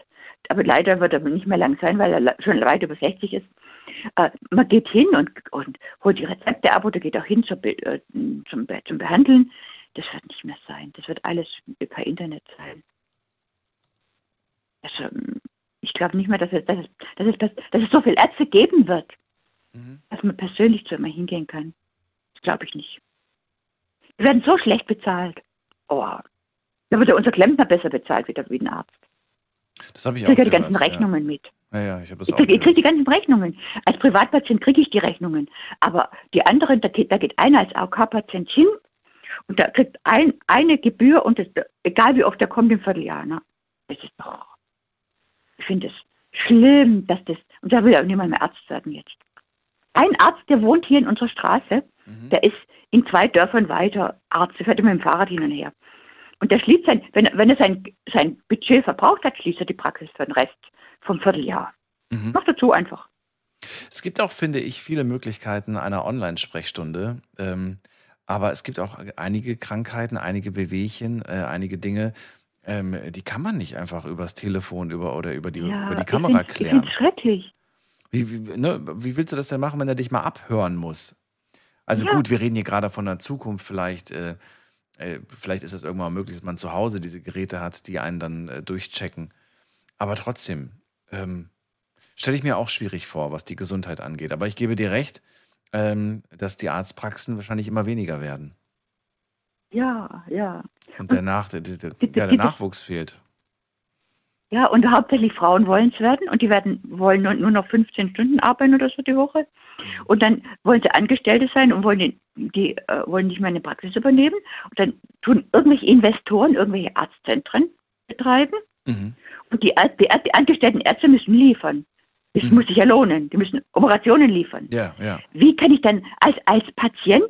aber leider wird er nicht mehr lang sein, weil er schon weit über 60 ist. Äh, man geht hin und, und holt die Rezepte ab oder geht auch hin zur äh, zum, zum Behandeln. Das wird nicht mehr sein. Das wird alles per Internet sein. Also, ich glaube nicht mehr, dass es, dass, es, dass, es, dass es so viele Ärzte geben wird, dass man persönlich zu immer hingehen kann. Das glaube ich nicht. Wir werden so schlecht bezahlt. Oh, da wird ja unser Klempner besser bezahlt wie, der, wie ein Arzt. Das habe ich Ich auch kriege ja die ganzen Rechnungen mit. Ja, ja, ja ich habe Ich auch kriege krieg die ganzen Rechnungen. Als Privatpatient kriege ich die Rechnungen. Aber die anderen, da geht, da geht einer als AOK-Patient hin und da kriegt ein, eine Gebühr und das, egal wie oft der kommt im Vierteljahr. Ne? Das ist doch, ich finde es schlimm, dass das, und da will ja niemand mehr Arzt werden jetzt. Ein Arzt, der wohnt hier in unserer Straße, der ist in zwei Dörfern weiter Arzt, der fährt immer mit dem Fahrrad hin und her. Und der schließt sein, wenn, wenn er sein, sein Budget verbraucht hat, schließt er die Praxis für den Rest vom Vierteljahr. Mhm. Noch dazu einfach. Es gibt auch, finde ich, viele Möglichkeiten einer Online-Sprechstunde. Ähm, aber es gibt auch einige Krankheiten, einige Wehwehchen, äh, einige Dinge, ähm, die kann man nicht einfach übers Telefon über, oder über die, über die ich Kamera Ich klären. es schrecklich. Wie, wie, ne, wie willst du das denn machen, wenn er dich mal abhören muss? Also Ja. gut, wir reden hier gerade von der Zukunft. Vielleicht, äh, äh, vielleicht ist es irgendwann möglich, dass man zu Hause diese Geräte hat, die einen dann äh, durchchecken. Aber trotzdem, ähm, stelle ich mir auch schwierig vor, was die Gesundheit angeht. Aber ich gebe dir recht, ähm, dass die Arztpraxen wahrscheinlich immer weniger werden. Ja, ja. Und der, Nach der, der, ja, der Nachwuchs fehlt. Ja, und hauptsächlich Frauen wollen es werden und die werden wollen nur, noch 15 Stunden arbeiten oder so die Woche. Und dann wollen sie Angestellte sein und wollen, die, die äh, wollen nicht mehr eine Praxis übernehmen. Und dann tun irgendwelche Investoren irgendwelche Arztzentren betreiben. Mhm. Und die, die, die angestellten Ärzte müssen liefern. Das muss sich ja lohnen. Die müssen Operationen liefern. Ja, ja. Wie kann ich dann als, als Patient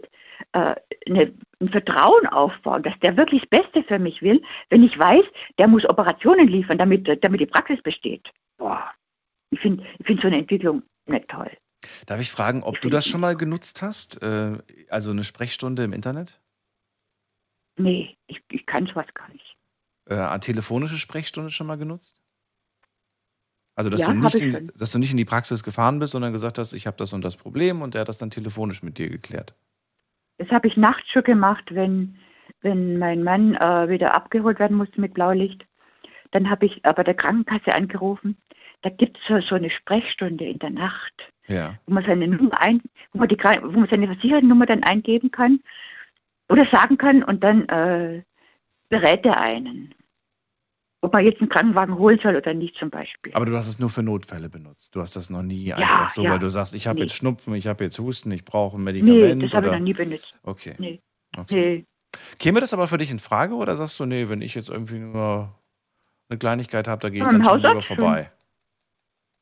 äh, eine, ein Vertrauen aufbauen, dass der wirklich das Beste für mich will, wenn ich weiß, der muss Operationen liefern, damit, damit die Praxis besteht? Boah, ich finde ich find so eine Entwicklung nicht toll. Darf ich fragen, ob du das schon mal genutzt hast? Äh, also eine Sprechstunde im Internet? Nee, ich, ich kann sowas gar nicht. Äh, eine telefonische Sprechstunde schon mal genutzt? Also, dass, Ja, du nicht ich in, dass du nicht in die Praxis gefahren bist, sondern gesagt hast, ich habe das und das Problem und der hat das dann telefonisch mit dir geklärt. Das habe ich nachts schon gemacht, wenn, wenn mein Mann äh, wieder abgeholt werden musste mit Blaulicht. Dann habe ich bei der Krankenkasse angerufen. Da gibt es so, so eine Sprechstunde in der Nacht. Ja. wo man seine Nummer ein, wo man, die, wo man seine Versicherungsnummer dann eingeben kann oder sagen kann und dann äh, berät er einen. Ob man jetzt einen Krankenwagen holen soll oder nicht zum Beispiel. Aber du hast es nur für Notfälle benutzt. Du hast das noch nie Ja, einfach so, ja. weil du sagst, ich habe Nee. jetzt Schnupfen, ich habe jetzt Husten, ich brauche ein Nee, Medikament. das habe ich noch nie benutzt. Okay. Nee. okay. Käme das aber für dich in Frage oder sagst du, nee, wenn ich jetzt irgendwie nur eine Kleinigkeit habe, da gehe ich dann schon lieber schon. vorbei?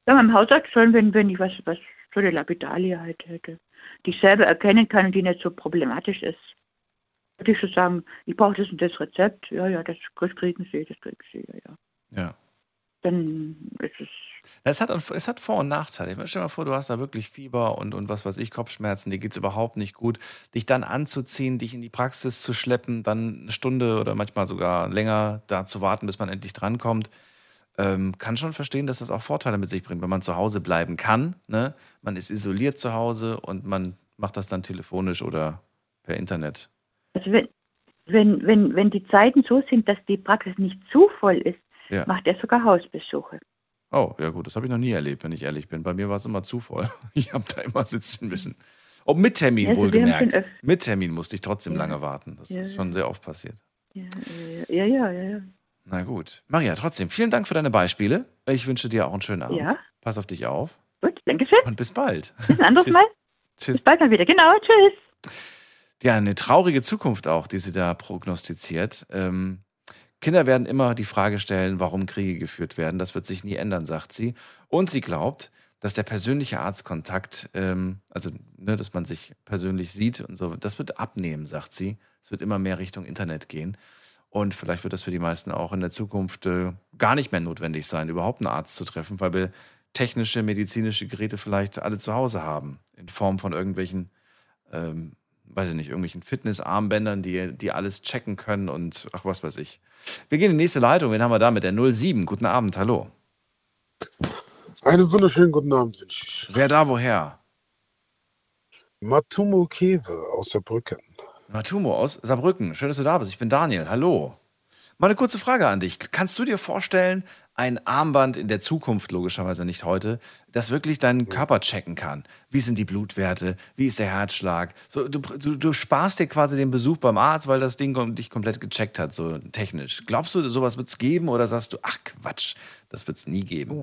Ja, beim Hausarzt schon, wenn, wenn ich was, was so eine Lapidalie halt hätte, die ich selber erkennen kann und die nicht so problematisch ist. Würde ich schon sagen, ich brauche das und das Rezept. Ja, ja, das, das kriegen Sie, das kriegen Sie, ja, ja. Ja. Dann ist es Es hat, es hat Vor- und Nachteile. Ich meine, stell dir mal vor, du hast da wirklich Fieber und, und was weiß ich, Kopfschmerzen, dir geht es überhaupt nicht gut. Dich dann anzuziehen, dich in die Praxis zu schleppen, dann eine Stunde oder manchmal sogar länger da zu warten, bis man endlich drankommt, ähm, kann schon verstehen, dass das auch Vorteile mit sich bringt, wenn man zu Hause bleiben kann. Ne? Man ist isoliert zu Hause und man macht das dann telefonisch oder per Internet. Also wenn, wenn, wenn, wenn die Zeiten so sind, dass die Praxis nicht zu voll ist, Ja. macht er sogar Hausbesuche. Oh, ja gut, das habe ich noch nie erlebt, wenn ich ehrlich bin. Bei mir war es immer zu voll. *laughs* Ich habe da immer sitzen müssen. Ob mit Termin Also wir haben wohlgemerkt. Mit Termin musste ich trotzdem Ja. lange warten. Das Ja, ist ja. schon sehr oft passiert. Ja, ja, ja, ja. ja. Na gut. Maria, trotzdem, vielen Dank für deine Beispiele. Ich wünsche dir auch einen schönen Abend. Ja. Pass auf dich auf. Gut, danke schön. Und bis bald. Bis ein anderes. *laughs* Mal. Tschüss. Bis bald mal wieder. Genau, tschüss. Ja, eine traurige Zukunft auch, die sie da prognostiziert. Ähm, Kinder werden immer die Frage stellen, warum Kriege geführt werden. Das wird sich nie ändern, sagt sie. Und sie glaubt, dass der persönliche Arztkontakt, ähm, also ne, dass man sich persönlich sieht und so, das wird abnehmen, sagt sie. Es wird immer mehr Richtung Internet gehen. Und vielleicht wird das für die meisten auch in der Zukunft äh, gar nicht mehr notwendig sein, überhaupt einen Arzt zu treffen, weil wir technische, medizinische Geräte vielleicht alle zu Hause haben. In Form von irgendwelchen, ähm, weiß ich nicht, irgendwelchen Fitnessarmbändern, die, die alles checken können und ach, was weiß ich. Wir gehen in die nächste Leitung. Wen haben wir da mit der 07? Guten Abend, hallo. Einen wunderschönen guten Abend wünsche ich. Wer da woher? Matumo Kewe aus Saarbrücken. Matumo aus Saarbrücken. Schön, dass du da bist. Ich bin Daniel. Hallo. Mal eine kurze Frage an dich. Kannst du dir vorstellen, ein Armband in der Zukunft, logischerweise nicht heute, das wirklich deinen Körper checken kann? Wie sind die Blutwerte? Wie ist der Herzschlag? So, du, du, du sparst dir quasi den Besuch beim Arzt, weil das Ding dich komplett gecheckt hat, so technisch. Glaubst du, sowas wird es geben oder sagst du, ach Quatsch, das wird es nie geben?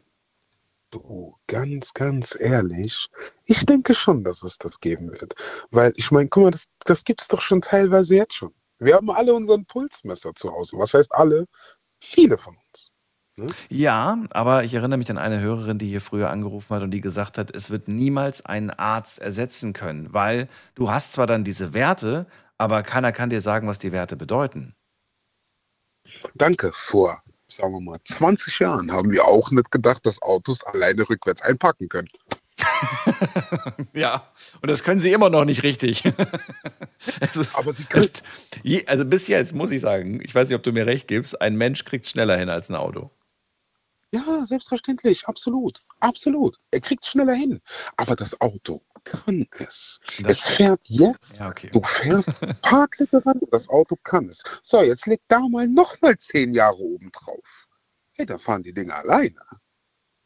Du, ganz, ganz ehrlich, ich denke schon, dass es das geben wird. Weil, ich meine, guck mal, das, das gibt es doch schon teilweise jetzt schon. Wir haben alle unseren Pulsmesser zu Hause. Was heißt alle? Viele von uns. Ja, aber ich erinnere mich an eine Hörerin, die hier früher angerufen hat und die gesagt hat, es wird niemals einen Arzt ersetzen können, weil du hast zwar dann diese Werte, aber keiner kann dir sagen, was die Werte bedeuten. Danke. Vor, sagen wir mal, 20 Jahren haben wir auch nicht gedacht, dass Autos alleine rückwärts einpacken können. *laughs* Ja, und das können sie immer noch nicht richtig. *laughs* es ist, Aber sie können- es, je, also bis jetzt muss ich sagen, ich weiß nicht, ob du mir recht gibst, ein Mensch kriegt schneller hin als ein Auto. Ja, selbstverständlich, absolut. Absolut. Er kriegt schneller hin. Aber das Auto kann es. Das es fährt jetzt. Ja, okay. Du fährst *laughs* Parklücke ran, das Auto kann es. So, jetzt leg da mal noch mal zehn Jahre oben drauf. Hey, da fahren die Dinger alleine.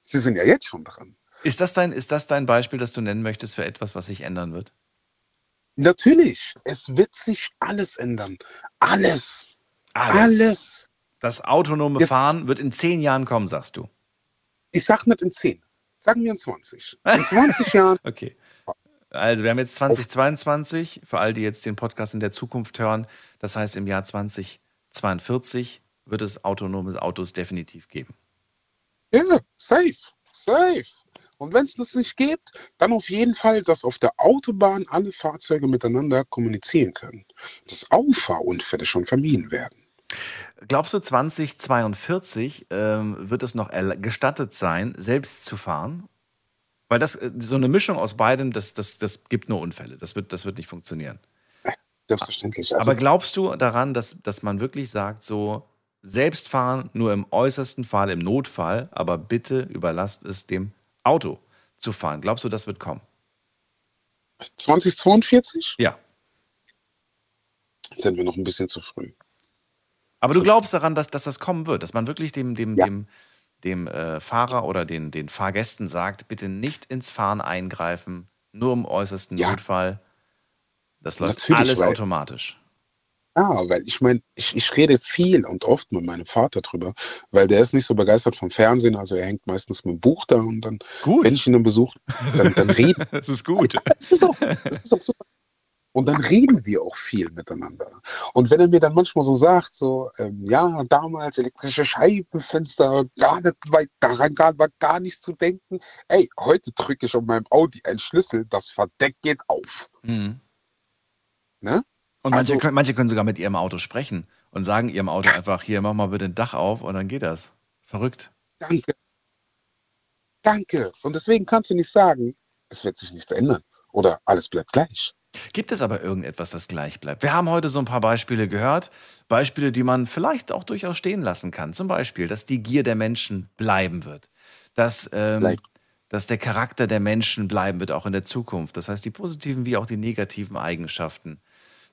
Sie sind ja jetzt schon dran. Ist das, dein, ist das dein Beispiel, das du nennen möchtest für etwas, was sich ändern wird? Natürlich, es wird sich alles ändern. Alles. Alles. Das autonome Jetzt- Fahren wird in zehn Jahren kommen, sagst du. Ich sag nicht in zehn. Sagen wir in 20. In 20 *laughs* Jahren. Okay. Also wir haben jetzt 2022, für all die jetzt den Podcast in der Zukunft hören, das heißt im Jahr 2042 wird es autonome Autos definitiv geben. Ja, safe. Safe. Und wenn es das nicht gibt, dann auf jeden Fall, dass auf der Autobahn alle Fahrzeuge miteinander kommunizieren können. Dass Auffahrunfälle schon vermieden werden. Glaubst du, 2042 ähm, wird es noch gestattet sein, selbst zu fahren? Weil das äh, so eine Mischung aus beidem, das, das, das gibt nur Unfälle. Das wird, das wird nicht funktionieren. Selbstverständlich. Also, Aber glaubst du daran, dass, dass man wirklich sagt, so selbst fahren, nur im äußersten Fall, im Notfall, aber bitte überlasst es dem Auto zu fahren? Glaubst du, das wird kommen? 2042 Ja. sind wir noch ein bisschen zu früh. Aber du glaubst daran, dass, dass das kommen wird, dass man wirklich dem, dem, Ja. dem, dem äh, Fahrer oder den, den Fahrgästen sagt, bitte nicht ins Fahren eingreifen, nur im äußersten Ja. Notfall. Das läuft Natürlich, alles weil- automatisch. Ja, weil ich meine, ich, ich rede viel und oft mit meinem Vater drüber, weil der ist nicht so begeistert vom Fernsehen, also er hängt meistens mit dem Buch da und dann, Gut. wenn ich ihn dann besuche, dann, dann *laughs* reden Das ist gut. Das ist auch, das ist auch super. Und dann reden wir auch viel miteinander. Und wenn er mir dann manchmal so sagt, so, ähm, ja, damals elektrische Scheibenfenster, gar nicht, weit, daran gar, war gar nicht zu denken. Ey, heute drücke ich auf meinem Audi einen Schlüssel, das Verdeck geht auf. Mhm. Ne? Und manche, Also- können, manche können sogar mit ihrem Auto sprechen und sagen ihrem Auto einfach, hier, mach mal bitte ein Dach auf und dann geht das. Verrückt. Danke. Danke. Und deswegen kannst du nicht sagen, es wird sich nichts ändern. Oder alles bleibt gleich. Gibt es aber irgendetwas, das gleich bleibt? Wir haben heute so ein paar Beispiele gehört. Beispiele, die man vielleicht auch durchaus stehen lassen kann. Zum Beispiel, dass die Gier der Menschen bleiben wird. Dass, ähm, dass der Charakter der Menschen bleiben wird, auch in der Zukunft. Das heißt, die positiven wie auch die negativen Eigenschaften.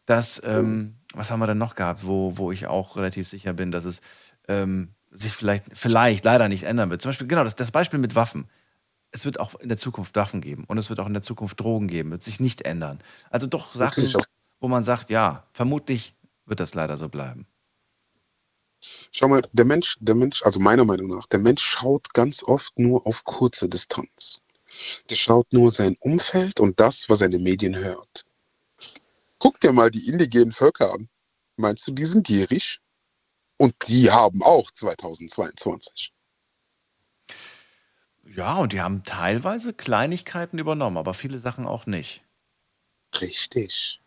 Dass, ähm, was haben wir denn noch gehabt, wo, wo ich auch relativ sicher bin, dass es ähm, sich vielleicht, vielleicht leider nicht ändern wird. Zum Beispiel, genau, das, das Beispiel mit Waffen es wird auch in der Zukunft Waffen geben und es wird auch in der Zukunft Drogen geben, wird sich nicht ändern. Also doch Sachen, wo man sagt, ja, vermutlich wird das leider so bleiben. Schau mal, der Mensch, der Mensch, also meiner Meinung nach, der Mensch schaut ganz oft nur auf kurze Distanz. Der schaut nur sein Umfeld und das, was er in den Medien hört. Guck dir mal die indigenen Völker an. Meinst du, die sind gierig? Und die haben auch 2022. Ja, und die haben teilweise Kleinigkeiten übernommen, aber viele Sachen auch nicht. Richtig.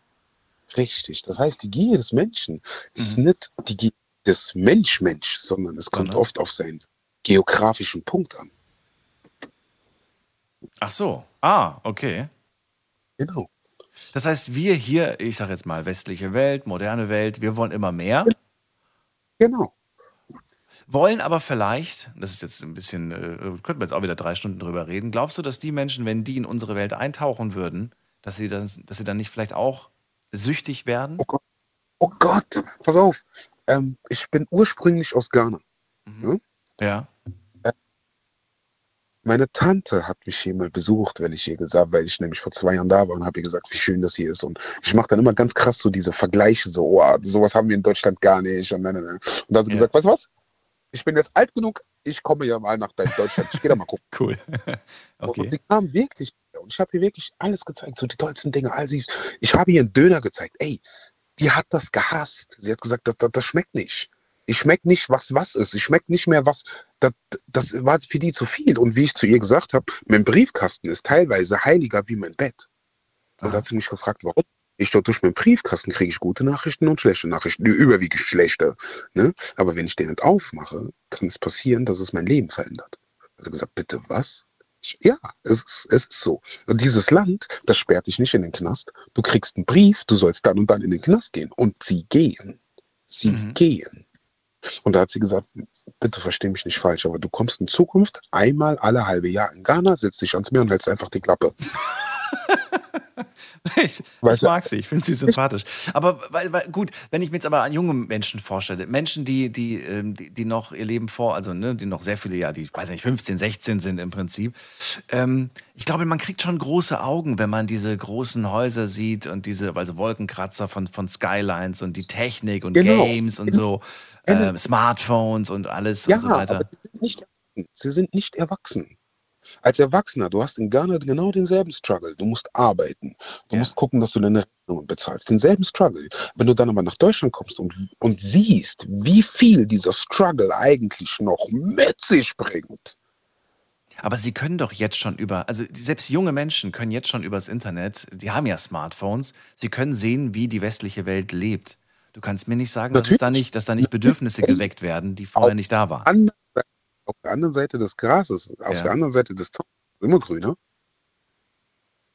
Richtig. Das heißt, die Gier des Menschen ist Mhm. nicht die Gier des Mensch-Mensch, sondern es kommt Genau. oft auf seinen geografischen Punkt an. Ach so. Ah, okay. Genau. Das heißt, wir hier, ich sage jetzt mal westliche Welt, moderne Welt, wir wollen immer mehr. Genau. Wollen aber vielleicht, das ist jetzt ein bisschen, äh, könnten wir jetzt auch wieder drei Stunden drüber reden, glaubst du, dass die Menschen, wenn die in unsere Welt eintauchen würden, dass sie, das, dass sie dann nicht vielleicht auch süchtig werden? Oh Gott, pass auf. Ähm, ich bin ursprünglich aus Ghana. Ne? Ja. Meine Tante hat mich hier mal besucht, wenn ich hier gesagt, weil ich nämlich vor zwei Jahren da war und habe ihr gesagt, wie schön das hier ist. Und ich mache dann immer ganz krass so diese Vergleiche, so, oh, sowas haben wir in Deutschland gar nicht. Und, nein, nein. und dann hat sie gesagt, weißt du was? Ich bin jetzt alt genug, ich komme ja mal nach Deutschland. Ich gehe da mal gucken. *laughs* Cool. Und okay. sie kam wirklich, und ich habe ihr wirklich alles gezeigt, so die tollsten Dinge. All sie, ich habe ihr einen Döner gezeigt. Ey, die hat das gehasst. Sie hat gesagt, das, das, das schmeckt nicht. Ich schmeckt nicht, was was ist. Ich schmeckt nicht mehr, was. Das, das war für die zu viel. Und wie ich zu ihr gesagt habe, mein Briefkasten ist teilweise heiliger wie mein Bett. Und da hat sie mich gefragt, warum. Ich dort durch meinen Briefkasten kriege ich gute Nachrichten und schlechte Nachrichten, überwiegend schlechte. Ne? Aber wenn ich den nicht aufmache, kann es passieren, dass es mein Leben verändert. Also gesagt, bitte was? Ja, es ist, es ist so. Und dieses Land, das sperrt dich nicht in den Knast. Du kriegst einen Brief, du sollst dann und dann in den Knast gehen. Und sie gehen. Sie gehen. Und da hat sie gesagt, bitte versteh mich nicht falsch, aber du kommst in Zukunft einmal alle halbe Jahr in Ghana, setzt dich ans Meer und hältst einfach die Klappe. *laughs* *laughs* Ich, ich mag sie, ich finde sie sympathisch. Aber weil, weil, gut, wenn ich mir jetzt aber an junge Menschen vorstelle, Menschen, die, die, ähm, die, die noch ihr Leben vor, also ne, die noch sehr viele Jahre, die, ich weiß nicht, 15, 16 sind im Prinzip. Ähm, ich glaube, man kriegt schon große Augen, wenn man diese großen Häuser sieht und diese, also Wolkenkratzer von, von Skylines und die Technik und Genau. Games und so, ähm, Smartphones und alles Ja, und so weiter. aber sie sind, nicht erwachsen. sie sind nicht erwachsen. Als Erwachsener, du hast in Ghana genau denselben Struggle. Du musst arbeiten. Du musst gucken, dass du deine Rechnungen bezahlst. Denselben Struggle. Wenn du dann aber nach Deutschland kommst und, und siehst, wie viel dieser Struggle eigentlich noch mit sich bringt. Aber sie können doch jetzt schon über, also selbst junge Menschen können jetzt schon übers Internet, die haben ja Smartphones, sie können sehen, wie die westliche Welt lebt. Du kannst mir nicht sagen, dass, es da nicht, dass da nicht Bedürfnisse geweckt werden, die vorher nicht da waren. Andere- Auf der anderen Seite des Grases, auf Ja. der anderen Seite des Zauns, immer grüner.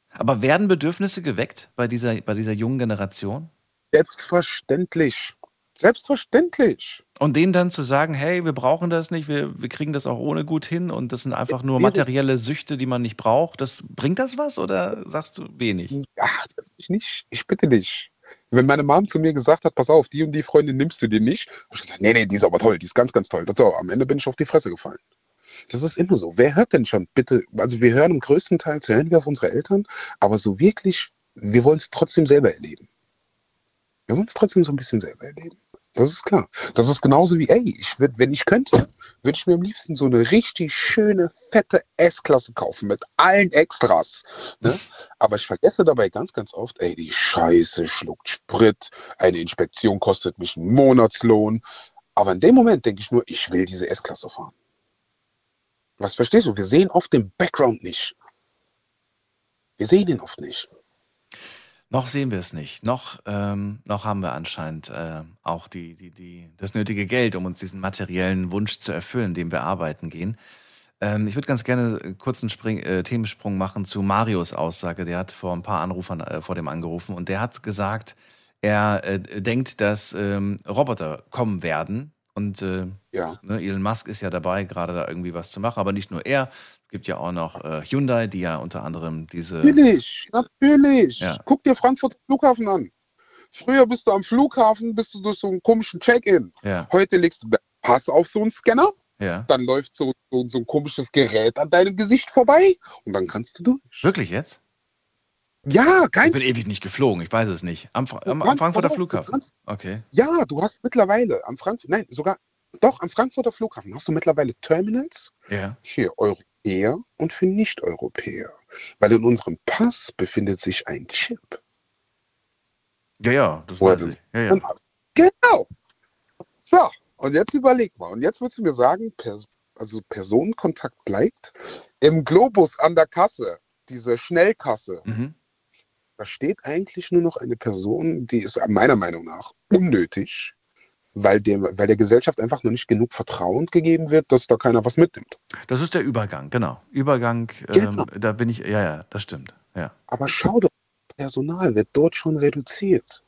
Aber werden Bedürfnisse geweckt bei dieser, bei dieser jungen Generation? Selbstverständlich. Selbstverständlich. Und denen dann zu sagen, hey, wir brauchen das nicht, wir, wir kriegen das auch ohne gut hin und das sind einfach nur materielle Süchte, die man nicht braucht. Das, bringt das was oder sagst du wenig? Ach, das ich nicht. Ich bitte dich. Wenn meine Mom zu mir gesagt hat, pass auf, die und die Freundin nimmst du dir nicht, habe ich gesagt, nee, nee, die ist aber toll, die ist ganz, ganz toll. So, am Ende bin ich auf die Fresse gefallen. Das ist immer so. Wer hört denn schon bitte? Also wir hören im größten Teil, hören wir auf unsere Eltern, aber so wirklich, wir wollen es trotzdem selber erleben. Wir wollen es trotzdem so ein bisschen selber erleben. Das ist klar. Das ist genauso wie, ey, ich würd, wenn ich könnte, würde ich mir am liebsten so eine richtig schöne, fette S-Klasse kaufen mit allen Extras. Ne? Aber ich vergesse dabei ganz, ganz oft, ey, die Scheiße schluckt Sprit, eine Inspektion kostet mich einen Monatslohn. Aber in dem Moment denke ich nur, ich will diese S-Klasse fahren. Was verstehst du? Wir sehen oft den Background nicht. Wir sehen ihn oft nicht. Noch sehen wir es nicht. Noch, ähm, noch haben wir anscheinend äh, auch die, die, die, das nötige Geld, um uns diesen materiellen Wunsch zu erfüllen, dem wir arbeiten gehen. Ähm, ich würde ganz gerne einen Spring, äh, Themensprung machen zu Marios Aussage. Der hat vor ein paar Anrufern äh, vor dem angerufen und der hat gesagt, er äh, denkt, dass ähm, Roboter kommen werden. Und äh, Ja. ne, Elon Musk ist ja dabei, gerade da irgendwie was zu machen. Aber nicht nur er. Es gibt ja auch noch äh, Hyundai, die ja unter anderem diese. Natürlich, natürlich. Ja. Guck dir Frankfurt Flughafen an. Früher bist du am Flughafen, bist du durch so einen komischen Check-in. Ja. Heute legst du Pass auf so einen Scanner, Ja. dann läuft so, so, so ein komisches Gerät an deinem Gesicht vorbei und dann kannst du durch. Wirklich jetzt? Ja, kein Ich bin ewig nicht geflogen, ich weiß es nicht. Am, am, am Frankfurter Flughafen. Okay. Ja, du hast mittlerweile am Frankfurt, nein, sogar, doch, am Frankfurter Flughafen hast du mittlerweile Terminals Ja. für Europäer und für Nicht-Europäer. Weil in unserem Pass befindet sich ein Chip. Ja, ja, das Wo weiß ich. Ja, ja. Genau. So, und jetzt überleg mal. Und jetzt würdest du mir sagen, also Personenkontakt bleibt. Im Globus an der Kasse, diese Schnellkasse, Mhm. Da steht eigentlich nur noch eine Person, die ist meiner Meinung nach unnötig, weil, dem, weil der Gesellschaft einfach noch nicht genug Vertrauen gegeben wird, dass da keiner was mitnimmt. Das ist der Übergang, genau. Übergang, Genau. ähm, da bin ich, ja, ja, das stimmt. Ja. Aber schau doch, Personal wird dort schon reduziert.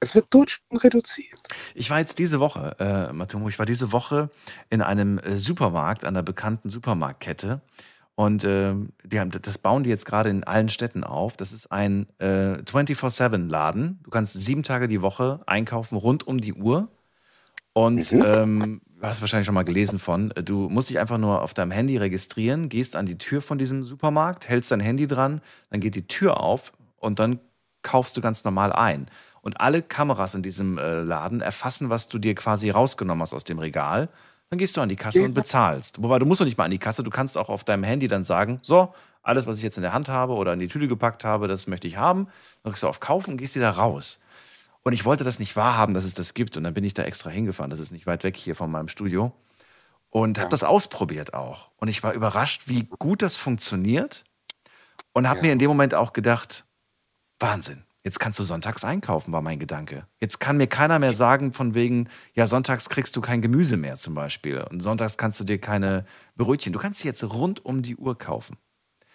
Es wird dort schon reduziert. Ich war jetzt diese Woche, äh, Matomo, ich war diese Woche in einem äh, Supermarkt, einer bekannten Supermarktkette. Und ähm, die haben, das bauen die jetzt gerade in allen Städten auf. Das ist ein äh, 24-7-Laden. Du kannst sieben Tage die Woche einkaufen, rund um die Uhr. Und ähm, du hast wahrscheinlich schon mal gelesen von, äh, du musst dich einfach nur auf deinem Handy registrieren, gehst an die Tür von diesem Supermarkt, hältst dein Handy dran, dann geht die Tür auf und dann kaufst du ganz normal ein. Und alle Kameras in diesem äh, Laden erfassen, was du dir quasi rausgenommen hast aus dem Regal. Dann gehst du an die Kasse und bezahlst. Wobei du musst doch nicht mal an die Kasse, du kannst auch auf deinem Handy dann sagen, so, alles, was ich jetzt in der Hand habe oder in die Tüte gepackt habe, das möchte ich haben. Dann drückst du auf Kaufen und gehst wieder raus. Und ich wollte das nicht wahrhaben, dass es das gibt. Und dann bin ich da extra hingefahren. Das ist nicht weit weg hier von meinem Studio. Und habe das ausprobiert auch. Und ich war überrascht, wie gut das funktioniert. Und habe mir in dem Moment auch gedacht, Wahnsinn. Jetzt kannst du sonntags einkaufen, war mein Gedanke. Jetzt kann mir keiner mehr sagen, von wegen, ja, sonntags kriegst du kein Gemüse mehr zum Beispiel. Und sonntags kannst du dir keine Brötchen. Du kannst sie jetzt rund um die Uhr kaufen.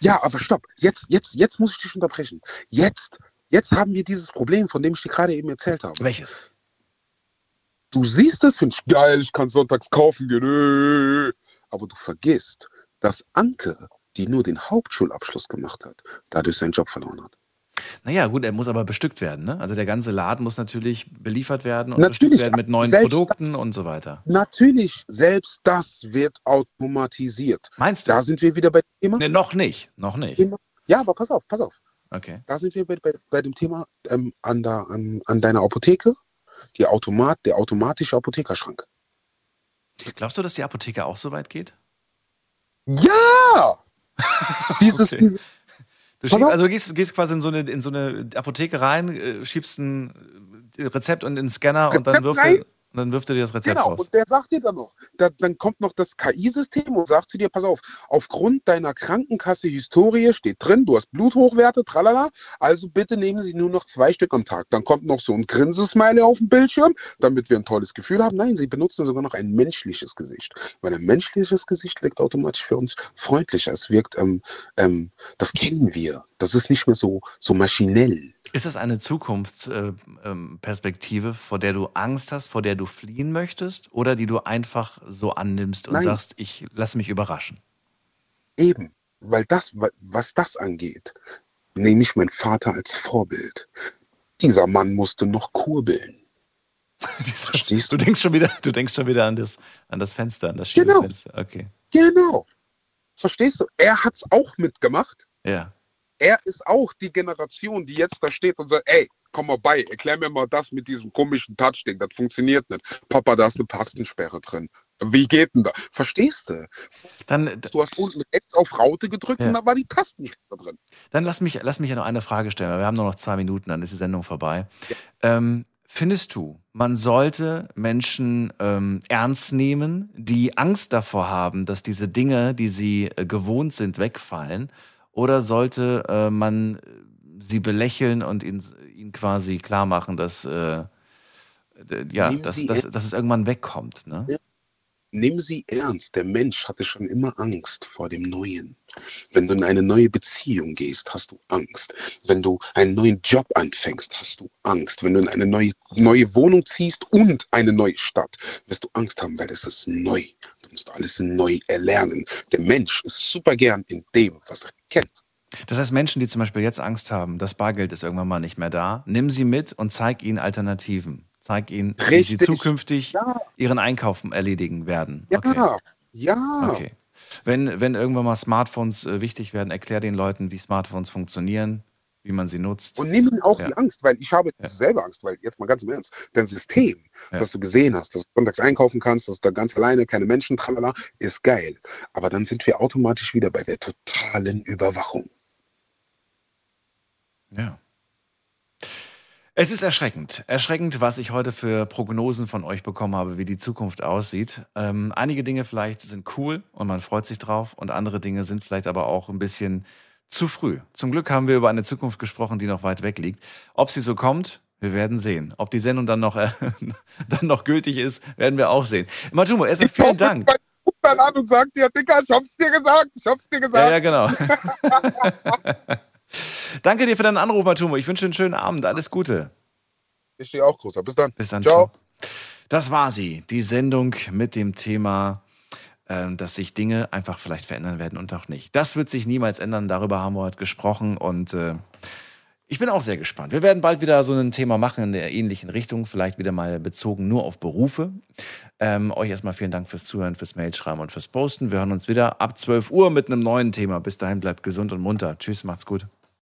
Ja, aber stopp. Jetzt, jetzt, jetzt muss ich dich unterbrechen. Jetzt, jetzt haben wir dieses Problem, von dem ich dir gerade eben erzählt habe. Welches? Du siehst es, findest geil, ich kann sonntags kaufen gehen. Aber du vergisst, dass Anke, die nur den Hauptschulabschluss gemacht hat, dadurch seinen Job verloren hat. Naja, gut, er muss aber bestückt werden. Ne? Also der ganze Laden muss natürlich beliefert werden und Natürlich, bestückt werden mit neuen Produkten das- und so weiter. Natürlich, selbst das wird automatisiert. Meinst du? Da sind wir wieder bei dem Thema. Nee, noch nicht, noch nicht. Ja, aber pass auf, pass auf. Okay. Da sind wir bei, bei, bei dem Thema ähm, an, der, an, an deiner Apotheke, die Automat, der automatische Apothekerschrank. Glaubst du, dass die Apotheke auch so weit geht? Ja! *laughs* Dieses, Okay. Du schiebst, also du gehst, gehst quasi in so, eine, in so eine Apotheke rein, äh, schiebst ein äh, Rezept und in den Scanner und dann Rezept wirft, er, rein. Und dann wirft er dir das Rezept Genau, raus. und der sagt dir dann noch, da, dann kommt noch das KI-System und sagt zu dir, pass auf, aufgrund deiner Krankenkasse-Historie steht drin, du hast Bluthochwerte, tralala, also bitte nehmen Sie nur noch zwei Stück am Tag. Dann kommt noch so ein Grinsesmiley auf dem Bildschirm, damit wir ein tolles Gefühl haben. Nein, Sie benutzen sogar noch ein menschliches Gesicht, weil ein menschliches Gesicht wirkt automatisch für uns freundlicher. Es wirkt, ähm, ähm, das kennen wir. Das ist nicht mehr so, so maschinell. Ist das eine Zukunftsperspektive, vor der du Angst hast, vor der du fliehen möchtest oder die du einfach so annimmst und Nein. sagst, ich lasse mich überraschen? Eben, weil das, wa- was das angeht, nehme ich meinen Vater als Vorbild. Dieser Mann musste noch kurbeln. *laughs* Verstehst Du denkst schon wieder, du denkst schon wieder an das, an das Fenster, an das Genau. Schiebefenster. Okay. Genau. Verstehst du? Er hat's auch mitgemacht. Ja. Er ist auch die Generation, die jetzt da steht und sagt, ey, komm mal bei, erklär mir mal das mit diesem komischen Touchding, das funktioniert nicht. Papa, da ist eine Tastensperre drin. Wie geht denn da? Verstehst du? Dann, Du hast unten X auf Raute gedrückt Ja. und da war die Tastensperre drin. Dann lass mich, lass mich ja noch eine Frage stellen, weil wir haben nur noch zwei Minuten, dann ist die Sendung vorbei. Ähm, findest du, man sollte Menschen ähm, ernst nehmen, die Angst davor haben, dass diese Dinge, die sie äh, gewohnt sind, wegfallen? Oder sollte äh, man äh, sie belächeln und ihnen, ihnen quasi klar machen, dass, äh, ja, dass, dass, dass es irgendwann wegkommt? Ne? Nimm sie ernst. Der Mensch hatte schon immer Angst vor dem Neuen. Wenn du in eine neue Beziehung gehst, hast du Angst. Wenn du einen neuen Job anfängst, hast du Angst. Wenn du in eine neue, neue Wohnung ziehst und eine neue Stadt, wirst du Angst haben, weil es ist neu. Du musst alles neu erlernen. Der Mensch ist super gern in dem, was er kennt. Das heißt, Menschen, die zum Beispiel jetzt Angst haben, das Bargeld ist irgendwann mal nicht mehr da, nimm sie mit und zeig ihnen Alternativen. Zeig ihnen, wie sie Richtig. zukünftig ihren Einkauf erledigen werden. Ja, Okay. ja. okay. Wenn, wenn irgendwann mal Smartphones äh, wichtig werden, erklär den Leuten, wie Smartphones funktionieren, wie man sie nutzt. Und nimm ihnen auch Ja. die Angst, weil ich habe selber Angst, weil jetzt mal ganz im Ernst, dein System, Ja. das du gesehen hast, dass du sonntags einkaufen kannst, dass du da ganz alleine, keine Menschen, tralala, ist geil. Aber dann sind wir automatisch wieder bei der totalen Überwachung. Ja. Es ist erschreckend. Erschreckend, was ich heute für Prognosen von euch bekommen habe, wie die Zukunft aussieht. Ähm, einige Dinge vielleicht sind cool und man freut sich drauf und andere Dinge sind vielleicht aber auch ein bisschen zu früh. Zum Glück haben wir über eine Zukunft gesprochen, die noch weit weg liegt. Ob sie so kommt, wir werden sehen. Ob die Sendung dann noch, äh, *laughs* dann noch gültig ist, werden wir auch sehen. Matumo, erstmal vielen Dank. Dann an und sagt dir, Dicker, ich hab's dir gesagt, ich hab's dir gesagt. Ja, ja, genau. *laughs* Danke dir für deinen Anruf, Matumo. Ich wünsche dir einen schönen Abend. Alles Gute. Ich stehe auch großer. Bis dann. Bis dann. Ciao. Das war sie, die Sendung mit dem Thema, dass sich Dinge einfach vielleicht verändern werden und auch nicht. Das wird sich niemals ändern. Darüber haben wir heute gesprochen und äh, ich bin auch sehr gespannt. Wir werden bald wieder so ein Thema machen in der ähnlichen Richtung, vielleicht wieder mal bezogen nur auf Berufe. Ähm, euch erstmal vielen Dank fürs Zuhören, fürs Mailschreiben und fürs Posten. Wir hören uns wieder ab 12 Uhr mit einem neuen Thema. Bis dahin bleibt gesund und munter. Tschüss, macht's gut.